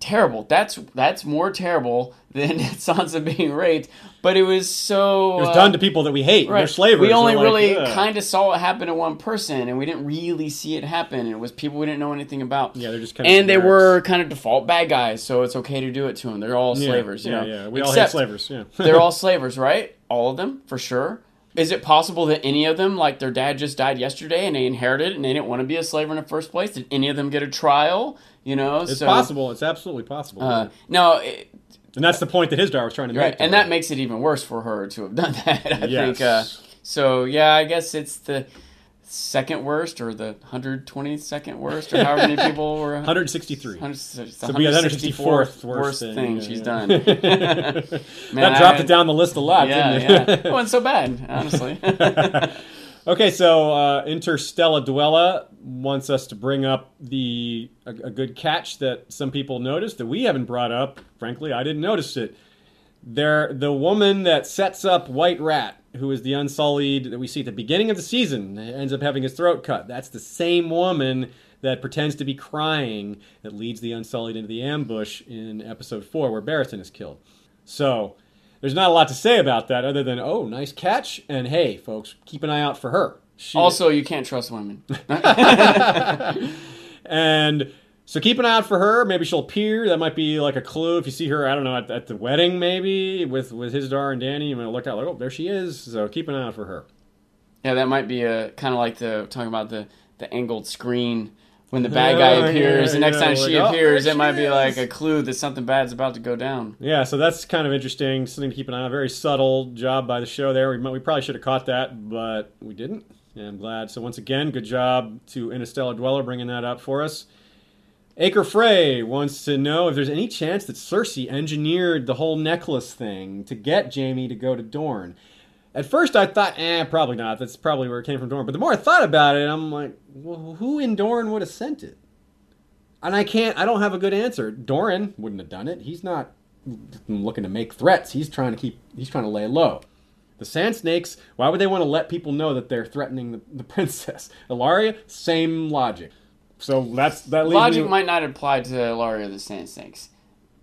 Speaker 2: terrible. That's that's more terrible than Sansa being raped. But it was so.
Speaker 1: It was
Speaker 2: uh,
Speaker 1: done to people that we hate. They're slavers.
Speaker 2: We only
Speaker 1: They're
Speaker 2: really kind of saw it happen to one person, and we didn't really see it happen. And it was people we didn't know anything about.
Speaker 1: Yeah, they're just kind of
Speaker 2: and they were kind of default bad guys, so it's okay to do it to them. They're all
Speaker 1: Yeah,
Speaker 2: slavers, you
Speaker 1: yeah,
Speaker 2: know.
Speaker 1: yeah. We all hate slavers. Yeah,
Speaker 2: they're all slavers, right? All of them, for sure. Is it possible that any of them, like their dad just died yesterday and they inherited it and they didn't want to be a slaver in the first place? Did any of them get a trial? You know,
Speaker 1: it's
Speaker 2: so,
Speaker 1: possible. It's absolutely possible.
Speaker 2: Uh, no, it,
Speaker 1: and that's the point that his daughter was trying to
Speaker 2: right,
Speaker 1: make.
Speaker 2: and that makes it even worse for her to have done that. I
Speaker 1: Yes.
Speaker 2: think. Uh, so yeah, I guess it's the second worst or the 122nd worst or however many people were.
Speaker 1: 163.
Speaker 2: 100, the
Speaker 1: So we got
Speaker 2: 164th
Speaker 1: 164th
Speaker 2: worst
Speaker 1: thing,
Speaker 2: thing
Speaker 1: yeah,
Speaker 2: she's
Speaker 1: yeah.
Speaker 2: done.
Speaker 1: that
Speaker 2: Man,
Speaker 1: dropped
Speaker 2: I-
Speaker 1: it down the list a lot,
Speaker 2: Yeah,
Speaker 1: didn't
Speaker 2: yeah.
Speaker 1: it?
Speaker 2: It wasn't so bad, honestly.
Speaker 1: Okay, so uh, Interstella Dwella wants us to bring up the a, a good catch that some people noticed that we haven't brought up. Frankly, I didn't notice it. There, the woman that sets up White Rat, who is the Unsullied that we see at the beginning of the season, ends up having his throat cut. That's the same woman that pretends to be crying that leads the Unsullied into the ambush in episode four, where Barristan is killed. So, there's not a lot to say about that other than, oh, nice catch, and hey, folks, keep an eye out for her. She,
Speaker 2: also, you can't trust women.
Speaker 1: and so keep an eye out for her. Maybe she'll appear. That might be like a clue. If you see her, I don't know, at, at the wedding, maybe with with his daughter and Dany, you might look out like, oh, there she is. So keep an eye out for her.
Speaker 2: yeah, that might be uh, a kind of like the talking about the the angled screen when the bad
Speaker 1: Oh,
Speaker 2: guy
Speaker 1: yeah,
Speaker 2: appears. the next
Speaker 1: yeah,
Speaker 2: time
Speaker 1: like,
Speaker 2: she
Speaker 1: oh,
Speaker 2: appears, it might
Speaker 1: she
Speaker 2: be like a clue that something bad's about to go down.
Speaker 1: Yeah, so that's kind of interesting. Something to keep an eye on. Very subtle job by the show there. We, we probably should have caught that, but we didn't. And I'm glad. So once again, good job to Interstellar Dweller bringing that up for us. Acre Frey wants to know if there's any chance that Cersei engineered the whole necklace thing to get Jaime to go to Dorne. At first, I thought, eh, probably not. That's probably where it came from Dorne. But the more I thought about it, I'm like, well, who in Dorne would have sent it? And I can't, I don't have a good answer. Doran wouldn't have done it. He's not looking to make threats. He's trying to keep, he's trying to lay low. The Sand Snakes, why would they want to let people know that they're threatening the, the princess? Ellaria, same logic. So that's that
Speaker 2: Logic
Speaker 1: me,
Speaker 2: might not apply to Laria the Sand Snakes.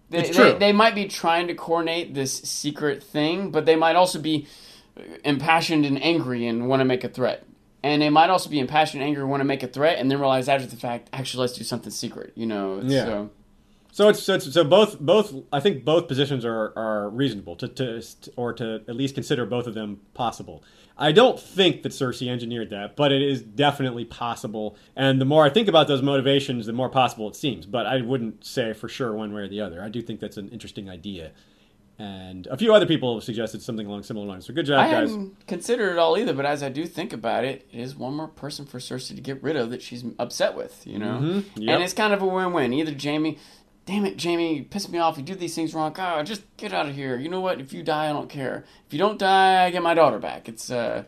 Speaker 2: They,
Speaker 1: It's
Speaker 2: they,
Speaker 1: true.
Speaker 2: they might be trying to coordinate this secret thing, but they might also be impassioned and angry and want to make a threat. And they might also be impassioned and angry want to make a threat and then realize after the fact, actually, let's do something secret, you know?
Speaker 1: Yeah.
Speaker 2: So,
Speaker 1: So it's so, it's, so both both I think both positions are, are reasonable to, to or to at least consider both of them possible. I don't think that Cersei engineered that, but it is definitely possible. And the more I think about those motivations, the more possible it seems. But I wouldn't say for sure one way or the other. I do think that's an interesting idea. And a few other people suggested something along similar lines. So good job,
Speaker 2: I
Speaker 1: guys.
Speaker 2: hadn't considered it all either, but as I do think about it, it is one more person for Cersei to get rid of that she's upset with, you know?
Speaker 1: Mhm, yep.
Speaker 2: And it's kind of a win win. Either Jaime, damn it, Jaime, you piss me off, you do these things wrong, God, just get out of here. You know what? If you die, I don't care. If you don't die, I get my daughter back. It's uh,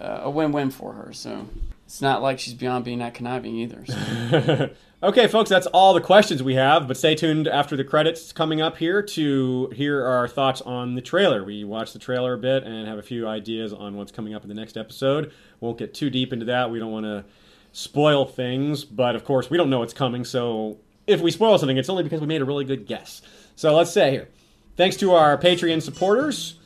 Speaker 2: uh, a win win for her, so it's not like she's beyond being that conniving either. So.
Speaker 1: okay, folks, that's all the questions we have. But stay tuned after the credits coming up here to hear our thoughts on the trailer. We watched the trailer a bit and have a few ideas on what's coming up in the next episode. Won't get too deep into that. We don't want to spoil things, but of course, we don't know what's coming. So if we spoil something, it's only because we made a really good guess. So let's say here. Thanks to our Patreon supporters,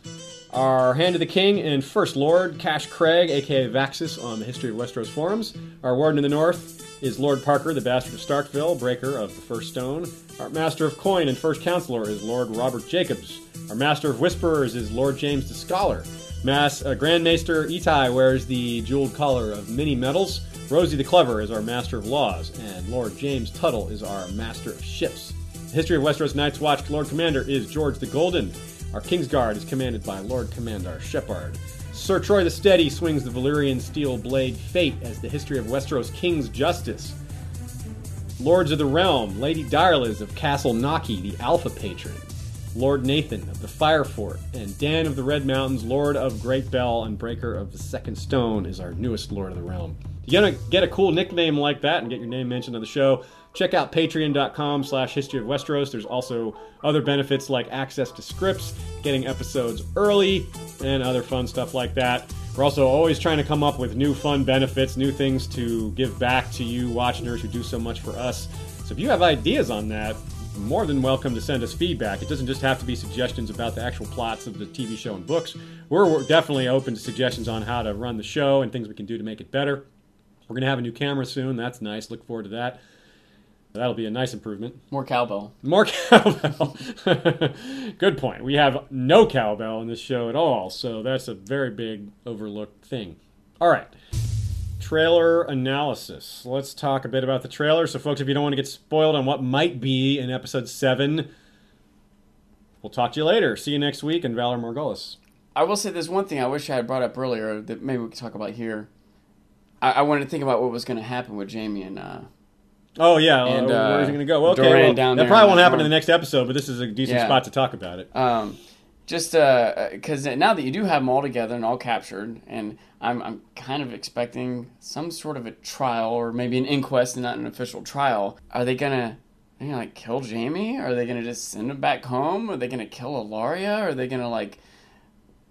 Speaker 1: our Hand of the King and First Lord, Cash Craig, aka Vaxis, on the History of Westeros forums. Our Warden in the North is Lord Parker, the Bastard of Starkville, Breaker of the First Stone. Our Master of Coin and First Counselor is Lord Robert Jacobs. Our Master of Whisperers is Lord James the Scholar. Mass uh, Grand Maester Itai wears the jeweled collar of many medals. Rosie the Clever is our Master of Laws, and Lord James Tuttle is our Master of Ships. The History of Westeros Night's Watch Lord Commander is George the Golden. Our Kingsguard is commanded by Lord Commander Shepard. Sir Troy the Steady swings the Valyrian steel blade Fate as the History of Westeros King's Justice. Lords of the Realm, Lady Direliz of Castle Naki, the Alpha Patron. Lord Nathan of the Fire Fort, and Dan of the Red Mountains, Lord of Great Bell and Breaker of the Second Stone, is our newest Lord of the Realm. If you want to get a cool nickname like that and get your name mentioned on the show, check out patreon.com slash history of Westeros. There's also other benefits like access to scripts, getting episodes early, and other fun stuff like that. We're also always trying to come up with new fun benefits, new things to give back to you watchers who do so much for us. So if you have ideas on that, more than welcome to send us feedback. It doesn't just have to be suggestions about the actual plots of the TV show and books. We're, definitely open to suggestions on how to run the show and things we can do to make it better. We're going to have a new camera soon. That's nice. Look forward to that. That'll be a nice improvement.
Speaker 2: More cowbell.
Speaker 1: More cowbell. Good point. We have no cowbell in this show at all, so that's a very big overlooked thing. All right. Trailer analysis. Let's talk a bit about the trailer. So, folks, if you don't want to get spoiled on what might be in episode 7, we'll talk to you later. See you next week, and Valar Morghulis.
Speaker 2: I will say there's one thing I wish I had brought up earlier that maybe we could talk about here. I, I wanted to think about what was going to happen with Jaime and uh,
Speaker 1: Oh, yeah.
Speaker 2: And,
Speaker 1: uh, where's
Speaker 2: uh,
Speaker 1: it going to go? Well, okay. Well,
Speaker 2: down
Speaker 1: that probably won't happen in the next episode, but this is a decent
Speaker 2: Yeah.
Speaker 1: spot to talk about it.
Speaker 2: Um, just because now that you do have them all together and all captured, and I'm, I'm kind of expecting some sort of a trial or maybe an inquest and not an official trial. Are they gonna, are they gonna like kill Jaime? Are they gonna just send him back home? Are they gonna kill Ellaria? Are they gonna like,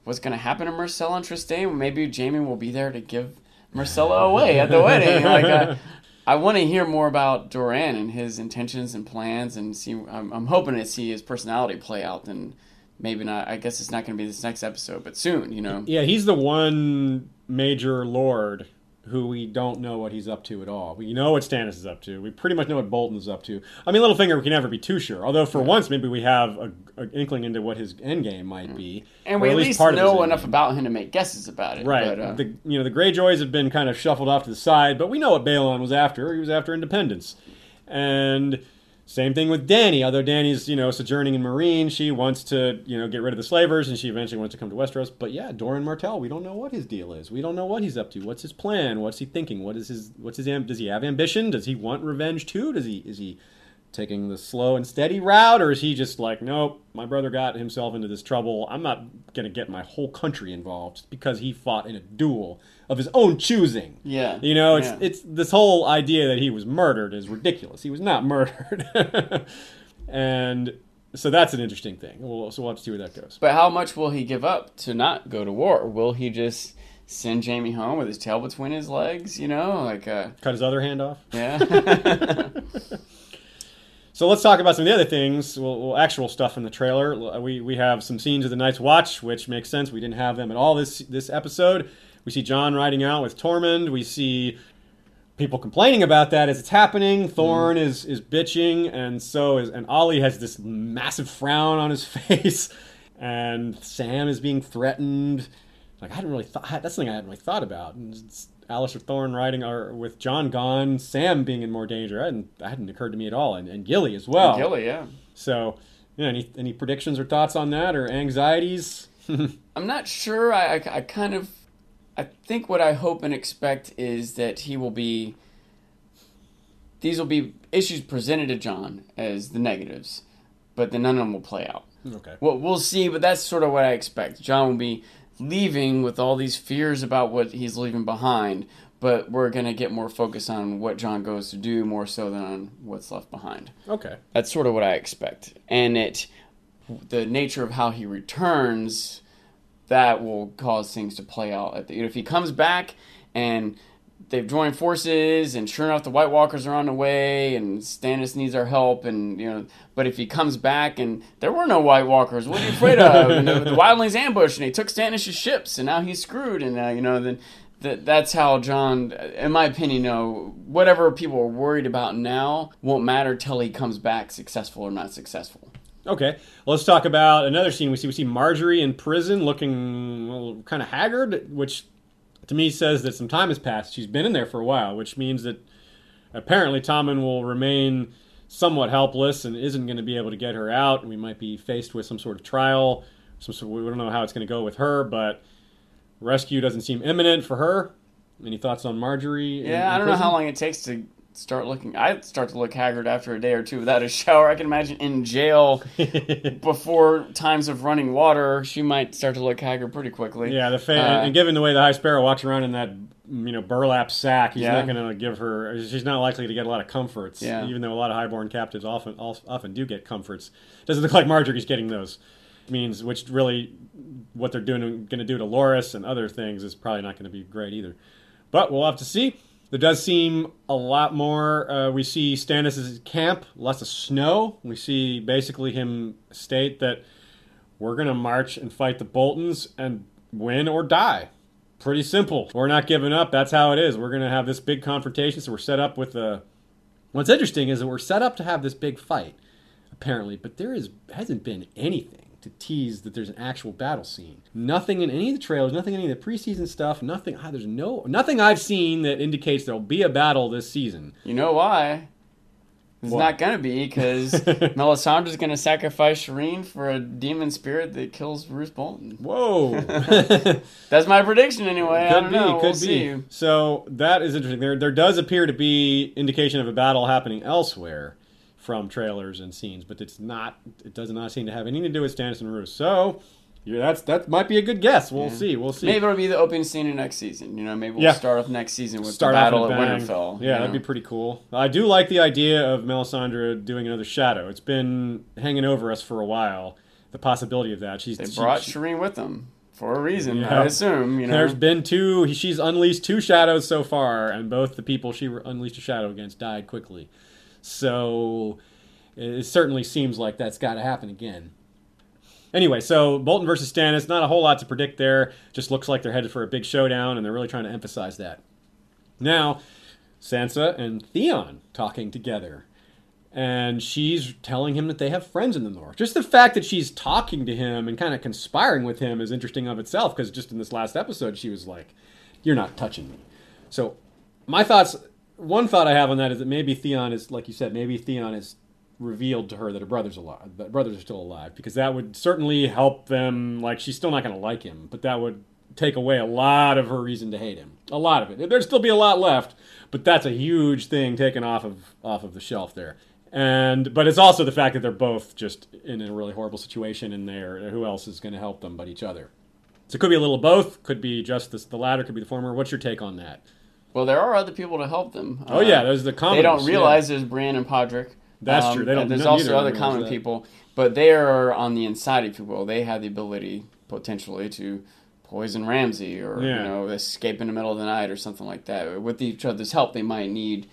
Speaker 2: what's gonna happen to Myrcella and Trystane? Maybe Jaime will be there to give Myrcella away at the wedding. Like, uh, I want to hear more about Doran and his intentions and plans, and see. I'm, I'm hoping to see his personality play out. And maybe not. I guess it's not going to be this next episode, but soon. You know.
Speaker 1: Yeah, he's the one major lord who we don't know what he's up to at all. We know what Stannis is up to. We pretty much know what Bolton's up to. I mean, Littlefinger, we can never be too sure. Although for once, maybe we have a, an inkling into what his endgame might be,
Speaker 2: And we at least,
Speaker 1: his
Speaker 2: know enough about him to make guesses about it.
Speaker 1: Right.
Speaker 2: But, uh,
Speaker 1: the you know the Greyjoys have been kind of shuffled off to the side, but we know what Balon was after. He was after independence, and same thing with Dany. Although Dany's you know sojourning in Meereen, she wants to you know get rid of the slavers, and she eventually wants to come to Westeros. But yeah, Doran Martell, we don't know what his deal is. We don't know what he's up to. What's his plan? What's he thinking? What is his what's his am- does he have ambition? Does he want revenge too? Does he is he taking the slow and steady route, or is he just like, nope, my brother got himself into this trouble. I'm not to get my whole country involved because he fought in a duel of his own choosing.
Speaker 2: yeah.
Speaker 1: You know, it's
Speaker 2: yeah.
Speaker 1: it's this whole idea that he was murdered is ridiculous. He was not murdered, and so that's an interesting thing. We'll, so we'll have to see where that goes.
Speaker 2: But how much will he give up to not go to war? Will he just send Jaime home with his tail between his legs? You know, like uh,
Speaker 1: Cut his other hand off.
Speaker 2: yeah.
Speaker 1: So let's talk about some of the other things, well, well, actual stuff in the trailer. We we have some scenes of the Night's Watch, which makes sense. We didn't have them at all this this episode. We see Jon riding out with Tormund. We see people complaining about that as it's happening. Thorne mm. is is bitching, and so is and Olly has this massive frown on his face, and Sam is being threatened. Like I hadn't really thought that's something I hadn't really thought about. And it's Alliser Thorne riding or with Jon gone, Sam being in more danger. I hadn't that hadn't occurred to me at all, and, and Gilly as well.
Speaker 2: Gilly, yeah.
Speaker 1: So, yeah, any any predictions or thoughts on that or anxieties?
Speaker 2: I'm not sure. I, I, I kind of I think what I hope and expect is that he will be. These will be issues presented to Jon as the negatives, but then none of them will play out.
Speaker 1: okay.
Speaker 2: Well, we'll see, but that's sort of what I expect. Jon will be leaving with all these fears about what he's leaving behind, but we're going to get more focus on what Jon goes to do more so than on what's left behind.
Speaker 1: Okay.
Speaker 2: That's sort of what I expect. And it the nature of how he returns that will cause things to play out if he comes back and they've joined forces and sure enough the white walkers are on the way and stannis needs our help and you know but if he comes back and there were no white walkers what are you afraid of and the, the wildlings ambushed and he took stannis' ships and now he's screwed and uh, you know then that that's how Jon, in my opinion, no, whatever people are worried about now won't matter till he comes back successful or not successful.
Speaker 1: Okay, let's talk about another scene. We see we see Margaery in prison, looking well, kind of haggard, which to me says that some time has passed. She's been in there for a while, which means that apparently Tommen will remain somewhat helpless and isn't going to be able to get her out. We might be faced with some sort of trial. Some sort, we don't know how it's going to go with her, but rescue doesn't seem imminent for her. Any thoughts on Margaery?
Speaker 2: Yeah,
Speaker 1: in
Speaker 2: I don't know how long it takes to start looking. I start to look haggard after a day or two without a shower. I can imagine in jail before times of running water, she might start to look haggard pretty quickly.
Speaker 1: Yeah, the fa-
Speaker 2: Uh,
Speaker 1: and given the way the High Sparrow walks around in that you know burlap sack, he's
Speaker 2: Yeah.
Speaker 1: not going to give her. She's not likely to get a lot of comforts.
Speaker 2: Yeah.
Speaker 1: Even though a lot of highborn captives often often do get comforts, doesn't look like Margaery's getting those. Means which really what they're doing going to do to Loras and other things is probably not going to be great either. But we'll have to see. There does seem a lot more. Uh, we see Stannis' camp, lots of snow. We see basically him state that we're going to march and fight the Boltons and win or die. Pretty simple. We're not giving up. That's how it is. We're going to have this big confrontation. So we're set up with a. What's interesting is that we're set up to have this big fight, apparently, but there is hasn't been anything to tease that there's an actual battle scene. Nothing in any of the trailers, nothing in any of the preseason stuff, nothing. ah, There's no nothing I've seen that indicates there'll be a battle this season.
Speaker 2: You know why? It's
Speaker 1: Why?
Speaker 2: not gonna be because Melisandre's gonna sacrifice Shireen for a demon spirit that kills Roose Bolton.
Speaker 1: Whoa.
Speaker 2: That's my prediction anyway. I
Speaker 1: Could
Speaker 2: don't
Speaker 1: be,
Speaker 2: know.
Speaker 1: could
Speaker 2: we'll
Speaker 1: be.
Speaker 2: see.
Speaker 1: So that is interesting. There, there does appear to be indication of a battle happening elsewhere from trailers and scenes, but it's not. It does not seem to have anything to do with Stannis and Roose. So, yeah, that's that might be a good guess. We'll
Speaker 2: Yeah.
Speaker 1: see. We'll see.
Speaker 2: Maybe it'll be the opening scene of next season. You know, maybe we'll
Speaker 1: Yeah.
Speaker 2: start off next season with
Speaker 1: Start
Speaker 2: the battle at. Winterfell.
Speaker 1: Yeah, that'd
Speaker 2: know.
Speaker 1: be pretty cool. I do like the idea of Melisandre doing another shadow. It's been hanging over us for a while. The possibility of that. She's
Speaker 2: They
Speaker 1: she-
Speaker 2: brought
Speaker 1: she-
Speaker 2: Shireen with them for a reason.
Speaker 1: Yeah.
Speaker 2: I assume. You know,
Speaker 1: There's been two. She's unleashed two shadows so far, and both the people she unleashed a shadow against died quickly. So it certainly seems like that's got to happen again. Anyway, so Bolton versus Stannis, not a whole lot to predict there. Just looks like they're headed for a big showdown, and they're really trying to emphasize that. Now, Sansa and Theon talking together. And she's telling him that they have friends in the north. Just the fact that she's talking to him and kind of conspiring with him is interesting of itself, because just in this last episode, she was like, You're not touching me. So, my thoughts one thought I have on that is that maybe Theon is, like you said, maybe Theon has revealed to her that her brother's alive, that brothers are still alive, because that would certainly help them. Like, she's still not going to like him, but that would take away a lot of her reason to hate him. A lot of it. There'd still be a lot left, but that's a huge thing taken off of off of the shelf there. And but it's also the fact that they're both just in a really horrible situation, and they're who else is going to help them but each other. So it could be a little both. Could be just this, the latter. Could be the former. What's your take on that?
Speaker 2: Well, there are other people to help them.
Speaker 1: Oh yeah, there's the common.
Speaker 2: they don't realize there's Brienne and Podrick. Um,
Speaker 1: That's true. They don't-
Speaker 2: There's also other common
Speaker 1: that.
Speaker 2: people, but they are on the inside of people. They have the ability potentially to poison Ramsay or
Speaker 1: Yeah.
Speaker 2: you know escape in the middle of the night or something like that. With each other's help, they might need.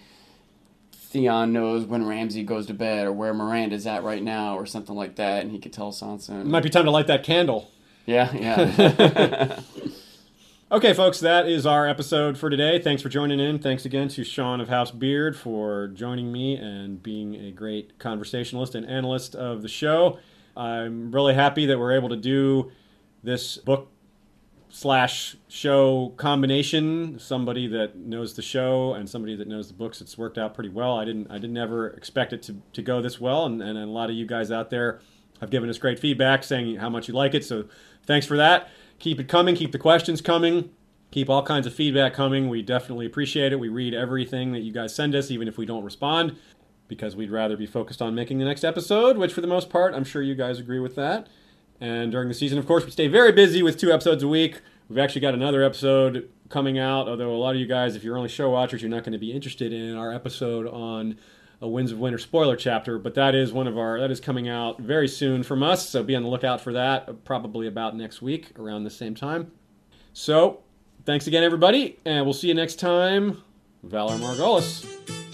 Speaker 2: Theon knows when Ramsay goes to bed or where Myranda's at right now or something like that, and he could tell Sansa.
Speaker 1: It might be time to light that candle.
Speaker 2: yeah, yeah.
Speaker 1: Okay, folks, that is our episode for today. Thanks for joining in. Thanks again to Sean of House Beard for joining me and being a great conversationalist and analyst of the show. I'm really happy that we're able to do this book slash show combination. Somebody that knows the show and somebody that knows the books. It's worked out pretty well. I didn't I didn't ever expect it to, to go this well, and, and a lot of you guys out there have given us great feedback saying how much you like it. So thanks for that keep it coming. Keep the questions coming. Keep all kinds of feedback coming. We definitely appreciate it. We read everything that you guys send us, even if we don't respond, because we'd rather be focused on making the next episode, which for the most part, I'm sure you guys agree with that. And during the season, of course, we stay very busy with two episodes a week. We've actually got another episode coming out, although a lot of you guys, if you're only show watchers, you're not going to be interested in our episode on a Winds of Winter spoiler chapter, but that is one of our that is coming out very soon from us. So be on the lookout for that, probably about next week around the same time. So thanks again, everybody, and we'll see you next time. Valar Morghulis.